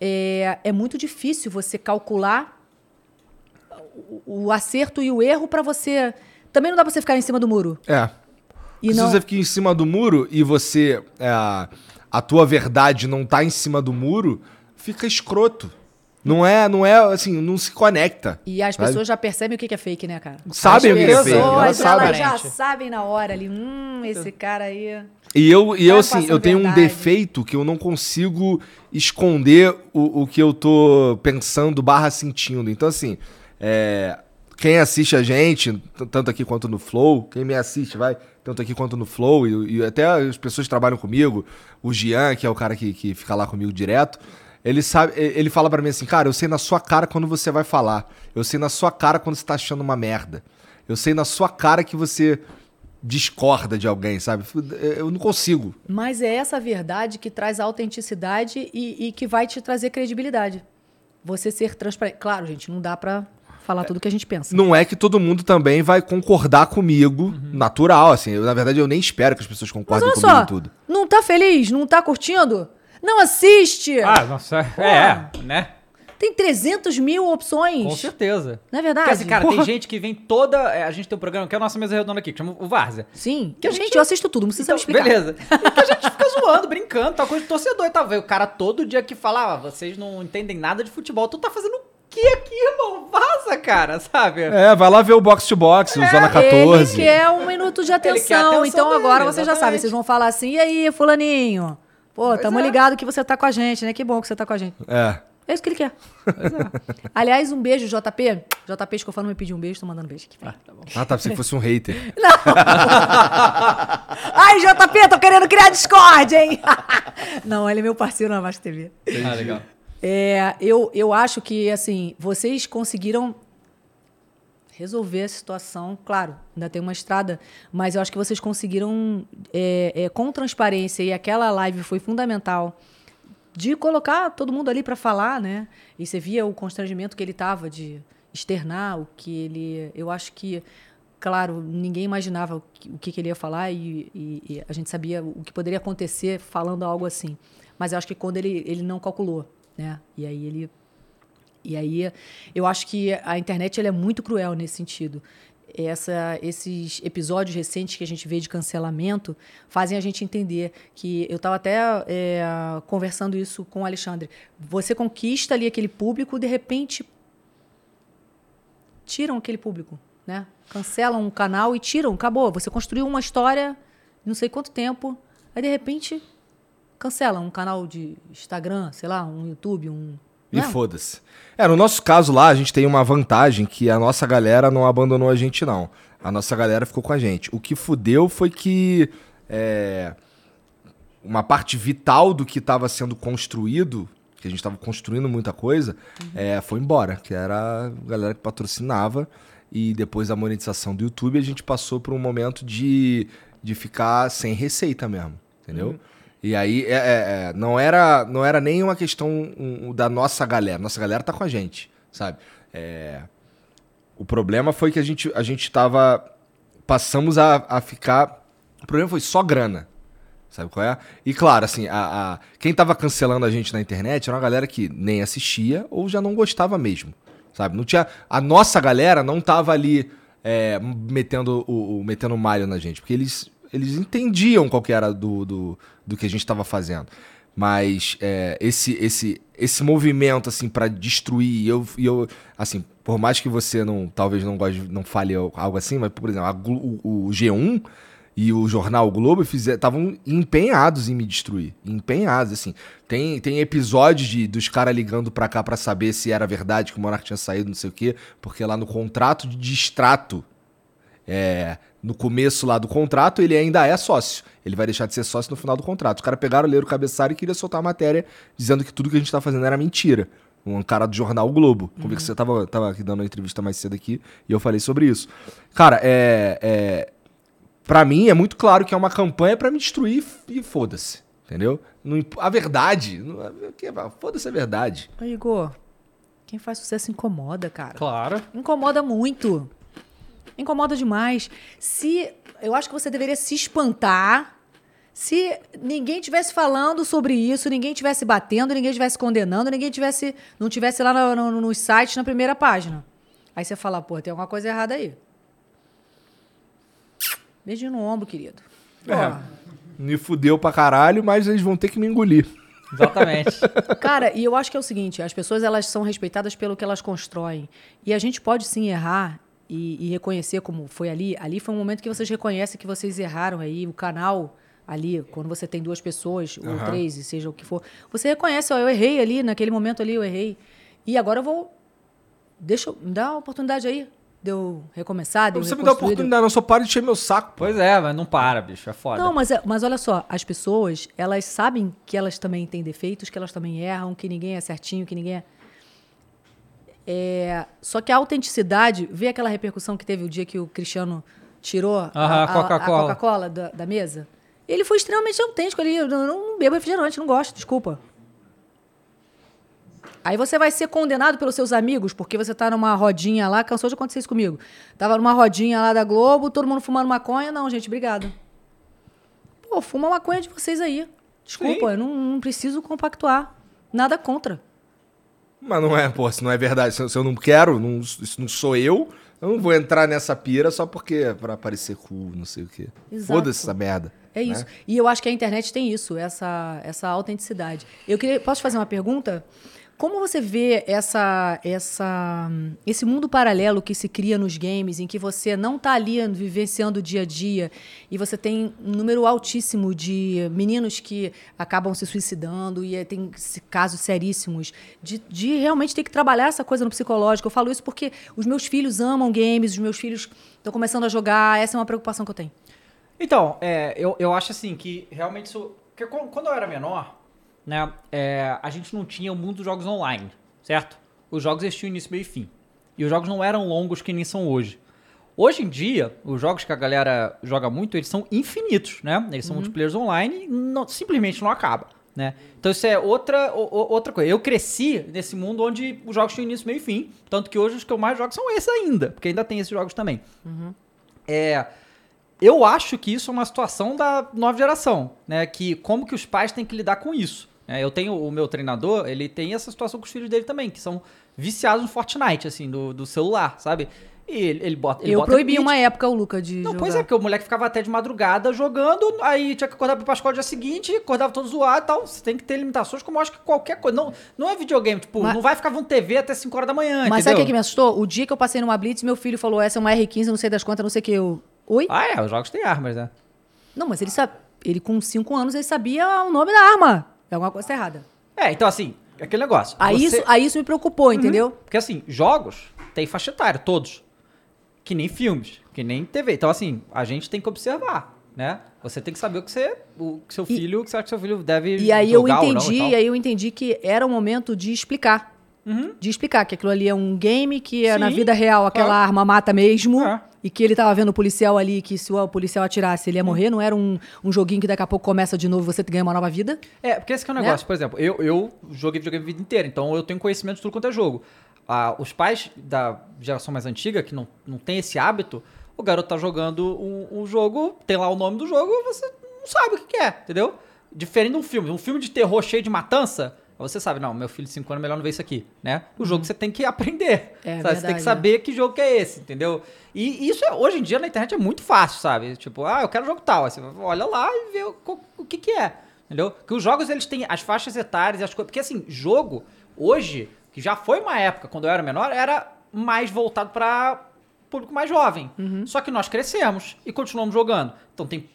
É, é muito difícil você calcular o, o acerto e o erro para você Também não dá pra você ficar em cima do muro. É. E se não... você fica em cima do muro e você. é, a tua verdade não tá em cima do muro, fica escroto. Não é, não é assim, não se conecta. E as sabe? pessoas já percebem o que é fake, né, cara? Sabem o que é fake, elas pessoas, sabem. elas já sabem na hora ali. Hum, esse cara aí... E eu, e eu assim, eu tenho um verdade. defeito que eu não consigo esconder o, o que eu tô pensando barra sentindo. Então, assim, é, quem assiste a gente, tanto aqui quanto no Flow, quem me assiste, vai, tanto aqui quanto no Flow, e, e até as pessoas que trabalham comigo, o Gian, que é o cara que, que fica lá comigo direto, ele sabe, ele fala pra mim assim, cara, eu sei na sua cara quando você vai falar. Eu sei na sua cara quando você tá achando uma merda. Eu sei na sua cara que você discorda de alguém, sabe? Eu não consigo. Mas é essa verdade que traz autenticidade e, e que vai te trazer credibilidade. Você ser transparente. Claro, gente, não dá pra falar tudo o que a gente pensa. Não é que todo mundo também vai concordar comigo, natural, assim. Eu, na verdade, eu nem espero que as pessoas Mas concordem olha comigo só, em tudo. não tá feliz? Não tá curtindo? Não assiste! Ah, nossa, é, né? Tem 300 mil opções. Com certeza. Não é verdade? Porque assim, cara, Porra. tem gente que vem toda. é, A gente tem um programa que é a nossa mesa redonda aqui, que chama o Várzea. Sim. Que a gente, gente- eu assisto tudo, não precisa me explicar. Beleza. [LAUGHS] E que a gente fica zoando, brincando, tal coisa de torcedor e tal. Vê o cara todo dia que fala, ah, vocês não entendem nada de futebol. Tu tá fazendo o que aqui, irmão? Vaza, cara, sabe? É, vai lá ver o box to box, o Zona 14. Ele quer um minuto de atenção. atenção então dele, agora vocês já sabem. Vocês vão falar assim, e aí, fulaninho? Pô, tamo é. ligado que você tá com a gente, né? Que bom que você tá com a gente. É. É isso que ele quer. [LAUGHS] Aliás, um beijo, JP. JP Escofano me pediu um beijo, tô mandando beijo aqui. Ah, tá, pensei que fosse um hater. [LAUGHS] Ai, JP, tô querendo criar Discord, hein? [LAUGHS] Não, ele é meu parceiro na Vasco TV. Ah, legal. É, eu, eu acho que, assim, vocês conseguiram resolver a situação. Claro, ainda tem uma estrada, mas eu acho que vocês conseguiram, é, é, com transparência, e aquela live foi fundamental, de colocar todo mundo ali para falar, né? E você via o constrangimento que ele tava de externar o que ele. Eu acho que, claro, ninguém imaginava o que, o que ele ia falar e, e- e a gente sabia o que poderia acontecer falando algo assim. Mas eu acho que quando ele, ele não calculou, né? E aí ele e aí, eu acho que a internet é muito cruel nesse sentido. Essa, esses episódios recentes que a gente vê de cancelamento fazem a gente entender que eu estava até é, conversando isso com o Alexandre. Você conquista ali aquele público, de repente tiram aquele público, né? Cancelam um canal e tiram, acabou. Você construiu uma história, não sei quanto tempo, aí de repente cancelam um canal de Instagram, sei lá, um YouTube, um E é? foda-se. É, no nosso caso lá, a gente tem uma vantagem que a nossa galera não abandonou a gente, não. A nossa galera ficou com a gente. O que fudeu foi que é, uma parte vital do que estava sendo construído, que a gente estava construindo muita coisa, é, foi embora. Que era a galera que patrocinava. E depois da monetização do YouTube, a gente passou por um momento de, de ficar sem receita mesmo. Entendeu? E aí é, é, é, não, era, não era nem uma questão da nossa galera. Nossa galera tá com a gente, sabe? É, o problema foi que a gente, a gente tava. Passamos a, a ficar. O problema foi só grana. Sabe qual é? E claro, assim, a, a- quem tava cancelando a gente na internet era uma galera que nem assistia ou já não gostava mesmo. Sabe? Não tinha. A nossa galera não tava ali é, metendo o, o- metendo malho na gente. Porque eles, eles entendiam qual que era do, do, do que a gente tava fazendo. Mas é, esse, esse, esse movimento, assim, para destruir, eu, eu, assim, por mais que você não, talvez não goste, não fale algo assim, mas, por exemplo, a o, o G1 e o jornal o Globo estavam empenhados em me destruir. Empenhados, assim. Tem, tem episódios de, dos caras ligando pra cá pra saber se era verdade que o Monark tinha saído, não sei o quê, porque lá no contrato de distrato, é, no começo lá do contrato, ele ainda é sócio. Ele vai deixar de ser sócio no final do contrato. Os caras pegaram, leram o cabeçalho e queria soltar a matéria dizendo que tudo que a gente tá fazendo era mentira. Um cara do jornal o Globo. Uhum. Você tava, tava aqui dando uma entrevista mais cedo aqui e eu falei sobre isso. Cara, é. é Pra mim é muito claro que é uma campanha pra me destruir e foda-se. Entendeu? Não a verdade. é- que- Foda-se a verdade. Ô, Igor, quem faz sucesso incomoda, cara. Claro. Incomoda muito. Incomoda demais. Se. Eu acho que você deveria se espantar se ninguém tivesse falando sobre isso, ninguém tivesse batendo, ninguém tivesse condenando, ninguém tivesse. Não tivesse lá no, no, nos sites na primeira página. Aí você fala, pô, tem alguma coisa errada aí. Beijinho no ombro, querido. É. Ó, Me fudeu pra caralho, mas eles vão ter que me engolir. Exatamente. [LAUGHS] Cara, e eu acho que é o seguinte, as pessoas elas são respeitadas pelo que elas constroem. E a gente pode sim errar e, e reconhecer como foi ali. Ali foi um momento que vocês reconhecem que vocês erraram aí, o canal ali, quando você tem duas pessoas, ou três, e seja o que for. Você reconhece, ó, eu errei ali, naquele momento ali eu errei. E agora eu vou. Deixa eu. Me dá uma oportunidade aí de eu recomeçar, de eu Você me dá eu- oportunidade, não só para de encher meu saco. pois é, mas não para, bicho. É foda. Não, mas, é- mas olha só, as pessoas, elas sabem que elas também têm defeitos, que elas também erram, que ninguém é certinho, que ninguém é. É, só que a autenticidade, vê aquela repercussão que teve o dia que o Cristiano tirou a- a, Coca-Cola. a Coca-Cola da, da mesa? Ele foi extremamente autêntico ali. Eu não, bebo refrigerante, não gosto, desculpa. Aí você vai ser condenado pelos seus amigos, porque você tá numa rodinha lá, cansou de acontecer isso comigo. Tava numa rodinha lá da Globo, todo mundo fumando maconha. Não, gente, obrigada. Pô, fuma maconha de vocês aí. Desculpa, Sim. eu não, não preciso compactuar. Nada contra. Mas não é, pô, se não é verdade, se eu, se eu não quero, não, isso não sou eu, eu não vou entrar nessa pira só porque pra parecer cool, não sei o quê. Foda-se essa merda. É isso. E eu acho que a internet tem isso, essa, essa autenticidade. Eu queria, posso te fazer uma pergunta? Como você vê essa, essa, esse mundo paralelo que se cria nos games, em que você não está ali vivenciando o dia a dia e você tem um número altíssimo de meninos que acabam se suicidando e tem casos seríssimos de, de realmente ter que trabalhar essa coisa no psicológico. Eu falo isso porque os meus filhos amam games, os meus filhos estão começando a jogar, essa é uma preocupação que eu tenho. Então, é, eu, eu acho assim que realmente isso. Porque quan- quando eu era menor, né, é, a gente não tinha o mundo dos jogos online, certo? Os jogos eles tinham início, meio e fim. E os jogos não eram longos que nem são hoje. Hoje em dia, os jogos que a galera joga muito, eles são infinitos, né? Eles são multiplayers online e não- simplesmente não acaba, né? Então isso é outra, o- outra coisa. Eu cresci nesse mundo onde os jogos tinham início, meio e fim. Tanto que hoje os que eu mais jogo são esses ainda, porque ainda tem esses jogos também. É, eu acho que isso é uma situação da nova geração, né? Que como que os pais têm que lidar com isso. Né? eu tenho o meu treinador, ele tem essa situação com os filhos dele também, que são viciados no Fortnite, assim, do, do celular, sabe? E ele, ele bota. Ele eu bota proibi uma época o Luca de Não, jogar. pois é, porque o moleque ficava até de madrugada jogando, aí tinha que acordar pra pra escola no dia seguinte, acordava todo zoado e tal. Você tem que ter limitações, como eu acho que qualquer coisa. Não, não é videogame, tipo, Mas- não vai ficar vendo TV até 5 horas da manhã, Mas sabe o entendeu? que, que me assustou? O dia que eu passei numa Blitz, meu filho falou, essa é uma R15, não sei das quantas, não sei o que. Eu... Oi? Ah, é, os jogos têm armas, né? Não, mas ele sabe. Ele com 5 anos, ele sabia o nome da arma. É alguma coisa errada. É, então assim, é aquele negócio. Aí, Você- isso, aí isso me preocupou, entendeu? Porque assim, jogos tem faixa etária, todos. Que nem filmes, que nem TV. Então, assim, a gente tem que observar, né? Você tem que saber o que você. O que seu E- filho, o que você acha que seu filho deve. E aí eu ou não e entendi, e aí eu entendi que era o momento de explicar. De explicar que aquilo ali é um game, que é na Sim, vida real aquela claro. arma mata mesmo. É. E que ele tava vendo o policial ali, que se o policial atirasse, ele ia morrer. Não era um, um joguinho que daqui a pouco começa de novo e você ganha uma nova vida. É, porque esse é o Né? negócio. Por exemplo, eu, eu joguei videogame a vida inteira, então eu tenho conhecimento de tudo quanto é jogo. Ah, os pais da geração mais antiga, que não, não tem esse hábito, o garoto tá jogando um, um jogo, tem lá o nome do jogo, você não sabe o que, que é, entendeu? Diferente de um filme. Um filme de terror cheio de matança, você sabe, não, meu filho de 5 anos é melhor não ver isso aqui, né? O jogo você tem que aprender. É, sabe? Você tem que saber que jogo que é esse, entendeu? E isso é- hoje em dia na internet é muito fácil, sabe? Tipo, ah, eu quero jogo tal. Aí você olha lá e vê o, o que que é, entendeu? Porque os jogos eles têm as faixas etárias as coisas. Porque assim, jogo, hoje, que já foi uma época, quando eu era menor, era mais voltado para público mais jovem. Só que nós crescemos e continuamos jogando. Então tem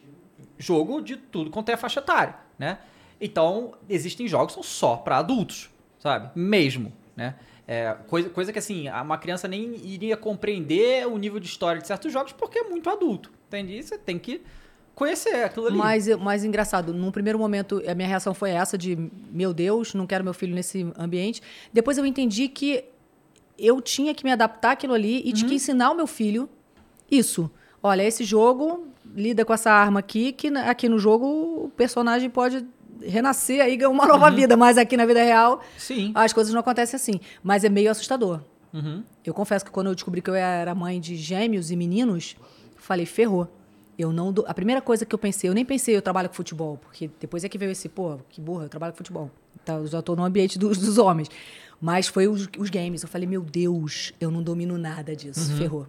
jogo de tudo quanto é faixa etária, né? Então, existem jogos que são só pra adultos, sabe? Mesmo, né? É, coisa, coisa que, assim, uma criança nem iria compreender o nível de história de certos jogos porque é muito adulto, entende? E Você tem que conhecer aquilo ali. Mas, mas engraçado, num primeiro momento a minha reação foi essa de meu Deus, não quero meu filho nesse ambiente. Depois eu entendi que eu tinha que me adaptar àquilo ali e tinha que ensinar o meu filho isso. Olha, esse jogo lida com essa arma aqui, que aqui no jogo o personagem pode renascer aí ganhar uma nova vida, mas aqui na vida real Sim. as coisas não acontecem assim. Mas é meio assustador. Uhum. Eu confesso que quando eu descobri que eu era mãe de gêmeos e meninos, falei, ferrou. Eu não dou- A primeira coisa que eu pensei, eu nem pensei eu trabalho com futebol, porque depois é que veio esse, pô, que burra, eu trabalho com futebol. Então, eu já tô no ambiente dos, dos homens. Mas foi os, os games. Eu falei, meu Deus, eu não domino nada disso. Ferrou.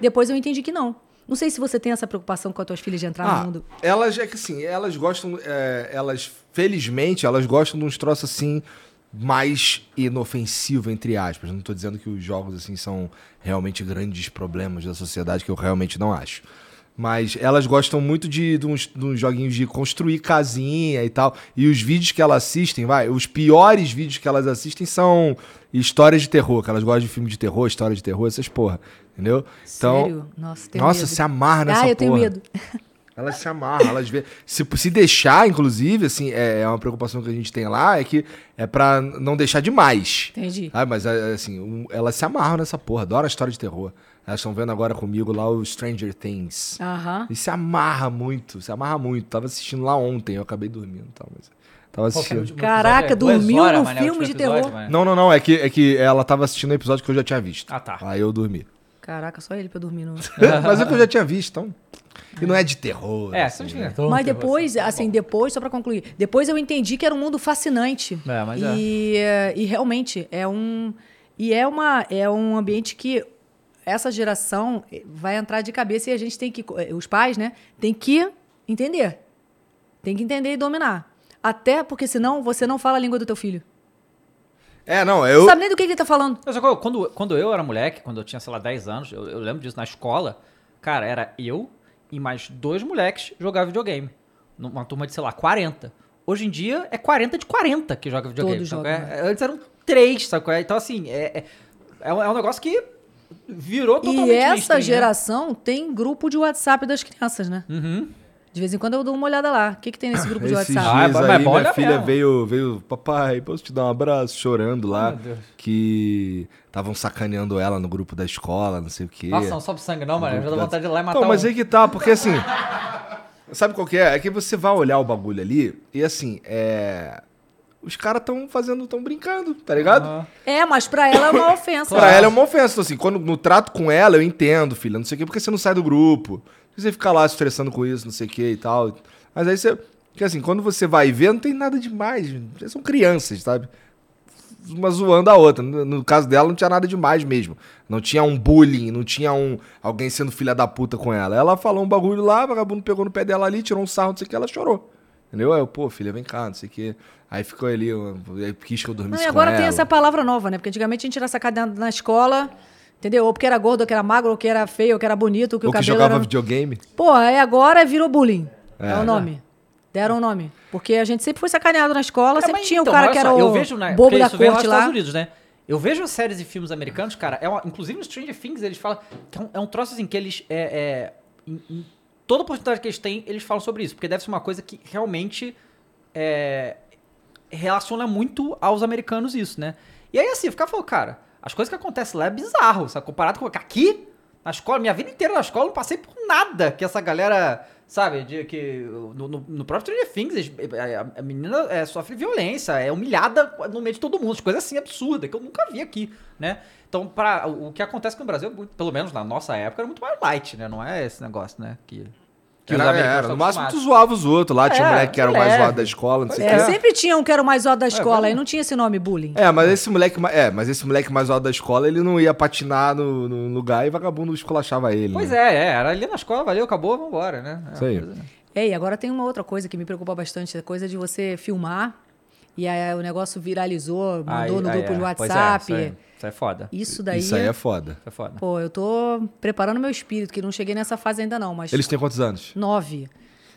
Depois eu entendi que não. Não sei se você tem essa preocupação com as tuas filhas de entrar Ah, no mundo. elas é que assim, elas gostam, é, elas felizmente elas gostam de uns troços assim mais inofensivo entre aspas. Não tô dizendo que os jogos assim são realmente grandes problemas da sociedade que eu realmente não acho. Mas elas gostam muito de, de, uns, de uns joguinhos de construir casinha e tal. E os vídeos que elas assistem, vai, os piores vídeos que elas assistem são histórias de terror, que elas gostam de filme de terror, história de terror, essas porra. Entendeu? Então, Sério? Nossa, tenho nossa, medo. se amarra nessa Ah, eu tenho porra. medo. [LAUGHS] Elas se amarram, elas vê. Se, se deixar, inclusive, assim, é, é uma preocupação que a gente tem lá, é que é pra não deixar demais. Entendi. Sabe? Mas, é, assim, um- elas se amarram nessa porra, adoram a história de terror. Elas estão vendo agora comigo lá o Stranger Things. Aham. E se amarra muito, se amarra muito. Tava assistindo lá ontem, eu acabei dormindo e tal, mas. Tava assistindo. Caraca, dormiu no filme de terror. Não, não, não. É que, é que ela tava assistindo o episódio que eu já tinha visto. Ah, tá. Aí eu dormi. Caraca, só ele pra dormir. Não. [LAUGHS] mas é que eu já tinha visto, então. E não é de terror. É, assim, são né? de Mas depois, assim, depois, só pra concluir, depois eu entendi que era um mundo fascinante. É, mas e, eh, e realmente é um. E é, uma, é um ambiente que essa geração eh, vai entrar de cabeça e a gente tem que. eh, Os pais, né? Tem que entender. Tem que entender e dominar. Até porque senão você não fala a língua do teu filho. É, não, Não eu. sabe nem do que ele tá falando. Quando, quando eu era moleque, quando eu tinha, sei lá, 10 anos, eu, eu lembro disso na escola, cara, era eu e mais dois moleques jogar videogame. Numa turma de, sei lá, 40. Hoje em dia é 40 de 40 que joga videogame. Todos sabe? jogam, É, Antes eram três, sabe? qual é? Então, assim, é, é, é um é negócio que virou totalmente E essa mainstream, né? geração tem grupo de WhatsApp das crianças, né? Uhum. De vez em quando eu dou uma olhada lá. O que, que tem nesse grupo de [LAUGHS] Esses WhatsApp? Ah, dias mas aí, minha filha mesmo. veio, veio, papai, posso te dar um abraço? Chorando lá, que estavam sacaneando ela no grupo da escola, não sei o quê. Nossa, não sobe sangue não, mano. Eu já dá vontade de ir lá e matar mas um. aí que tá, porque assim, sabe qual que é? É que você vai olhar o bagulho ali e assim, é... Os caras estão fazendo, estão brincando, tá ligado? É, mas pra ela é uma [COUGHS] ofensa. Pra ela é uma ofensa. Então, assim, quando no trato com ela, eu entendo, filha, não sei o quê, porque você não sai do grupo. Você fica lá se estressando com isso, não sei o quê e tal. Mas aí você. Porque assim, quando você vai ver, não tem nada demais. Vocês são crianças, sabe? Uma zoando a outra. No, no caso dela, não tinha nada demais mesmo. Não tinha um bullying, não tinha um alguém sendo filha da puta com ela. Ela falou um bagulho lá, o vagabundo pegou no pé dela ali, tirou um sarro, não sei o que, ela chorou. Entendeu? Aí eu, pô, filha, vem cá, não sei o que. Aí ficou ali, eu, aí quis que eu Não, dormisse e com agora ela. tem essa palavra nova, né? Porque antigamente a gente era sacado na escola, entendeu? Ou porque era gordo, ou que era magro, ou que era feio, ou que era bonito, ou que Ou o que cabelo jogava era... videogame. Pô, aí agora virou bullying. É, É. o nome. Deram o nome. Porque a gente sempre foi sacaneado na escola, É, sempre mas tinha então, o cara que era só, o eu vejo, né, bobo porque da corte nos lá. Estados Unidos, né? Eu vejo séries e filmes americanos, cara, é uma- inclusive no Stranger Things eles falam que é um, é um troço assim que eles é, é, em, em toda oportunidade que eles têm, eles falam sobre isso, porque deve ser uma coisa que realmente é, relaciona muito aos americanos isso, né? E aí assim, eu ficava falando, cara, as coisas que acontecem lá é bizarro, sabe? Comparado com aqui, na escola, minha vida inteira na escola, eu não passei por nada que essa galera, sabe, de que no, no, no próprio Stranger Things, eles- a, a menina é, sofre violência, é humilhada no meio de todo mundo, as coisas assim absurdas que eu nunca vi aqui, né? Então, pra, o o que acontece no Brasil, é pelo menos na nossa época, era muito mais light, né? Não é esse negócio, né? Que, que Era, era, no máximo tu zoava os outros lá, tinha É, um moleque que era o mais leve. zoado da escola, não sei o É, quê. sempre tinha um que era o mais zoado da escola, aí não tinha esse nome bullying. É, mas esse moleque, é, mas esse moleque mais zoado da escola, ele não ia patinar no, no lugar e vagabundo esculachava ele. Pois né? é, é, era ali na escola, valeu, acabou, vambora, né? É Isso aí. É, e agora tem uma outra coisa que me preocupa bastante, a coisa de você filmar e aí o negócio viralizou, mandou Aí- no aí grupo é. de Pois é, WhatsApp. isso, aí, isso aí é foda. Isso daí. Isso aí é foda. Isso é foda. Pô, eu tô preparando meu espírito, que não cheguei nessa fase ainda não, mas. Eles têm quantos anos? Nove.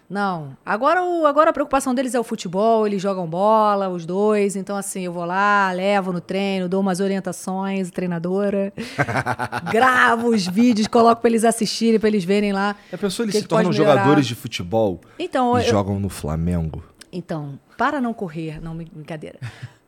Não. Agora, o, agora a preocupação deles é o futebol, eles jogam bola, os dois. Então, assim, eu vou lá, levo no treino, dou umas orientações, treinadora. [LAUGHS] gravo os vídeos, coloco pra eles assistirem, pra eles verem lá. A pessoa, eles que se que tornam jogadores de futebol Então, e eu- jogam no Flamengo. Então, para não correr, não, brin- brincadeira.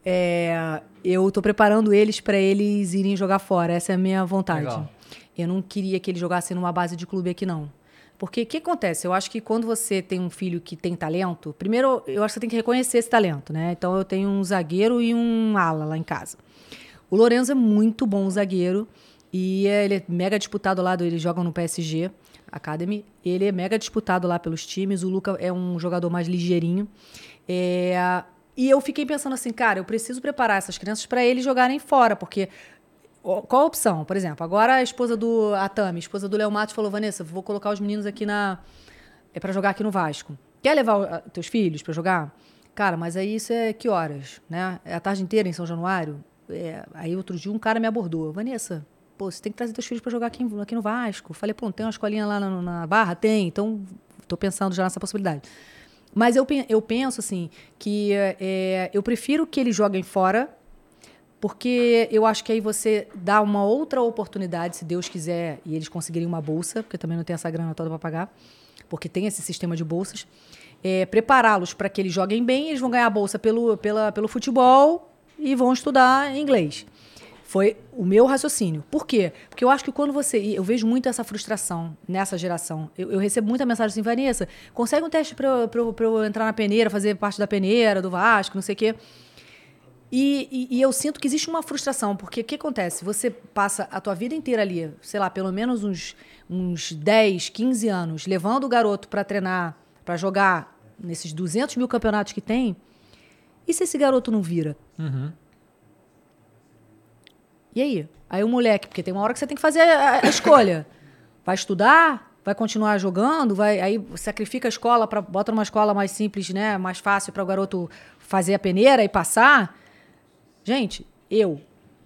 É, eu tô preparando eles pra eles irem jogar fora. Essa é a minha vontade. Legal. Eu não queria que eles jogassem numa base de clube aqui, não. Porque o que acontece? Eu acho que quando você tem um filho que tem talento, primeiro eu acho que você tem que reconhecer esse talento, né? Então eu tenho um zagueiro e um ala lá em casa. O Lorenzo é muito bom zagueiro e ele é mega disputado lá, do- eles jogam no PSG Academy. Ele é mega disputado lá pelos times. O Luca é um jogador mais ligeirinho. É, e eu fiquei pensando assim, cara, eu preciso preparar essas crianças para eles jogarem fora, porque qual a opção? Por exemplo, agora a esposa do Atami, a esposa do Léo Matos, falou: Vanessa, vou colocar os meninos aqui na. É pra jogar aqui no Vasco. Quer levar teus filhos pra jogar? Cara, mas aí isso é que horas? Né? É a tarde inteira em São Januário? É, aí outro dia um cara me abordou: Vanessa, pô, você tem que trazer teus filhos pra jogar aqui, aqui no Vasco. Falei, pô, tem uma escolinha lá na, na Barra? Tem, então tô pensando já nessa possibilidade. Mas eu, eu penso assim que é, eu prefiro que eles joguem fora, porque eu acho que aí você dá uma outra oportunidade, se Deus quiser, e eles conseguirem uma bolsa, porque também não tem essa grana toda para pagar, porque tem esse sistema de bolsas. É, Prepará-los para que eles joguem bem, eles vão ganhar a bolsa pelo, pela, pelo futebol e vão estudar inglês. Foi o meu raciocínio. Por quê? Porque eu acho que quando você. Eu vejo muito essa frustração nessa geração. Eu, eu recebo muita mensagem assim, Vanessa, consegue um teste para eu, eu- entrar na peneira, fazer parte da peneira, do Vasco, não sei o quê. E, e- e eu sinto que existe uma frustração, porque o que acontece? Você passa a tua vida inteira ali, sei lá, pelo menos uns, uns 10, 15 anos, levando o garoto para treinar, para jogar nesses 200 mil campeonatos que tem, e se esse garoto não vira? E aí? Aí o moleque, porque tem uma hora que você tem que fazer a, a escolha. Vai estudar? Vai continuar jogando? Vai aí sacrifica a escola para bota numa escola mais simples, né, mais fácil para o garoto fazer a peneira e passar? Gente, eu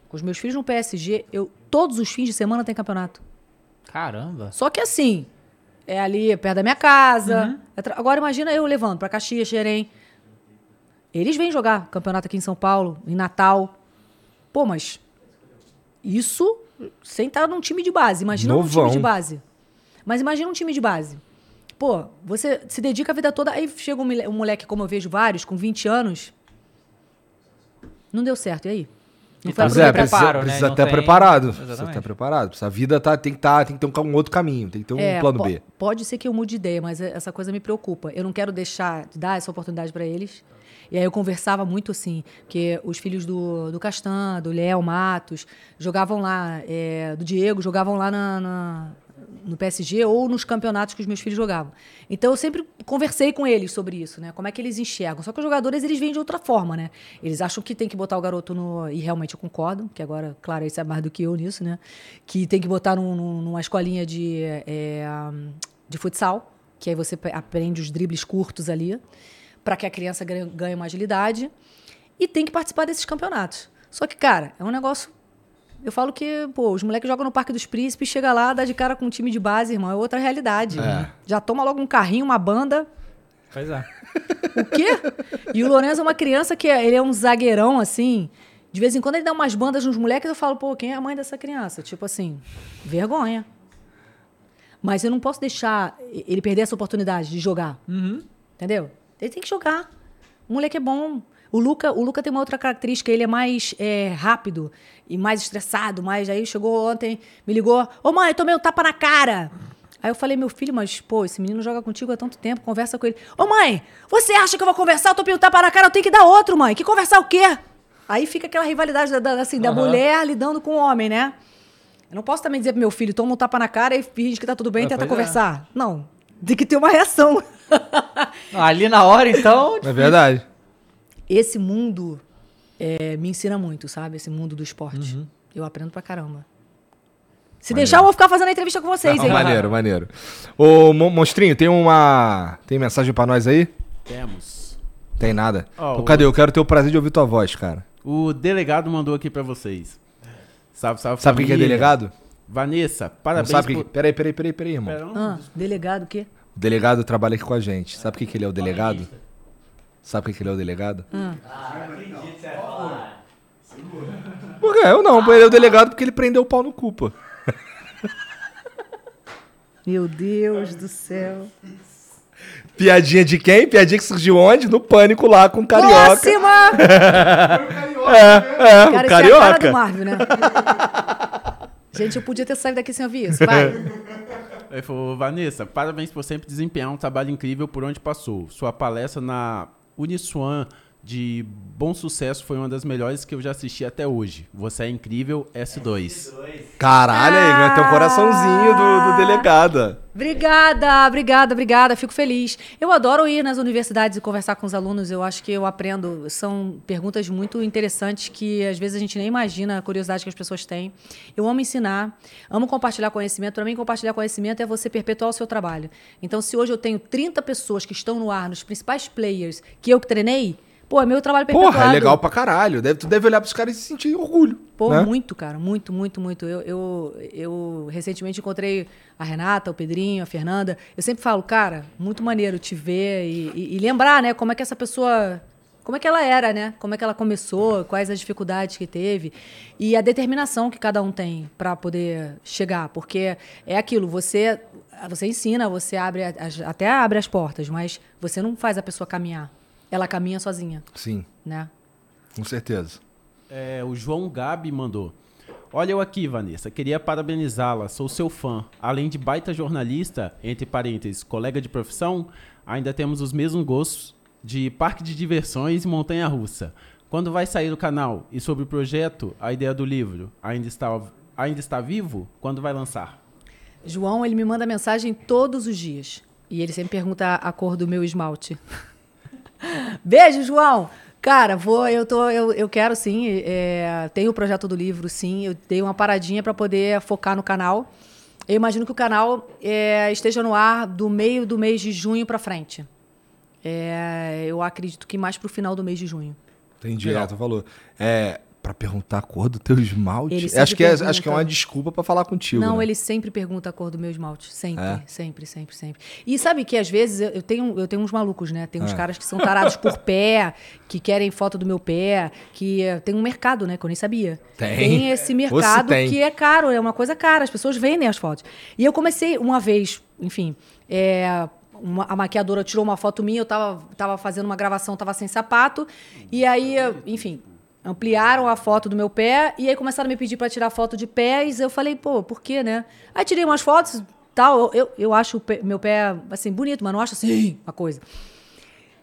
com os meus filhos no PSG, eu todos os fins de semana tem campeonato. Caramba. Só que assim, é ali perto da minha casa. É tra- Agora imagina eu levando para Caxias, Xerém. Eles vêm jogar campeonato aqui em São Paulo, em Natal. Pô, mas isso sem estar num time de base. Imagina um time Novão. de base. Mas imagina um time de base. Pô, você se dedica a vida toda, aí chega um, mole- moleque, como eu vejo vários, com 20 anos. Não deu certo, e aí? Não foi Mas Mas é, precisa, preparo, né? precisa Não estar tem- preparado. Precisa Exatamente. estar preparado. Precisa- A vida tá, tem, que tá, tem que ter um, um outro caminho, tem que ter um É, plano B. Pode ser que eu mude de ideia, mas essa coisa me preocupa. Eu não quero deixar de dar essa oportunidade para eles. E aí eu conversava muito assim, que os filhos do, do Castan, do Léo Matos, jogavam lá, é, do Diego, jogavam lá na, na- no PSG ou nos campeonatos que os meus filhos jogavam. Então eu sempre conversei com eles sobre isso, né? Como é que eles enxergam. Só que os jogadores, eles vêm de outra forma, né? Eles acham que tem que botar o garoto no... E realmente eu concordo, que agora, claro, ele sabe mais do que eu nisso, né? Que tem que botar num- num- numa escolinha de, é, de futsal, que aí você aprende os dribles curtos ali, para que a criança ganhe, uma agilidade. E tem que participar desses campeonatos. Só que, cara, é um negócio eu falo que, pô, os moleques jogam no Parque dos Príncipes, chega lá, dá de cara com um time de base, irmão. É outra realidade. Já toma logo um carrinho, uma banda. Pois é. O quê? E o Lourenço é uma criança que é, ele é um zagueirão, assim. De vez em quando ele dá umas bandas nos moleques eu falo, pô, quem é a mãe dessa criança? Tipo assim, vergonha. Mas eu não posso deixar ele perder essa oportunidade de jogar. Entendeu? Ele tem que jogar. O moleque é bom. O Luca, o Luca tem uma outra característica, ele é mais é, rápido e mais estressado, mais. Aí chegou ontem, me ligou, ô mãe, tomei um tapa na cara. Aí eu falei, meu filho, mas, pô, esse menino joga contigo há tanto tempo, conversa com ele. Ô mãe, você acha que eu vou conversar? Eu tomei um tapa na cara, eu tenho que dar outro, mãe. Que conversar o quê? Aí fica aquela rivalidade da, da- assim, da mulher lidando com o homem, né? Eu não posso também dizer pro meu filho, toma um tapa na cara e finge que tá tudo bem e Ah, tenta é. conversar. Não. Tem que ter uma reação. [LAUGHS] Ali na hora, então. É verdade. esse mundo é, me ensina muito, sabe? Esse mundo do esporte. Uhum. Eu aprendo pra caramba. Se deixar, eu vou ficar fazendo a entrevista com vocês, hein? maneiro, [LAUGHS] maneiro. Ô, Mon- Monstrinho, tem uma. Tem mensagem pra nós aí? Temos. Tem nada. Ó, Então, o- cadê? Eu quero ter o prazer de ouvir tua voz, cara. O delegado mandou aqui pra vocês. Salve, salve, Sabe o que é delegado? Vanessa, Não parabéns sabe o que. por... Peraí, peraí, peraí, peraí, irmão. Pera, não. Ah, delegado o quê? O delegado trabalha aqui com a gente. Sabe o que, que ele é o delegado? Sabe o que, que ele é o delegado? Por quê? Eu não, ele é o delegado porque ele prendeu o pau no cu, pô. [LAUGHS] Meu Deus do céu. Piadinha de quem? Piadinha que surgiu onde? No pânico lá com o carioca. Próxima! [LAUGHS] É, Cara, o isso é a cara do carioca. Marvel, né? [LAUGHS] Gente, eu podia ter saído daqui sem ouvir isso. Vai. [LAUGHS] Ele falou, Vanessa, parabéns por sempre desempenhar um trabalho incrível por onde passou. Sua palestra na Uniswan de Bom Sucesso foi uma das melhores que eu já assisti até hoje. Você é incrível, S2. Caralho, aí, ganhou até um coraçãozinho do, do delegada. Obrigada, obrigada, obrigada. Fico feliz. Eu adoro ir nas universidades e conversar com os alunos. Eu acho que eu aprendo. São perguntas muito interessantes que às vezes a gente nem imagina a curiosidade que as pessoas têm. Eu amo ensinar, amo compartilhar conhecimento. Para mim, compartilhar conhecimento é você perpetuar o seu trabalho. Então, se hoje eu tenho 30 pessoas que estão no ar, nos principais players que eu que treinei, pô, é meu trabalho perpetuado. Porra, é legal pra caralho. Deve, tu deve olhar pros caras e sentir orgulho. Pô, né? muito, cara, muito, muito, muito. Eu, eu, eu recentemente encontrei a Renata, o Pedrinho, a Fernanda. Eu sempre falo, cara, muito maneiro te ver e, e- e lembrar, né, como é que essa pessoa. Como é que ela era, né? Como é que ela começou, quais as dificuldades que teve e a determinação que cada um tem para poder chegar, porque é aquilo, você você ensina, você abre até abre as portas, mas você não faz a pessoa caminhar. Ela caminha sozinha, Sim, né? com certeza. É, o João Gabi mandou. Olha eu aqui, Vanessa. Queria parabenizá-la. Sou seu fã. Além de baita jornalista, entre parênteses, colega de profissão, ainda temos os mesmos gostos de parque de diversões e montanha-russa. Quando vai sair o canal? E sobre o projeto, a ideia do livro, ainda está, ainda está vivo? Quando vai lançar? João, ele me manda mensagem todos os dias. E ele sempre pergunta a cor do meu esmalte. [LAUGHS] Beijo, João! Cara, vou, eu tô, eu, eu quero sim, é, tenho o projeto do livro, sim. Eu dei uma paradinha para poder focar no canal. Eu imagino que o canal é, esteja no ar do meio do mês de junho para frente. É, eu acredito que mais pro final do mês de junho. Entendi, é, tu falou. É, pra perguntar a cor do teu esmalte? Acho que, é, pergunta. acho que é uma desculpa pra falar contigo. Não, né? ele sempre pergunta a cor do meu esmalte. Sempre, É? sempre, sempre, sempre. E sabe que às vezes eu- tenho, eu tenho uns malucos, né? Tem uns Ah. caras que são tarados por [LAUGHS] pé, que querem foto do meu pé, que eh, tem um mercado, né? Que eu nem sabia. Tem. esse Você mercado tem. que é caro, é uma coisa cara. As pessoas vendem as fotos. E eu comecei uma vez, enfim, é, uma- a maquiadora tirou uma foto minha, eu tava, tava fazendo uma gravação, tava sem sapato, e aí, enfim, ampliaram a foto do meu pé, e aí começaram a me pedir para tirar foto de pés, eu falei, pô, por quê, né? Aí tirei umas fotos, tal, eu, eu, eu acho o pé- meu pé, assim, bonito, mas não acho assim, uma coisa.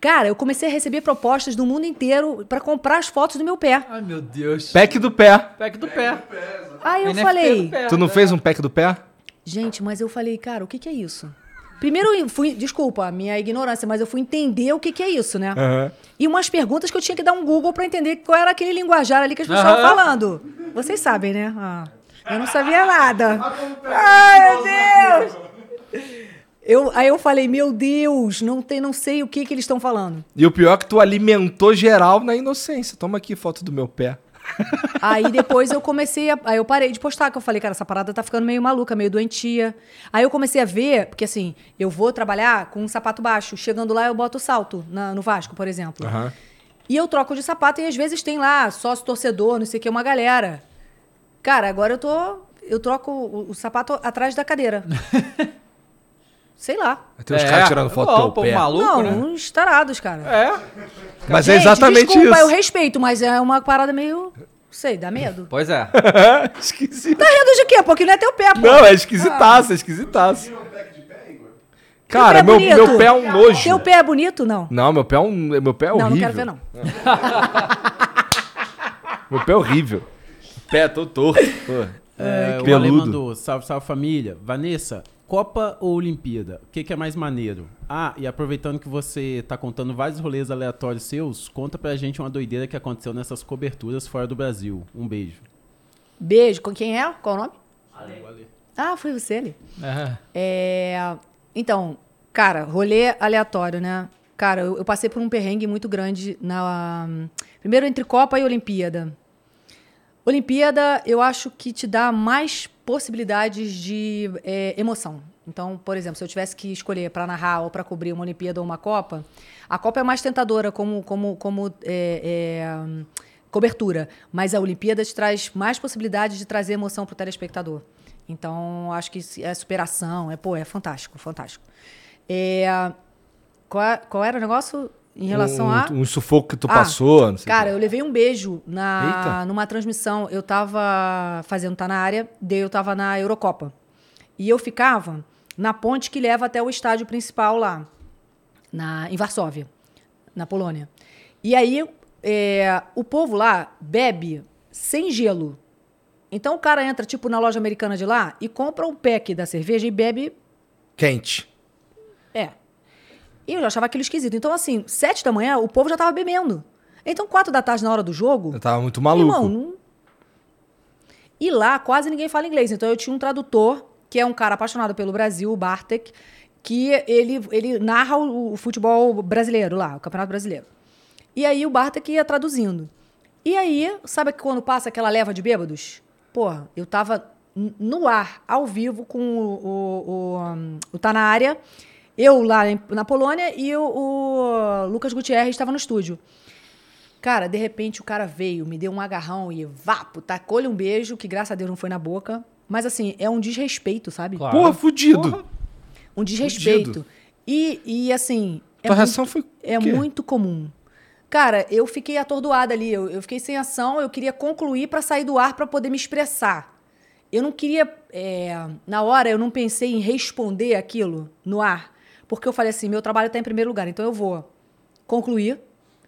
Cara, eu comecei a receber propostas do mundo inteiro para comprar as fotos do meu pé. Ai, meu Deus. Pack do pé. Pack do pé. Aí eu NFT falei, do pé. Tu não fez um pack do pé? Gente, mas eu falei, cara, o que, que é isso? Primeiro eu fui, desculpa a minha ignorância, mas eu fui entender o que, que é isso, né? Aham. E umas perguntas que eu tinha que dar um Google pra entender qual era aquele linguajar ali que as pessoas Aham. estavam falando. Vocês sabem, né? Ah, eu não sabia nada. Ai, meu Deus! Eu, aí eu falei, meu Deus, não, tem, não sei o que, que eles estão falando. E o pior é que tu alimentou geral na inocência. Toma aqui foto do meu pé. Aí depois eu comecei a. Aí eu parei de postar, que eu falei, cara, essa parada tá ficando meio maluca, meio doentia. Aí eu comecei a ver, porque assim, eu vou trabalhar com um sapato baixo. Chegando lá, eu boto salto na- no Vasco, por exemplo. Aham. E eu troco de sapato e às vezes tem lá sócio torcedor, não sei o que, uma galera. Cara, agora eu tô. Eu troco o, o sapato atrás da cadeira. [LAUGHS] sei lá. Tem uns É, caras tirando foto do teu pé. maluco, não, né? uns tarados, cara. É. Mas é Gente, exatamente desculpa, isso. eu respeito, mas é uma parada meio. Sei, dá medo. [LAUGHS] Pois é. [LAUGHS] Esquisito. Tá rindo de quê? Porque não é teu pé, pô. Não, é esquisitaço, é esquisitaço. Cara, Teu pé meu, bonito. meu pé é um nojo. Teu pé é bonito? Não. Não, meu pé é um. Meu pé é não, horrível. não quero ver, não. [LAUGHS] Meu pé é horrível. Pé todo torto. Pô. É, o peludo. Ale mandou, salve, salve família. Vanessa, Copa ou Olimpíada? O que, que é mais maneiro? Ah, e aproveitando que você tá contando vários rolês aleatórios seus, conta pra gente uma doideira que aconteceu nessas coberturas fora do Brasil. Um beijo. Beijo. Com quem é? Qual o nome? Ah, foi você ali. É. É, Então, cara, rolê aleatório, né? Cara, eu, eu passei por um perrengue muito grande na. Primeiro entre Copa e Olimpíada. Olimpíada, eu acho que te dá mais possibilidades de é, emoção. Então, por exemplo, se eu tivesse que escolher para narrar ou para cobrir uma Olimpíada ou uma Copa, a Copa é mais tentadora como, como, como é, é, cobertura, mas a Olimpíada te traz mais possibilidades de trazer emoção para o telespectador. Então, acho que é superação, é, pô, é fantástico, fantástico. É, qual, qual era o negócio em relação um, a... Um sufoco que tu Ah, passou, não sei o Cara, eu levei um beijo na, Eita. numa transmissão. Eu tava fazendo Tá na área, daí eu tava na Eurocopa. E eu ficava na ponte que leva até o estádio principal lá, na, em Varsóvia, na Polônia. E aí é, o povo lá bebe sem gelo. Então o cara entra, tipo, na loja americana de lá e compra um pack da cerveja e bebe. Quente. E eu já achava aquilo esquisito. Então, assim, sete da manhã, o povo já tava bebendo. Então, quatro da tarde, na hora do jogo. Eu tava muito maluco. Irmão, não... E lá quase ninguém fala inglês. Então eu tinha um tradutor, que é um cara apaixonado pelo Brasil, o Bartek, que ele, ele narra o, o futebol brasileiro lá, o Campeonato Brasileiro. E aí o Bartek ia traduzindo. E aí, sabe que quando passa aquela leva de bêbados? Porra, eu tava no ar, ao vivo, com o, o, o, um, o Tá Na Área, eu lá na Polônia e o, o Lucas Gutierrez estava no estúdio. Cara, de repente o cara veio, me deu um agarrão e vapo, tacou-lhe um beijo, que graças a Deus não foi na boca. Mas assim, é um desrespeito, sabe? Claro. Porra, fudido. Porra. Um desrespeito. Fudido. E, e assim. É Tua muito- reação foi É quê? muito comum. Cara, eu fiquei atordoada ali. Eu, eu fiquei sem ação, eu queria concluir pra sair do ar pra poder me expressar. Eu não queria. é, na hora, eu não pensei em responder aquilo no ar. Porque eu falei assim: meu trabalho tá em primeiro lugar, então eu vou concluir.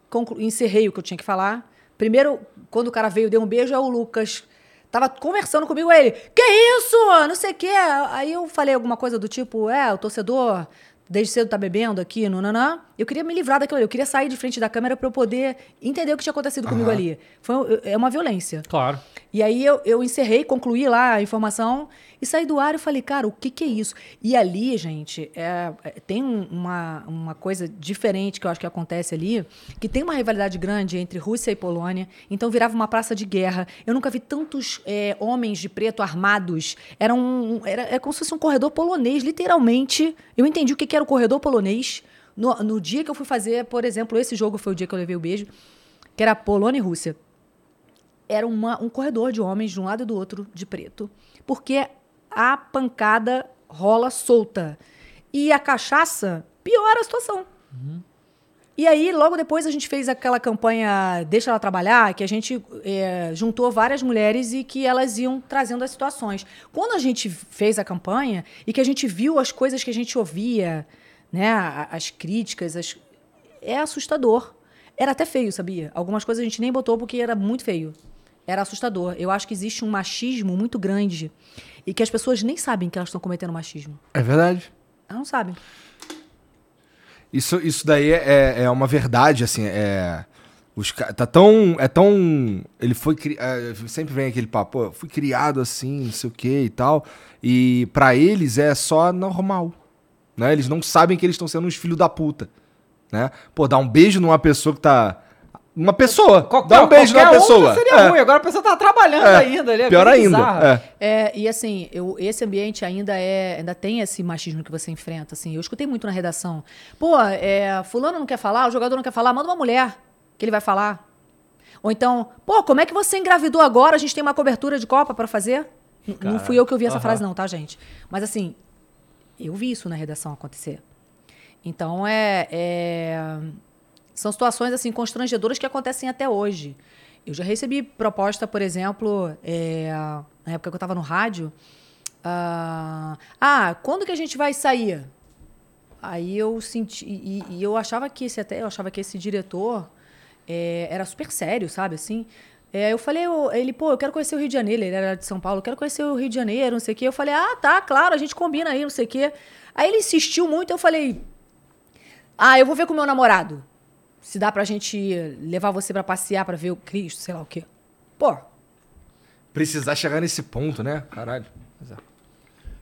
Conclu encerrei o que eu tinha que falar. Primeiro, quando o cara veio, deu um beijo, é o Lucas. Tava conversando comigo, ele, que isso? Não sei o quê. Aí eu falei alguma coisa do tipo, é, o torcedor desde cedo tá bebendo aqui, no nanã. Eu queria me livrar daquilo ali. Eu queria sair de frente da câmera pra eu poder entender o que tinha acontecido comigo ali. Foi, é uma violência. Claro. E aí eu, eu encerrei, concluí lá a informação e saí do ar e falei, cara, o que, que é isso? E ali, gente, é, é, tem um- uma, uma coisa diferente que eu acho que acontece ali, que tem uma rivalidade grande entre Rússia e Polônia, então virava uma praça de guerra. Eu nunca vi tantos é, homens de preto armados. Era, um, era, é como se fosse um corredor polonês, literalmente. Eu entendi o que, que era o corredor polonês. No, no dia que eu fui fazer, por exemplo, esse jogo foi o dia que eu levei o beijo, que era Polônia e Rússia era uma- um corredor de homens de um lado e do outro de preto, porque a pancada rola solta. E a cachaça piora a situação. E aí, logo depois, a gente fez aquela campanha Deixa Ela Trabalhar, que a gente é, juntou várias mulheres e que elas iam trazendo as situações. Quando a gente fez a campanha e que a gente viu as coisas que a gente ouvia, né, as críticas, as- é assustador. Era até feio, sabia? Algumas coisas a gente nem botou porque era muito feio. Era assustador. Eu acho que existe um machismo muito grande e que as pessoas nem sabem que elas estão cometendo machismo. É verdade. Elas não sabem. Isso, isso daí é, é uma verdade, assim, é... Os, tá tão... É tão... Ele foi... é, sempre vem aquele papo, pô, eu fui criado assim, não sei o que e tal. E pra eles é só normal, né? Eles não sabem que eles estão sendo uns filhos da puta, né? Pô, dar um beijo numa pessoa que tá... Uma pessoa! Qual- dá um beijo um pessoa! seria É. ruim. Agora a pessoa tá trabalhando É, ainda. ali, é Pior ainda. É. É, e assim, eu, esse ambiente ainda é, ainda tem esse machismo que você enfrenta, assim. Eu escutei muito na redação. Pô, é, fulano não quer falar, o jogador não quer falar, manda uma mulher que ele vai falar. Ou então, pô, como é que você engravidou agora? A gente tem uma cobertura de Copa pra fazer? N- não fui eu que ouvi essa aham. frase não, tá, gente? Mas assim, eu vi isso na redação acontecer. Então é, é- são situações assim constrangedoras que acontecem até hoje. Eu já recebi proposta, por exemplo, é, na época que eu estava no rádio. ah, ah, quando que a gente vai sair? Aí eu senti e, e eu achava que esse até eu achava que esse diretor é, era super sério, sabe assim. É, eu falei, eu- ele, pô, eu quero conhecer o Rio de Janeiro, ele era de São Paulo, eu quero conhecer o Rio de Janeiro, não sei o quê. Eu falei, ah, tá, claro, a gente combina aí, não sei o quê. Aí ele insistiu muito, eu falei, ah, eu vou ver com o meu namorado. Se dá pra gente levar você pra passear pra ver o Cristo, sei lá o quê. Pô, Precisar chegar nesse ponto, né? Caralho.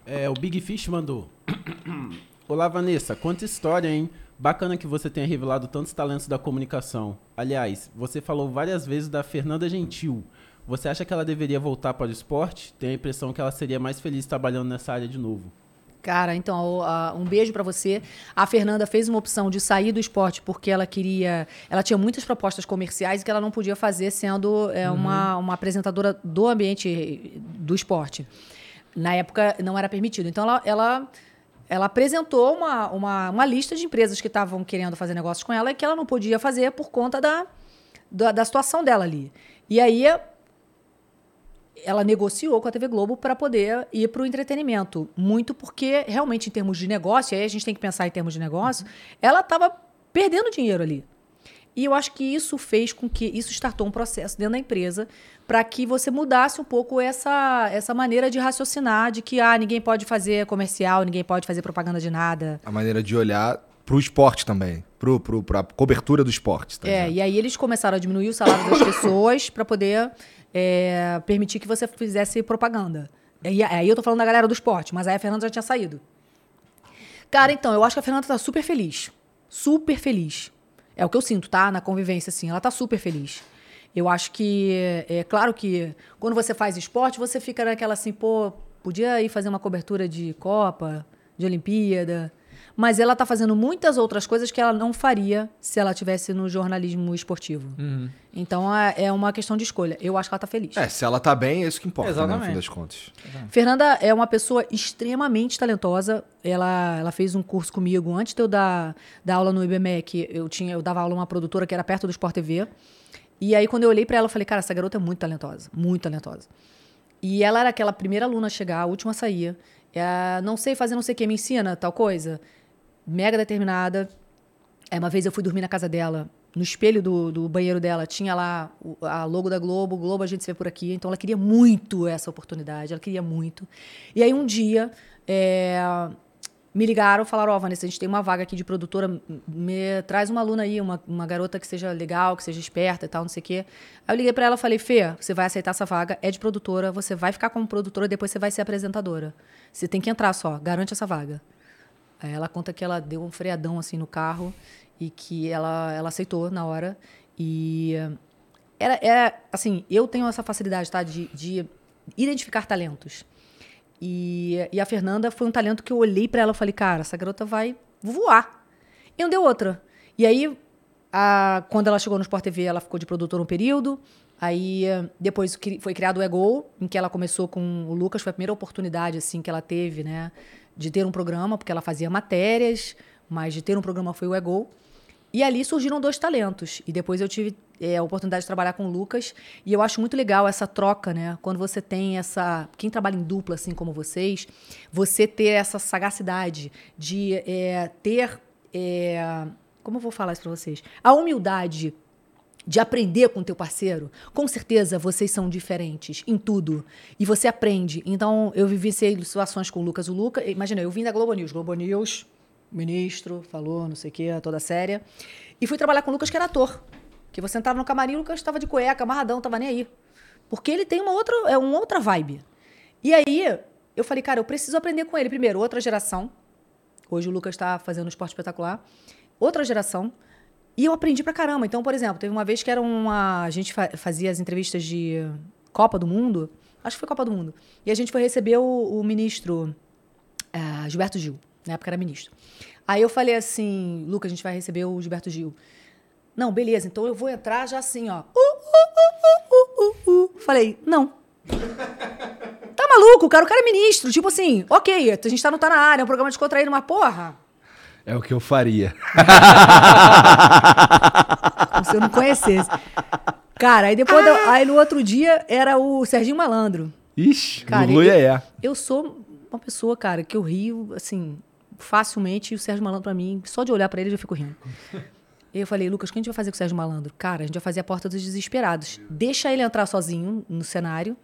É, o Big Fish mandou. [CLEARS THROAT] Olá, Vanessa. Quanta história, hein? Bacana que você tenha revelado tantos talentos da comunicação. Aliás, você falou várias vezes da Fernanda Gentil. Você acha que ela deveria voltar para o esporte? Tenho a impressão que ela seria mais feliz trabalhando nessa área de novo. Cara, então, a- um beijo pra você. A Fernanda fez uma opção de sair do esporte porque ela queria. Ela tinha muitas propostas comerciais que ela não podia fazer sendo é, uma, uma apresentadora do ambiente do esporte. Na época não era permitido. Então, ela, ela, ela apresentou uma, uma, uma lista de empresas que estavam querendo fazer negócios com ela e que ela não podia fazer por conta da, da, da situação dela ali. E aí ela negociou com a TV Globo para poder ir para o entretenimento. Muito porque, realmente, em termos de negócio, aí a gente tem que pensar em termos de negócio, ela estava perdendo dinheiro ali. E eu acho que isso fez com que isso startou um processo dentro da empresa para que você mudasse um pouco essa, essa maneira de raciocinar de que ah, ninguém pode fazer comercial, ninguém pode fazer propaganda de nada. A maneira de olhar pro esporte também. Pro, pra cobertura do esporte. Tá É, e aí eles começaram a diminuir o salário das [COUGHS] pessoas para poder é, permitir que você fizesse propaganda. Aí eu tô falando da galera do esporte, mas aí a Fernanda já tinha saído. Cara, então, eu acho que a Fernanda tá super feliz. Super feliz. É o que eu sinto, tá? Na convivência, assim. Ela tá super feliz. Eu acho que, é claro que quando você faz esporte, você fica naquela assim, pô, podia ir fazer uma cobertura de Copa, de Olimpíada. Mas ela tá fazendo muitas outras coisas que ela não faria se ela tivesse no jornalismo esportivo. Então é é uma questão de escolha. Eu acho que ela tá feliz. É, se ela tá bem, é isso que importa, né, no Exatamente. fim das contas. Fernanda é uma pessoa extremamente talentosa. Ela, ela fez um curso comigo antes de eu dar, dar aula no IBMEC. Eu, tinha, eu dava aula numa produtora que era perto do Sport TV. E aí, quando eu olhei pra ela, eu falei, cara, essa garota é muito talentosa. Muito talentosa. E ela era aquela primeira aluna a chegar, a última a sair. É, não sei fazer não sei o que, me ensina tal coisa. Mega determinada. É, uma vez eu fui dormir na casa dela. No espelho do, do banheiro dela tinha lá o- a logo da Globo. Globo a gente se vê por aqui. Então ela queria muito essa oportunidade. Ela queria muito. E aí um dia é, me ligaram, falaram: Ó, Vanessa, a gente tem uma vaga aqui de produtora. Me traz uma aluna aí, uma, uma garota que seja legal, que seja esperta e tal, não sei o quê. Aí eu liguei pra ela e falei: Fê, você vai aceitar essa vaga, é de produtora, você vai ficar como produtora, depois você vai ser apresentadora. Você tem que entrar só, garante essa vaga. Ela conta que ela deu um freadão assim no carro e que ela, ela aceitou na hora. E era, era assim, eu tenho essa facilidade, tá? De, de identificar talentos. E, e a Fernanda foi um talento que eu olhei pra ela e falei, cara, essa garota vai voar. E não deu outra. E aí, a- quando ela chegou no Sport TV, ela ficou de produtora um período. Aí, depois foi criado o Ego, em que ela começou com o Lucas. Foi a primeira oportunidade, assim, que ela teve, né? De ter um programa, porque ela fazia matérias, mas de ter um programa foi o Ego. E ali surgiram dois talentos. E depois eu tive é, a oportunidade de trabalhar com o Lucas. E eu acho muito legal essa troca, né? Quando você tem essa. Quem trabalha em dupla, assim como vocês, você ter essa sagacidade de é, ter. é, como eu vou falar isso pra vocês? A humildade de aprender com o teu parceiro, com certeza vocês são diferentes em tudo. E você aprende. Então, eu vivenciei situações com o Lucas. O Lucas, imagina, eu vim da Globo News. Globo News, ministro, falou, não sei o quê, toda séria. E fui trabalhar com o Lucas, que era ator. Que você entrava no camarim, o Lucas estava de cueca, amarradão, tava nem aí. Porque ele tem uma outra, é uma outra vibe. E aí, eu falei, cara, eu preciso aprender com ele. Primeiro, outra geração. Hoje o Lucas está fazendo um esporte espetacular. Outra geração. E eu aprendi pra caramba. Então, por exemplo, teve uma vez que era uma. A gente fa- fazia as entrevistas de Copa do Mundo. Acho que foi Copa do Mundo. E a gente foi receber o, o ministro ah, Gilberto Gil. Na época era ministro. Aí eu falei assim, Lucas, a gente vai receber o Gilberto Gil. Não, beleza, então eu vou entrar já assim, ó. Uh, uh, uh, uh, uh, uh. Falei, não. Tá maluco, cara? O cara é ministro. Tipo assim, ok, a gente tá, não tá na área, é um programa descontraído, mas porra. É o que eu faria. [LAUGHS] Se eu não conhecesse. Cara, aí depois, do- aí no outro dia era o Serginho Malandro. Ixi, Cara, Lulu eu- é. Eu sou uma pessoa, cara, que eu rio, assim, facilmente. E o Sérgio Malandro, pra mim, só de olhar pra ele, eu já fico rindo. E eu falei, Lucas, o que a gente vai fazer com o Sérgio Malandro? Cara, a gente vai fazer a Porta dos Desesperados. Deixa ele entrar sozinho no cenário.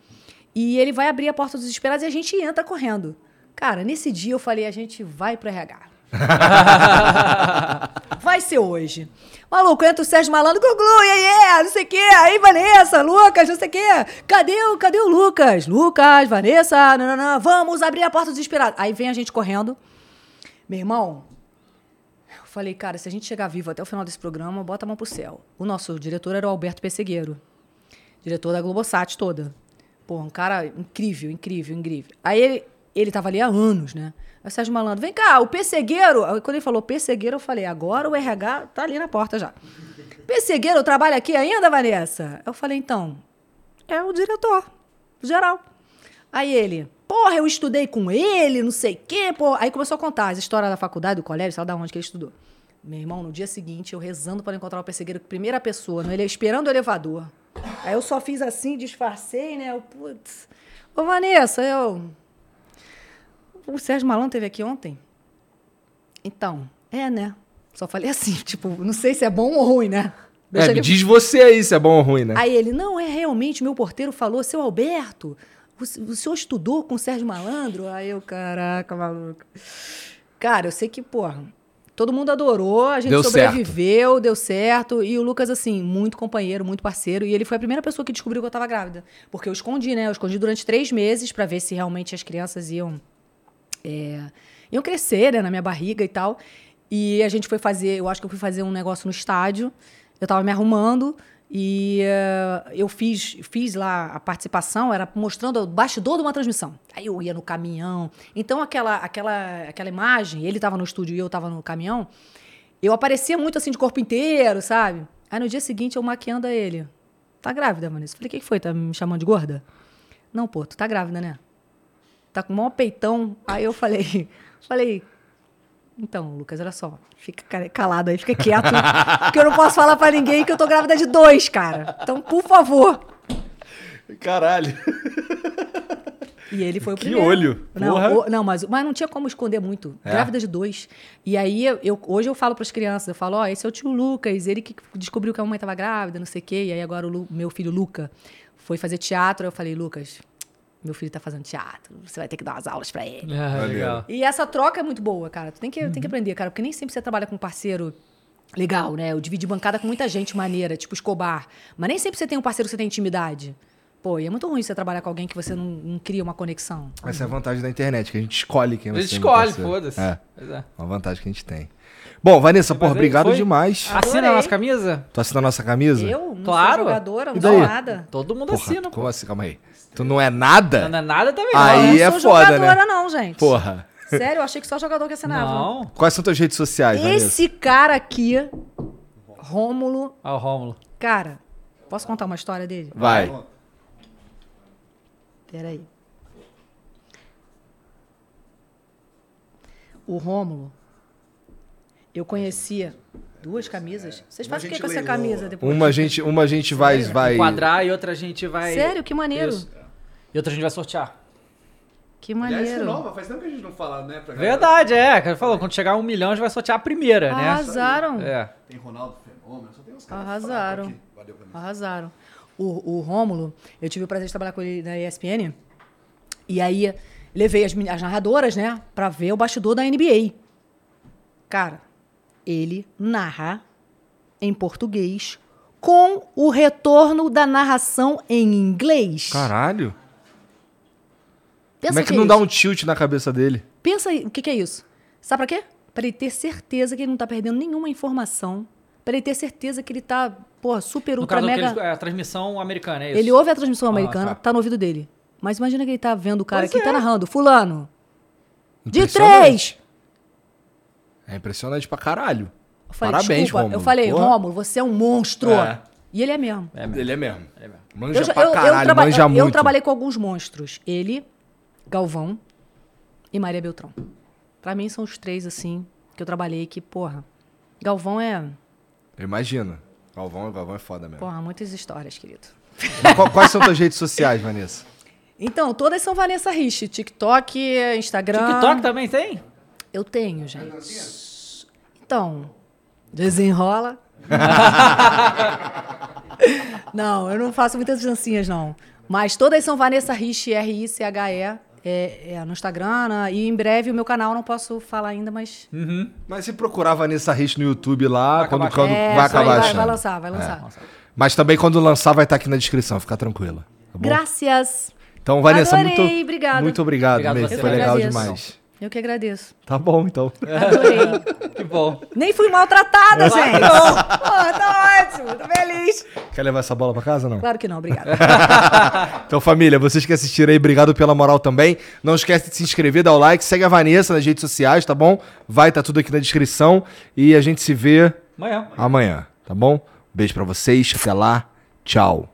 E ele vai abrir a Porta dos Desesperados e a gente entra correndo. Cara, nesse dia eu falei, a gente vai pro RH. [LAUGHS] Vai ser hoje. Maluco, entra o Sérgio Malandro, Guglu, yeah, yeah, não sei o quê. Aí, Vanessa, Lucas, não sei o quê. Cadê o, cadê o Lucas? Lucas, Vanessa, vamos abrir a porta desesperada. Aí vem a gente correndo. Meu irmão, eu falei, cara, se a gente chegar vivo até o final desse programa, bota a mão pro céu. O nosso diretor era o Alberto Pessegueiro, diretor da Globosat toda. Pô, um cara incrível, incrível, incrível. Aí ele, ele tava ali há anos, né? Aí o Sérgio Malandro, vem cá, o pessegueiro. Quando ele falou pessegueiro, eu falei, agora o RH tá ali na porta já. Pessegueiro trabalha aqui ainda, Vanessa? Eu falei, então, é o diretor geral. Aí ele, porra, eu estudei com ele, não sei o quê, pô. Aí começou a contar as histórias da faculdade, do colégio, sabe da onde que ele estudou. Meu irmão, no dia seguinte, eu rezando para encontrar o pessegueiro, primeira pessoa, no ele esperando o elevador. Aí eu só fiz assim, disfarcei, né? Eu, putz. Ô, Vanessa, eu. O Sérgio Malandro teve aqui ontem? Então, é, né? Só falei assim, [LAUGHS] tipo, não sei se é bom ou ruim, né? Deixa É, ele- diz você aí se é bom ou ruim, né? Aí ele, não, é realmente, meu porteiro falou, seu Alberto, o, o senhor estudou com o Sérgio Malandro? Aí eu, caraca, maluco. Cara, eu sei que, porra, todo mundo adorou, a gente Deu sobreviveu, deu certo. E o Lucas, assim, muito companheiro, muito parceiro. E ele foi a primeira pessoa que descobriu que eu tava grávida. Porque eu escondi, né? Eu escondi durante três meses pra ver se realmente as crianças iam é, iam crescer né, na minha barriga e tal. E a gente foi fazer, eu acho que eu fui fazer um negócio no estádio. Eu tava me arrumando e eh, eu fiz, fiz lá a participação, era mostrando o bastidor de uma transmissão. Aí eu ia no caminhão. Então aquela aquela aquela imagem, ele tava no estúdio e eu tava no caminhão, eu aparecia muito assim de corpo inteiro, sabe? Aí no dia seguinte eu maquiando ele. Tá grávida, Vanessa? Falei, o que foi? Tá me chamando de gorda? Não, pô, tu tá grávida, né? Tá com o maior peitão. Aí eu falei, [LAUGHS] falei, então, Lucas, olha só, fica ca- calado aí, fica quieto, [LAUGHS] porque eu não posso falar pra ninguém que eu tô grávida de dois, cara. Então, por favor. Caralho. E ele foi o Que primeiro. olho, Não, o- não mas, mas não tinha como esconder muito. É. Grávida de dois. E aí, eu, hoje eu falo pras crianças, eu falo, ó, esse é o tio Lucas, ele que descobriu que a mamãe tava grávida, não sei o quê. E aí agora o meu filho Luca foi fazer teatro. Eu falei, Lucas, meu filho tá fazendo teatro, você vai ter que dar umas aulas pra ele. Ah, legal. E essa troca é muito boa, cara. Tu tem que, Uhum. tem que aprender, cara, porque nem sempre você trabalha com um parceiro legal, né? Eu dividi bancada com muita gente maneira, tipo Escobar. Mas nem sempre você tem um parceiro que você tem intimidade. Pô, e é muito ruim você trabalhar com alguém que você não, não cria uma conexão. Essa é a vantagem da internet, que a gente escolhe quem A vai gente ser. escolhe, foda-se. É, é. uma vantagem que a gente tem. Bom, Vanessa, porra, obrigado foi? demais. Assina a nossa camisa? Tu assina a nossa camisa? Eu não Claro. sou jogadora, não sou nada. Todo mundo Porra, assina, como assim? Calma aí. Tu não é nada? Não é nada também, não. Aí eu é não sou foda, jogadora, né? não, gente. Porra. Sério, eu achei que só jogador que assinava. Não. Quais são tuas redes sociais, Vanessa? Esse cara aqui, Rômulo, Ó, o Rômulo. cara, posso contar uma história dele? Vai. Peraí. O Rômulo, eu conhecia duas camisas. Vocês fazem o que com essa camisa depois? Uma a gente, uma a gente vai, vai... Quadrar e outra a gente vai... Sério? Que maneiro. Isso. E outra a gente vai sortear. Que maneiro. faz tempo que a gente não fala, né? Pra Verdade, é. Cara falou, quando chegar a um milhão, a gente vai sortear a primeira, né? Arrasaram. É. Tem Ronaldo Fenômeno, só tem uns caras Arrasaram. Arrasaram. O, o Rômulo, eu tive o prazer de trabalhar com ele na ESPN. E aí, levei as, as narradoras, né, pra ver o bastidor da NBA. Cara, ele narra em português com o retorno da narração em inglês. Caralho. Pensa Como é que, é não dá isso. um tilt na cabeça dele? Pensa aí, o que, que é isso? Sabe pra quê? Pra ele ter certeza que ele não tá perdendo nenhuma informação. Pra ele ter certeza que ele tá, porra, super, No ultra, caso, mega... aqueles- é a transmissão americana, é isso? Ele ouve a transmissão Ah, americana, tá. tá. no ouvido dele. Mas imagina que ele tá vendo o cara Pois que é. tá narrando. Fulano, de três! É impressionante pra caralho. Eu falei, Parabéns, desculpa. Rômulo. Eu falei, Porra. Rômulo, você é um monstro. É. E ele é mesmo. Ele é mesmo. Manja Eu, pra eu- eu caralho, traba- manja eu- muito. eu trabalhei com alguns monstros. Ele, Galvão e Maria Beltrão. Pra mim são os três, assim, que eu trabalhei que, porra. Galvão é, Eu imagino. Galvão, Galvão é foda mesmo. porra, muitas histórias, querido. Quais são tuas redes sociais, Vanessa? Então, todas são Vanessa Rich. TikTok, Instagram. TikTok também tem? Eu tenho, gente. Então, desenrola. [LAUGHS] não, eu não faço muitas dancinhas, não. Mas todas são Vanessa Rich, R-I-C-H-E, é, é, no Instagram. né? E em breve o meu canal, não posso falar ainda, mas... Mas se procurar Vanessa Rich no YouTube lá, Vai quando, acabar quando É, vai acabar vai, vai lançar, vai lançar. Mas também quando lançar vai estar aqui na descrição, fica tranquila. Tá? Graças. Então, Vanessa, Adorei, muito obrigada. muito obrigado, Obrigado mesmo. Foi legal agradeço. demais. Eu que agradeço. Tá bom, então. Adorei. [LAUGHS] Que bom. Nem fui maltratada, gente. Pô, tá ótimo, tô feliz. Quer levar essa bola pra casa não? Claro que não, obrigada. [LAUGHS] Então, família, vocês que assistiram aí, obrigado pela moral também. Não esquece de se inscrever, dar o like, segue a Vanessa nas redes sociais, tá bom? Vai estar tudo aqui na descrição e a gente se vê Amanhã. amanhã, tá bom? Beijo pra vocês, até lá, tchau.